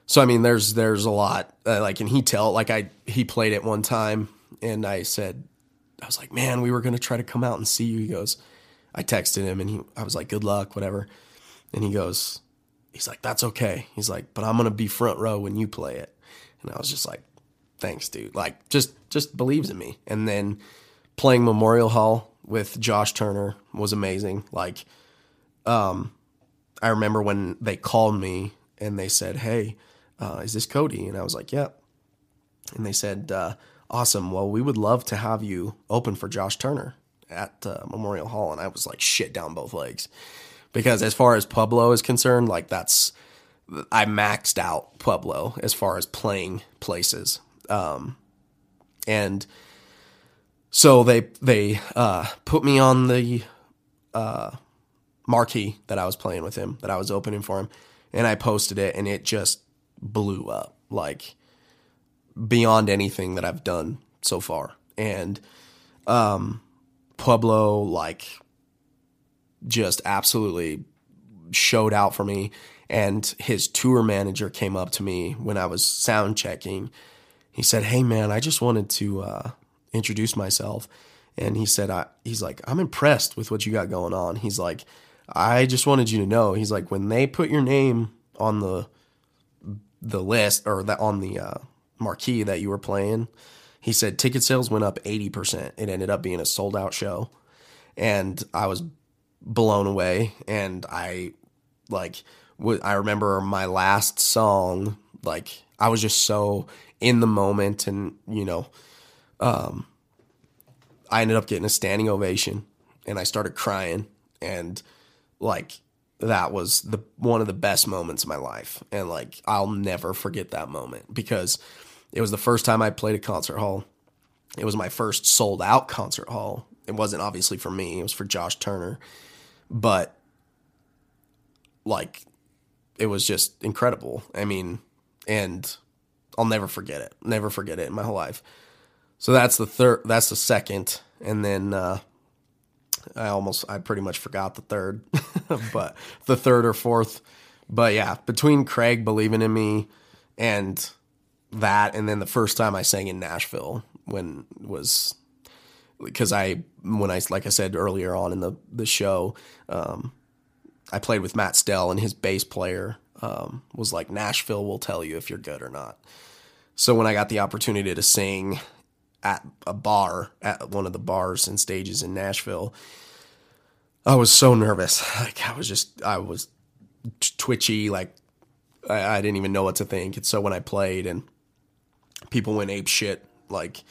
so I mean, there's there's a lot uh, like, and he tell like I he played it one time, and I said, I was like, man, we were gonna try to come out and see you. He goes, I texted him, and he, I was like, good luck, whatever, and he goes, he's like, that's okay. He's like, but I'm gonna be front row when you play it, and I was just like, thanks, dude. Like, just just believes in me, and then playing Memorial Hall with Josh Turner was amazing. Like, um, I remember when they called me and they said, "Hey, uh, is this Cody?" And I was like, "Yep." And they said, uh, "Awesome. Well, we would love to have you open for Josh Turner at uh, Memorial Hall." And I was like, "Shit down both legs," because as far as Pueblo is concerned, like that's I maxed out Pueblo as far as playing places. Um, and so they they uh, put me on the uh, marquee that I was playing with him, that I was opening for him, and I posted it, and it just blew up like beyond anything that I've done so far. And um, Pueblo like just absolutely showed out for me. And his tour manager came up to me when I was sound checking. He said, "Hey man, I just wanted to uh, introduce myself." And he said, I, "He's like, I'm impressed with what you got going on." He's like, "I just wanted you to know." He's like, "When they put your name on the the list or that on the uh, marquee that you were playing," he said ticket sales went up eighty percent. It ended up being a sold out show, and I was blown away. And I like w- I remember my last song like I was just so in the moment and you know um I ended up getting a standing ovation and I started crying and like that was the one of the best moments of my life and like I'll never forget that moment because it was the first time I played a concert hall. It was my first sold out concert hall. It wasn't obviously for me, it was for Josh Turner. But like it was just incredible. I mean, and I'll never forget it. Never forget it in my whole life. So that's the third. That's the second, and then uh, I almost, I pretty much forgot the third, but the third or fourth. But yeah, between Craig believing in me and that, and then the first time I sang in Nashville when was because I when I like I said earlier on in the the show, um, I played with Matt Stell and his bass player um, was like Nashville will tell you if you're good or not. So when I got the opportunity to sing at a bar at one of the bars and stages in Nashville. I was so nervous. Like I was just I was twitchy. Like I, I didn't even know what to think. And so when I played and people went ape shit, like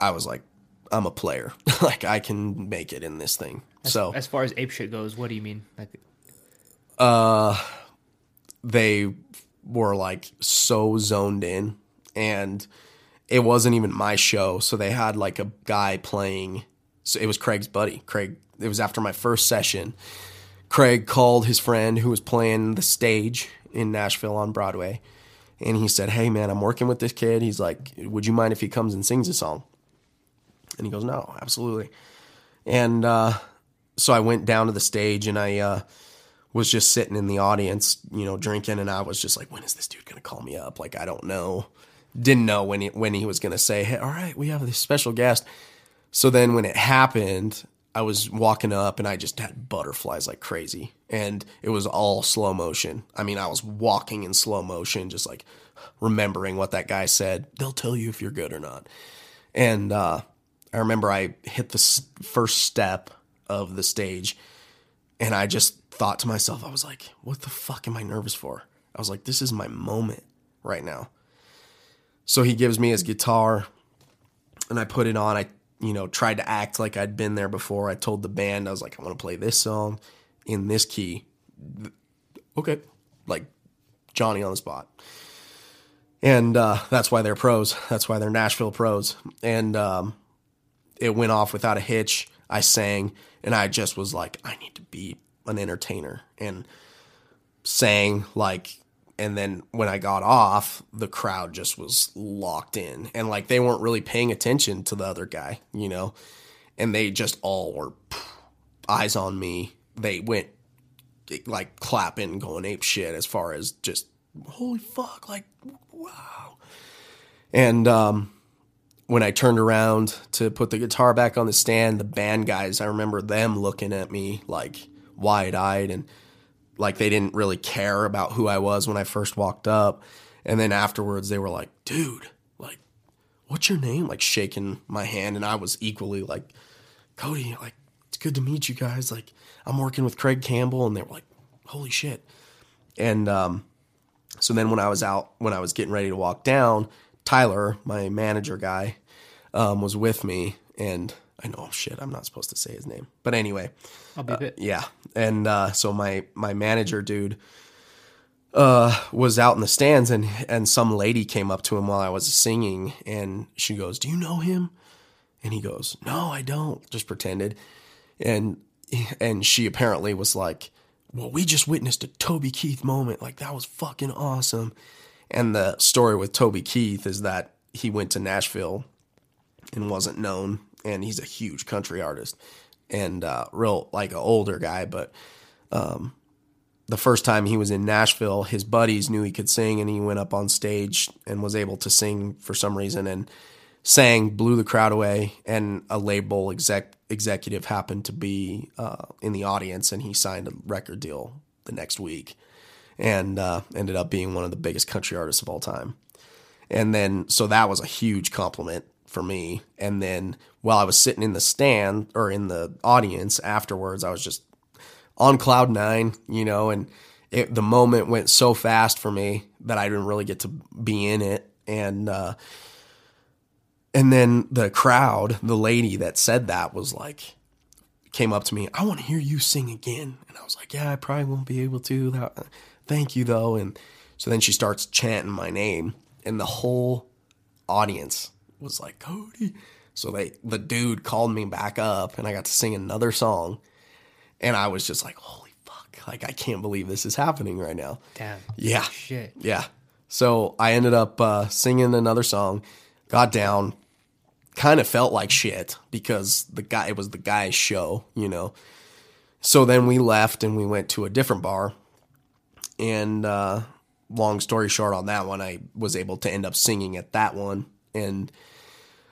I was like, I'm a player. like I can make it in this thing. so As far as ape shit goes, what do you mean? Like, uh, they were like so zoned in and it wasn't even my show so they had like a guy playing so it was craig's buddy craig it was after my first session craig called his friend who was playing the stage in nashville on broadway and he said hey man i'm working with this kid he's like would you mind if he comes and sings a song and he goes no absolutely and uh, so i went down to the stage and i uh, was just sitting in the audience, you know, drinking, and I was just like, when is this dude gonna call me up? Like, I don't know. Didn't know when he when he was gonna say, hey, all right, we have this special guest. So then when it happened, I was walking up and I just had butterflies like crazy. And it was all slow motion. I mean, I was walking in slow motion, just like remembering what that guy said. They'll tell you if you're good or not. And uh, I remember I hit the first step of the stage and I just thought to myself, I was like, what the fuck am I nervous for? I was like, this is my moment right now. So he gives me his guitar and I put it on. I, you know, tried to act like I'd been there before. I told the band, I was like, I want to play this song in this key. Okay. Like Johnny on the spot. And uh, that's why they're pros. That's why they're Nashville pros. And um, it went off without a hitch. I sang, and I just was like, I need to be an entertainer, and sang like. And then when I got off, the crowd just was locked in, and like they weren't really paying attention to the other guy, you know, and they just all were eyes on me. They went like clapping, going ape shit as far as just holy fuck, like wow. And um, when I turned around to put the guitar back on the stand, the band guys, I remember them looking at me like wide eyed and like they didn't really care about who I was when I first walked up. And then afterwards, they were like, dude, like, what's your name? Like shaking my hand. And I was equally like, Cody, like, it's good to meet you guys. Like, I'm working with Craig Campbell. And they were like, holy shit. And um, so then when I was out, when I was getting ready to walk down, Tyler, my manager guy, um, was with me. And I know, shit, I'm not supposed to say his name. But anyway, I'll be bit. yeah. And uh, so my my manager dude uh, was out in the stands, and and some lady came up to him while I was singing, and she goes, "Do you know him?" And he goes, "No, I don't." Just pretended, and and she apparently was like, "Well, we just witnessed a Toby Keith moment. Like that was fucking awesome." And the story with Toby Keith is that he went to Nashville and wasn't known, and he's a huge country artist and uh, real like an older guy. But um, the first time he was in Nashville, his buddies knew he could sing, and he went up on stage and was able to sing for some reason and sang, blew the crowd away. And a label exec executive happened to be uh, in the audience, and he signed a record deal the next week, and uh, ended up being one of the biggest country artists of all time. And then, so that was a huge compliment for me. And then while I was sitting in the stand or in the audience afterwards, I was just on cloud nine, you know, and it, the moment went so fast for me that I didn't really get to be in it. And, uh, and then the crowd, the lady that said that was like, came up to me, I want to hear you sing again. And I was like, yeah, I probably won't be able to. Thank you though. And so then she starts chanting my name and the whole audience was like, Cody. So they, the dude called me back up and I got to sing another song. And I was just like, holy fuck. Like, I can't believe this is happening right now. Damn. Yeah. Shit. Yeah. So I ended up uh, singing another song, got down, kind of felt like shit because the guy, it was the guy's show, you know. So then we left and we went to a different bar. And uh, long story short on that one, I was able to end up singing at that one. And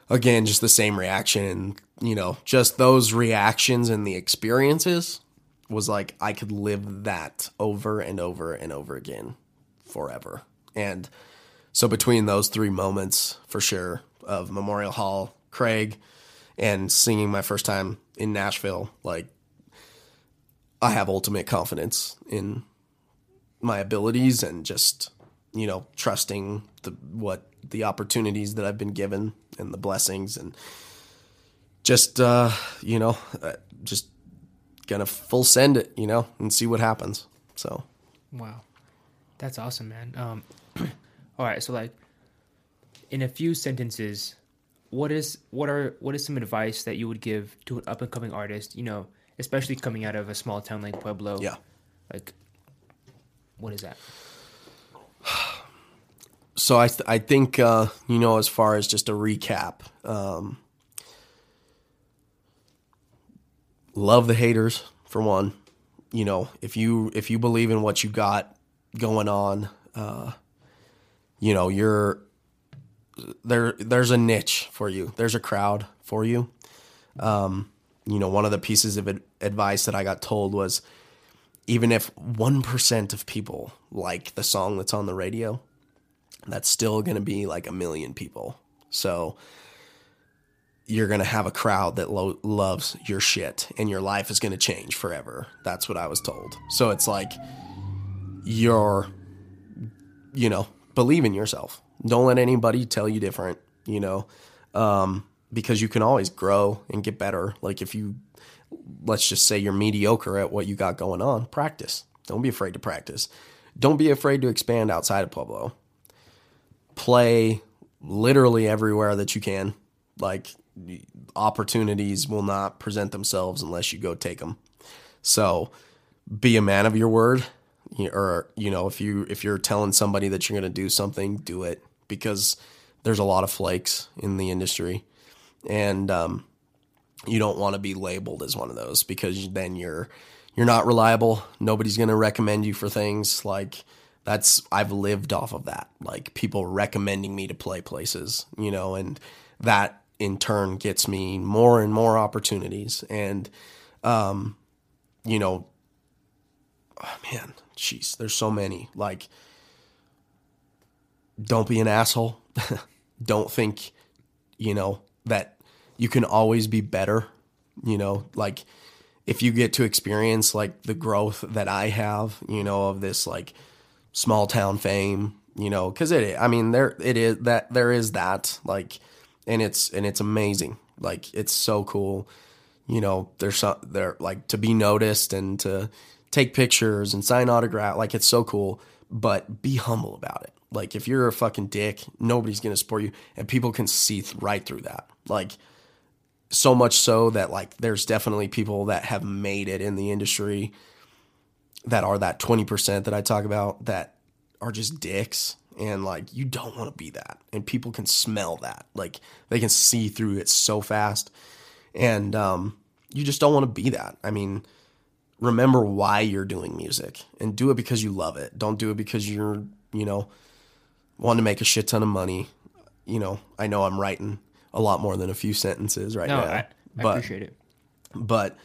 again, just the same reaction. And, you know, just those reactions and the experiences was like I could live that over and over and over again forever. And So between those three moments, for sure, of Memorial Hall, Craig, and singing my first time in Nashville, like I have ultimate confidence in my abilities and just you know trusting the what the opportunities that I've been given and the blessings and just uh, you know uh, just gonna full send it you know and see what happens so Wow, that's awesome, man. Um, all right, so like, in a few sentences, what is what are what is some advice that you would give to an up and coming artist? You know, especially coming out of a small town like Pueblo. yeah Like, what is that? so I th- I think uh, you know as far as just a recap, um, love the haters for one. You know if you if you believe in what you got going on, uh, you know you're there. There's a niche for you. There's a crowd for you. Um, you know one of the pieces of ad- advice that I got told was even if one percent of people like the song that's on the radio that's still going to be like a million people. So you're going to have a crowd that lo- loves your shit and your life is going to change forever. That's what I was told. So it's like you're, you know, believe in yourself. Don't let anybody tell you different, you know, um, because you can always grow and get better. Like if you, let's just say you're mediocre at what you got going on, practice. Don't be afraid to practice. Don't be afraid to expand outside of Pueblo play literally everywhere that you can. Like opportunities will not present themselves unless you go take them. So be a man of your word or you know if you if you're telling somebody that you're going to do something, do it because there's a lot of flakes in the industry and um you don't want to be labeled as one of those because then you're you're not reliable. Nobody's going to recommend you for things like that's I've lived off of that. Like people recommending me to play places, you know, and that in turn gets me more and more opportunities and um you know oh man, jeez, there's so many. Like don't be an asshole. don't think, you know, that you can always be better, you know, like if you get to experience like the growth that I have, you know, of this like small town fame, you know, because it, I mean, there it is that there is that like, and it's and it's amazing. Like it's so cool, you know. There's some there like to be noticed and to take pictures and sign autograph. Like it's so cool, but be humble about it. Like if you're a fucking dick, nobody's gonna support you, and people can see th- right through that. Like so much so that like there's definitely people that have made it in the industry that are that 20% that I talk about that are just dicks. And like you don't want to be that. And people can smell that. Like they can see through it so fast. And um you just don't want to be that. I mean remember why you're doing music. And do it because you love it. Don't do it because you're you know wanting to make a shit ton of money. You know i know i'm writing a lot more than a few sentences right No, now. I, I but appreciate it. but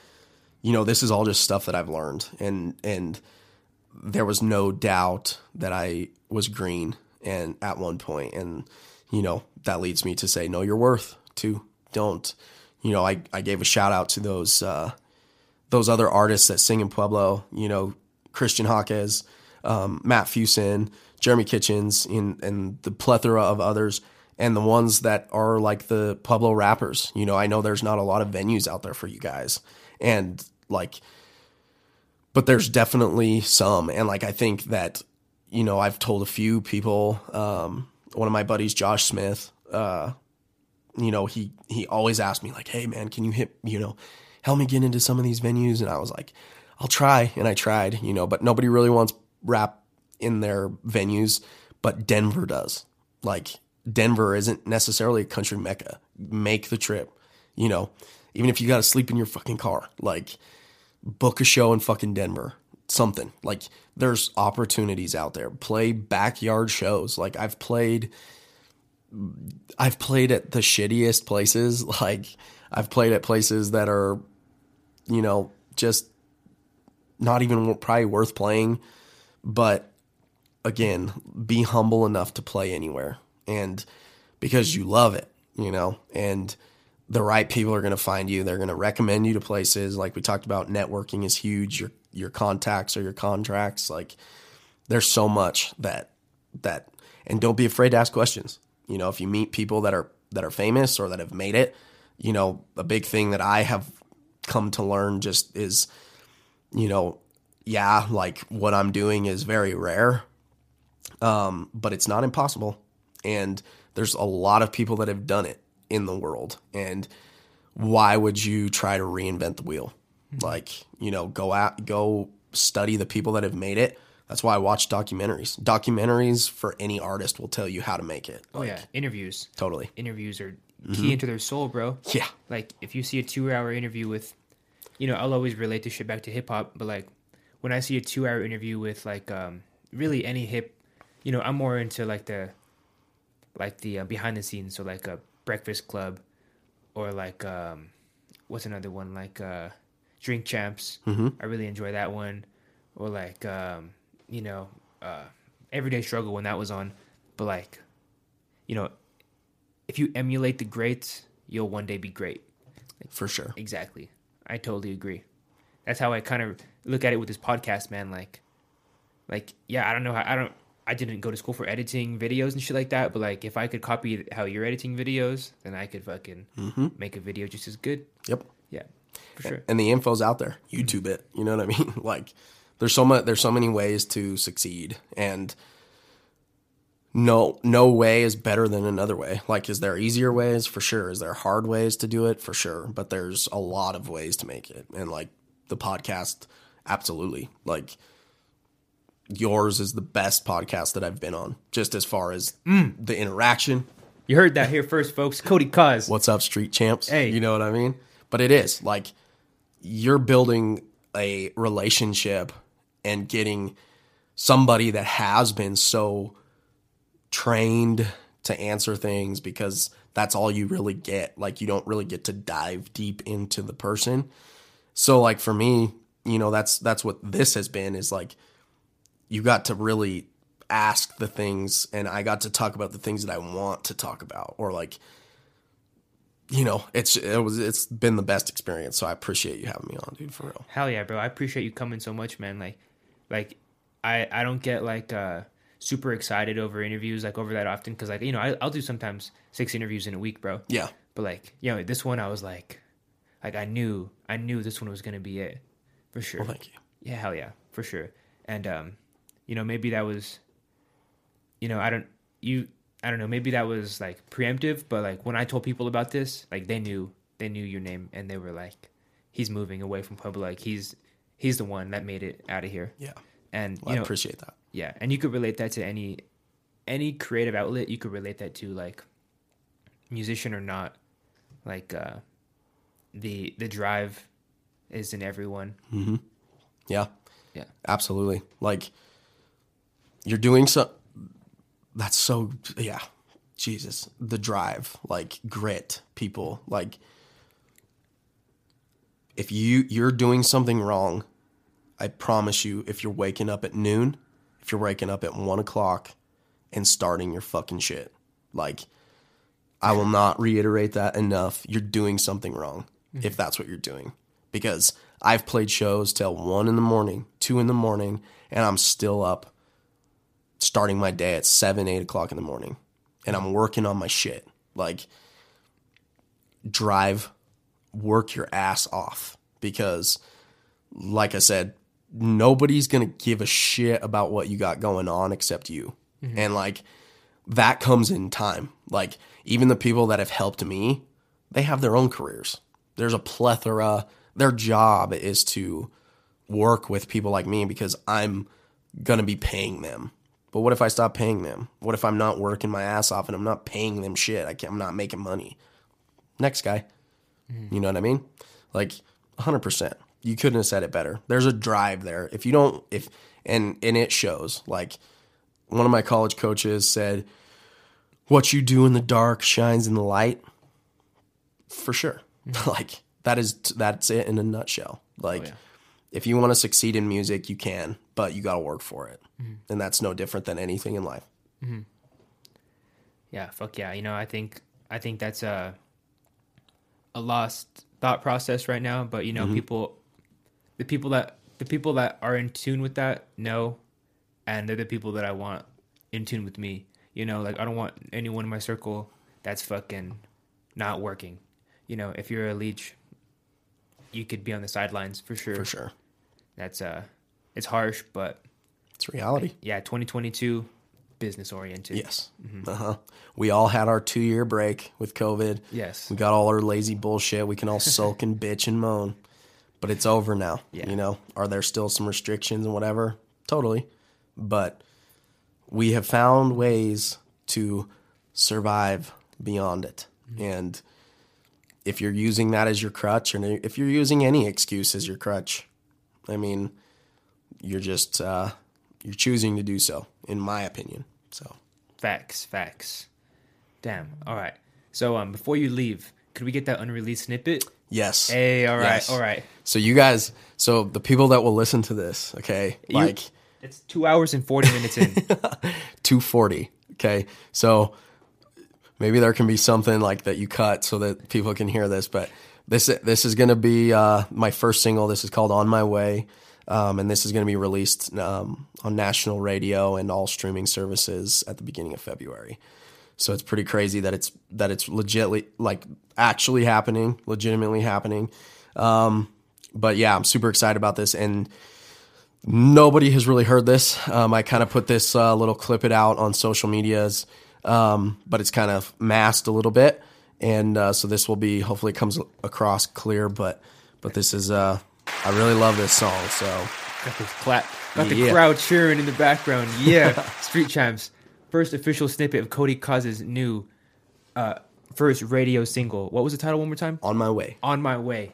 you know this is all just stuff that i've learned and and there was no doubt that i was green and at one point and you know that leads me to say know your worth too don't. You know i, I gave a shout out to those uh, those other artists that sing in pueblo you know christian hawkes um, matt fusin jeremy kitchens and, and the plethora of others and the ones that are like the pueblo rappers. You know i know there's not a lot of venues out there for you guys. And like but there's definitely some. And like i think that you know i've told a few people um one of my buddies josh smith uh you know he he always asked me like hey man can you hit you know help me get into some of these venues? And i was like i'll try. And i tried you know but nobody really wants rap in their venues but denver does. Like denver isn't necessarily a country mecca make the trip you know even if you got to sleep in your fucking car like book a show in fucking denver something like there's opportunities out there play backyard shows like i've played I've played at the shittiest places. Like I've played at places that are, you know, just not even probably worth playing. But again, be humble enough to play anywhere. And because you love it, you know, and the right people are going to find you. They're going to recommend you to places. Like we talked about, networking is huge. Your your contacts or your contracts. Like there's so much that that, and don't be afraid to ask questions. You know, if you meet people that are that are famous or that have made it, you know, a big thing that I have come to learn just is, you know, yeah, like what I'm doing is very rare, um, but it's not impossible. And there's a lot of people that have done it in the world. And why would you try to reinvent the wheel? Like, you know, go out, go study the people that have made it. That's why I watch documentaries. Documentaries for any artist will tell you how to make it. Oh yeah, interviews. Totally. Interviews are key into their soul, bro. Yeah. Like if you see a two-hour interview with, you know, I'll always relate this shit back to hip hop, but like when I see a two-hour interview with like um really any hip, you know, I'm more into like the, like the uh, behind the scenes, so like a Breakfast Club, or like um, what's another one like uh, Drink Champs. Mm-hmm. I really enjoy that one, or like um, you know, uh, Everyday Struggle when that was on, but like, you know, if you emulate the greats, you'll one day be great. For sure. Exactly. I totally agree. That's how I kind of look at it with this podcast, man. Like, like yeah, I don't know how I don't. I didn't go to school for editing videos and shit like that, but like if I could copy how you're editing videos, then I could fucking mm-hmm. make a video just as good. Yep. Yeah, for sure. and the info's out there. YouTube it. You know what I mean? Like there's so much there's so many ways to succeed and no no way is better than another way. Like is there easier ways? For sure. Is there hard ways to do it? For sure. But there's a lot of ways to make it. And like the podcast absolutely. Like yours is the best podcast that I've been on just as far as mm. the interaction. You heard that here first, folks. Cody Cozz. What's up, street champs? Hey. You know what I mean? But it is like you're building a relationship and getting somebody that has been so trained to answer things because that's all you really get. Like you don't really get to dive deep into the person. So like for me, you know, that's that's what this has been is like you got to really ask the things and I got to talk about the things that I want to talk about or like you know, it's it was it's been the best experience. So I appreciate you having me on, dude, for real. Hell yeah, bro. I appreciate you coming so much, man. Like, like I I don't get like uh super excited over interviews like over that often because like you know I, I'll do sometimes six interviews in a week, bro. Yeah. But like you know this one I was like, like I knew I knew this one was gonna be it for sure. Well, thank you. Yeah, hell yeah, for sure. And um, you know, maybe that was, you know, I don't you I don't know, maybe that was like preemptive, but like when I told people about this, like they knew they knew your name and they were like, he's moving away from Pueblo. Like he's he's the one that made it out of here. Yeah. And Well, you I appreciate that. yeah, and you could relate that to any any creative outlet. You could relate that to like musician or not, like uh, the the drive is in everyone. Yeah. Yeah. Absolutely. Like you're doing so that's so yeah. Jesus. The drive, like grit, people. Like if you you're doing something wrong, I promise you, if you're waking up at noon, if you're waking up at one o'clock and starting your fucking shit, like I will not reiterate that enough. You're doing something wrong mm-hmm. if that's what you're doing. Because I've played shows till one in the morning, two in the morning, and I'm still up starting my day at seven, eight o'clock in the morning. And I'm working on my shit. Like drive, work your ass off. Because like I said, nobody's gonna give a shit about what you got going on except you. Mm-hmm. And like that comes in time. Like even the people that have helped me, they have their own careers. There's a plethora. Their job is to work with people like me because I'm gonna be paying them. But what if I stop paying them? What if I'm not working my ass off and I'm not paying them shit? I can't, I'm not making money. Next guy. Mm-hmm. You know what I mean? Like 100%. You couldn't have said it better. There's a drive there. If you don't if and and it shows. Like one of my college coaches said, "What you do in the dark shines in the light." For sure. Mm-hmm. like that is that's it in a nutshell. Like oh, yeah. if you want to succeed in music, you can, but you got to work for it, and that's no different than anything in life. Yeah, fuck yeah. You know, I think I think that's a a lost thought process right now. But you know, people, the people that the people that are in tune with that know, and they're the people that I want in tune with me. You know, like I don't want anyone in my circle that's fucking not working. You know, if you're a leech, you could be on the sidelines for sure. For sure, That's uh, it's harsh, but it's reality. yeah, 2022, business oriented. Yes. Uh huh. We all had our two year break with COVID. Yes. We got all our lazy bullshit. We can all sulk and bitch and moan, but it's over now. Yeah. You know, are there still some restrictions and whatever? Totally. But we have found ways to survive beyond it. And if you're using that as your crutch, and if you're using any excuse as your crutch, I mean, you're just, uh, you're choosing to do so, in my opinion. So, Facts, facts. Damn. All right. So um, before you leave, could we get that unreleased snippet? yes. Hey, all right, Yes. all right. So you guys, so the people that will listen to this, okay, You- like It's two hours and forty minutes in. 240, okay. So maybe there can be something like that you cut so that people can hear this, but this this is going to be uh, my first single. This is called "On My Way," um, and this is going to be released um, on national radio and all streaming services at the beginning of February. So it's pretty crazy that it's that it's legitly like actually happening, legitimately happening. Um, but yeah, I'm super excited about this, and nobody has really heard this. Um, I kind of put this uh, little clip it out on social medias, um, but it's kind of masked a little bit, and uh, so this will be hopefully comes across clear. But but this is uh, I really love this song. So Got the clap. Got the Yeah. crowd cheering in the background. Yeah. Street Champs. First official snippet of Cody Cozz's new uh, first radio single. What was the title one more time? on my way. On My Way.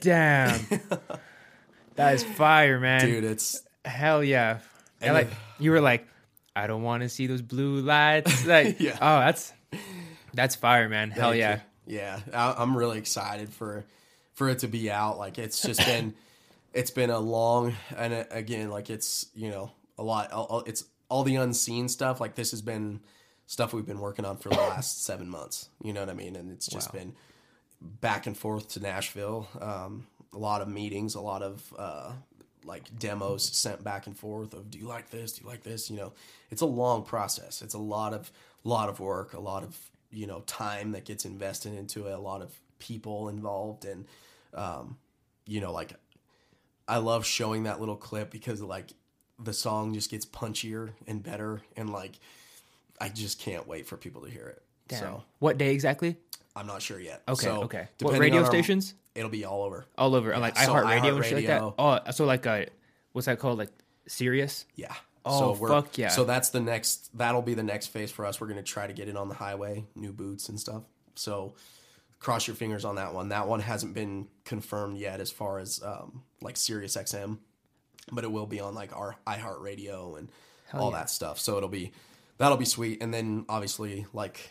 Damn. that is fire, man. dude. It's Hell yeah. And like you were like, I don't want to see those blue lights. Like, Yeah. oh, that's that's fire, man. Hell yeah. you. Yeah, I, I'm really excited for for it to be out. Like it's just been it's been a long and uh, again like it's you know a lot. It's all the unseen stuff. Like this has been stuff we've been working on for the last seven months. You know what I mean? And it's just Wow. been back and forth to Nashville. Um, a lot of meetings, a lot of uh, like demos sent back and forth of do you like this? Do you like this? You know, it's a long process. It's a lot of lot of work, a lot of you know time that gets invested into it, a lot of people involved, and um, you know, like I love showing that little clip because like the song just gets punchier and better, and like I just can't wait for people to hear it. Damn. So What day exactly? I'm not sure yet. Okay, So, okay. What radio our- stations? It'll be all over. All over. like so iHeartRadio and shit like that. Oh, so like uh what's that called? Like Sirius? Yeah. Oh, we're- fuck yeah. So that's the next. That'll be the next phase for us. We're gonna try to get it on the highway, new boots and stuff. So cross your fingers on that one. That one hasn't been confirmed yet as far as um, like Sirius XM, but it will be on like our iHeartRadio and all yeah. that stuff. So it'll be that'll be sweet. And then obviously like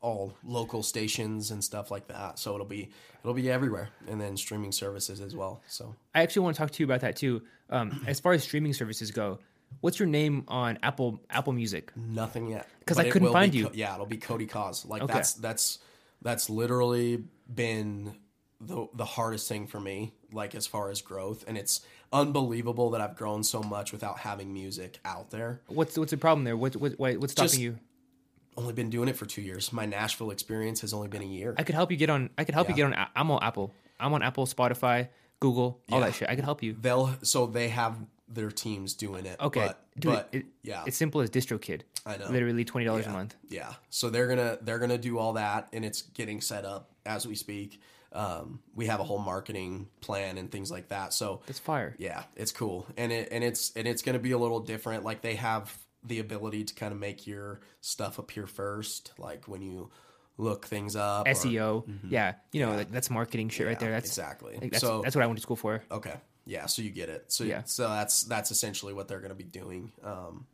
all local stations and stuff like that. So it'll be it'll be everywhere, and then streaming services as well. So I actually want to talk to you about that too. Um, as far as streaming services go, what's your name on Apple Apple Music? Nothing yet, because I couldn't find you. Co- yeah, it'll be Cody Cozz. Like Okay. that's that's that's literally been the the hardest thing for me, like as far as growth. And it's unbelievable that I've grown so much without having music out there. What's what's the problem there? What, what, what what's stopping Just- you? Only been doing it for two years. My Nashville experience has only been a year. I could help you get on. I could help you get on. I'm on Apple. I'm on Apple, Spotify, Google, all Yeah. that shit. I could help you. They'll so they have their teams doing it. Okay, but, dude, but it, yeah, it's simple as DistroKid. I know. Literally twenty dollars yeah, a month. Yeah. So they're gonna they're gonna do all that, and it's getting set up as we speak. Um, we have a whole marketing plan and things like that. So it's fire. yeah, it's cool, and it and it's and it's gonna be a little different. Like they have the ability to kind of make your stuff appear first, like when you look things up. or- SEO. Yeah, you know, like that's marketing shit right there. That's exactly. like, that's, so that's what I went to school for. Okay. Yeah, so you get it. So Yeah. so that's that's essentially what they're going to be doing. Um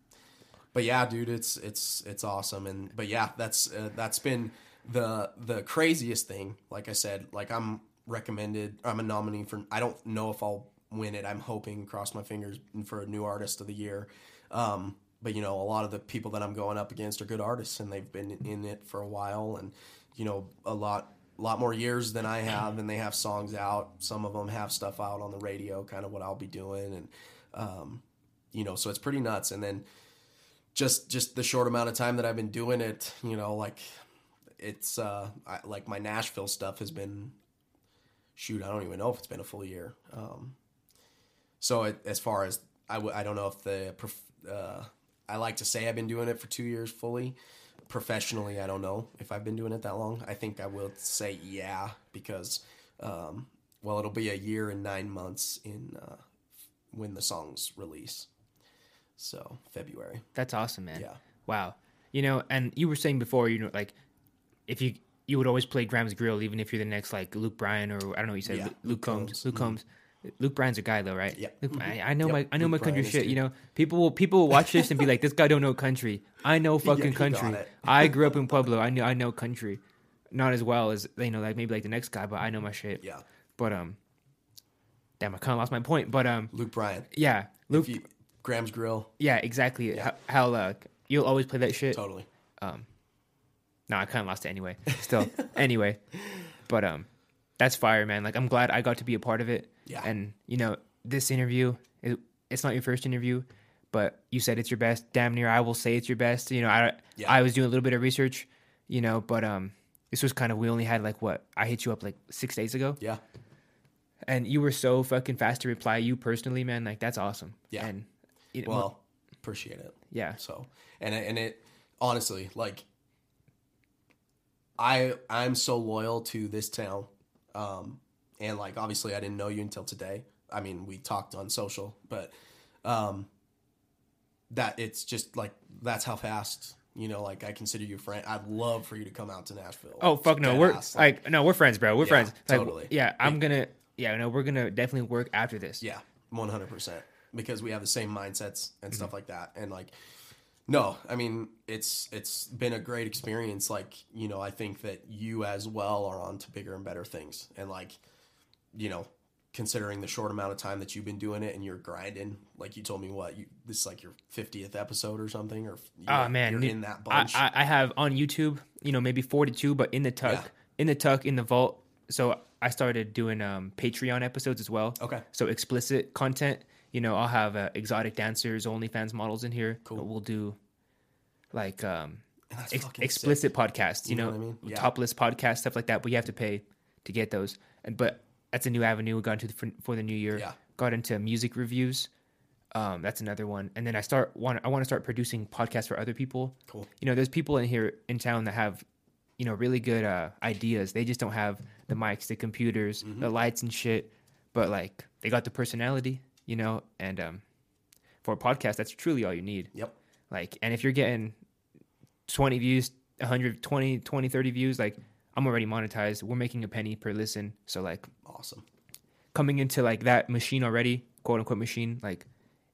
but yeah, dude, it's it's it's awesome and but yeah, that's uh, that's been the the craziest thing. Like I said, like I'm recommended I'm a nominee for I don't know if I'll win it. I'm hoping cross my fingers for a new artist of the year. Um but you know, a lot of the people that I'm going up against are good artists and they've been in it for a while and you know, a lot lot more years than I have, and they have songs out. Some of them have stuff out on the radio, kind of what I'll be doing, and um, you know, so it's pretty nuts. And then just just the short amount of time that I've been doing it, you know, like it's uh, I, like my Nashville stuff has been shoot, I don't even know if it's been a full year. Um, so it, as far as I, w- I don't know if the uh, I like to say I've been doing it for two years fully. Professionally, I don't know if I've been doing it that long. I think I will say yeah because, um, well, it'll be a year and nine months in uh, when the songs release. So February. That's awesome, man. Yeah. Wow. You know, and you were saying before, you know, like if you you would always play Graham's Grill, even if you're the next like Luke Bryan or I don't know what you said, Yeah, Luke, Luke Combs. Combs. Luke Combs. Luke Bryan's a guy though, right? Yeah. Luke, I, I know Yep. my I know Luke my country Bryan shit. You know, people will people will watch this and be like, this guy don't know country. I know fucking got country. I grew up in Pueblo. I know I know country, not as well as you know, like maybe like the next guy, but I know my shit. Yeah. But um, damn, I kind of lost my point. But um, Luke Bryan. yeah, Luke. You, Graham's Grill. yeah, exactly. How, how uh, you'll always play that shit. Totally. Um, no, I kind of lost it anyway. Still, anyway, but um, that's fire, man. Like I'm glad I got to be a part of it. Yeah. And you know, this interview, it, it's not your first interview, but you said it's your best. Damn near, I will say it's your best. You know, I Yeah. I was doing a little bit of research, you know, but um, this was kind of we only had like what I hit you up like six days ago, Yeah. and you were so fucking fast to reply. You personally, man, like that's awesome. Yeah. And you know, Well, appreciate it. yeah, So, and and it honestly, like, I I'm so loyal to this town, um, and like obviously I didn't know you until today. I mean, we talked on social, but um, that it's just like that's how fast you know. Like I consider you a friend. I'd love for you to come out to Nashville. Oh fuck no, we're ass. like no, we're friends, bro. We're Yeah, friends. Like, totally. Yeah, I'm gonna. Yeah, no, we're gonna definitely work after this. Yeah, one hundred percent. Because we have the same mindsets and Mm-hmm. stuff like that, and like, no, I mean, it's it's been a great experience. Like, you know, I think that you as well are on to bigger and better things, and like, you know, considering the short amount of time that you've been doing it and you're grinding, like you told me, what you this is like your fiftieth episode or something, or Oh you're- man, you're in that bunch. I, I have on YouTube, you know, maybe 42, but in the tuck, Yeah. in the tuck, in the vault. So I started doing um, Patreon episodes as well. Okay. So explicit content. You know, I'll have uh, exotic dancers, OnlyFans models in here. Cool. We'll do like um, ex- fucking sick. explicit podcasts. You, You know know, what I mean? Yeah. topless podcasts, stuff like that. But you have to pay to get those. And but that's a new avenue we got into for, for the new year. Yeah. Got into music reviews. Um, that's another one. And then I start want I want to start producing podcasts for other people. Cool. You know, there's people in here in town that have, you know, really good uh, ideas. They just don't have the mics, the computers, Mm-hmm. the lights and shit. But like they got the personality, you know, and um, for a podcast, that's truly all you need. Yep. Like, and if you're getting 20 views, 120, 20, 30 views, like I'm already monetized. We're making a penny per listen. So like Awesome. coming into like that machine already, quote unquote machine, like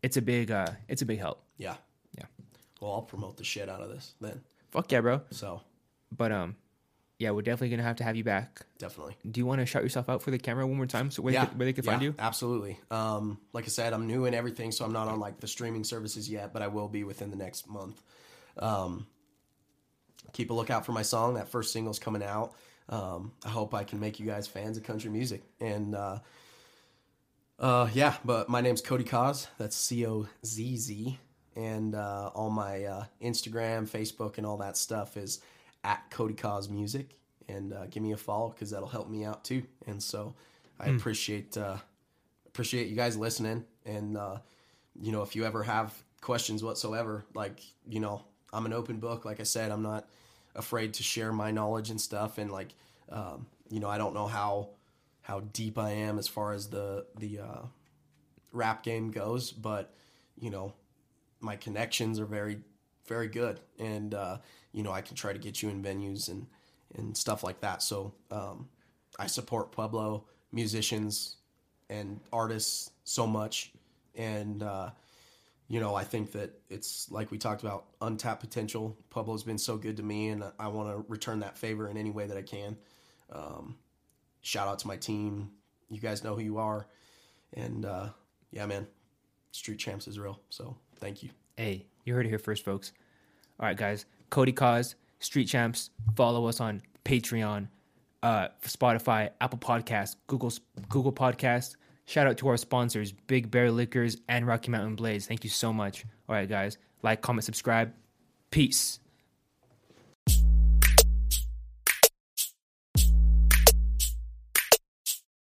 it's a big, uh, it's a big help. Yeah. Yeah. Well, I'll promote the shit out of this then. Fuck yeah, bro. So But um, Yeah, we're definitely gonna have to have you back. Definitely. Do you want to shout yourself out for the camera one more time, so where yeah, they could, where they could find yeah, you? Absolutely. Um, like I said, I'm new and everything, so I'm not on like the streaming services yet, but I will be within the next month. Um, keep a lookout for my song. That first single's coming out. Um, I hope I can make you guys fans of country music. And uh, uh, yeah, but my name's Cody Cozz. That's C O Z Z. And uh, all my uh, Instagram, Facebook, and all that stuff is at Cody Cozz Music. And uh, give me a follow because that'll help me out too. And so I appreciate uh, appreciate you guys listening. And uh, you know, if you ever have questions whatsoever, like you know, I'm an open book. Like I said, I'm not afraid to share my knowledge and stuff. And like, um, you know, I don't know how how deep I am as far as the the uh, rap game goes, but you know, my connections are very very good, and uh, you know, I can try to get you in venues and and stuff like that. So um, I support Pueblo musicians and artists so much, and uh, you know, I think that it's like we talked about untapped potential. Pueblo's been so good to me, and I want to return that favor in any way that I can. Um, shout out to my team. You guys know who you are, and uh, yeah, man, Street Champs is real. So thank you. Hey, you heard it here first, folks. All right, guys. Cody Cozz, Street Champs. Follow us on Patreon, uh, Spotify, Apple Podcasts, Google Google Podcasts. Shout out to our sponsors, Big Bear Liquors and Rocky Mountain Blaze. Thank you so much. All right, guys. Like, comment, subscribe. Peace.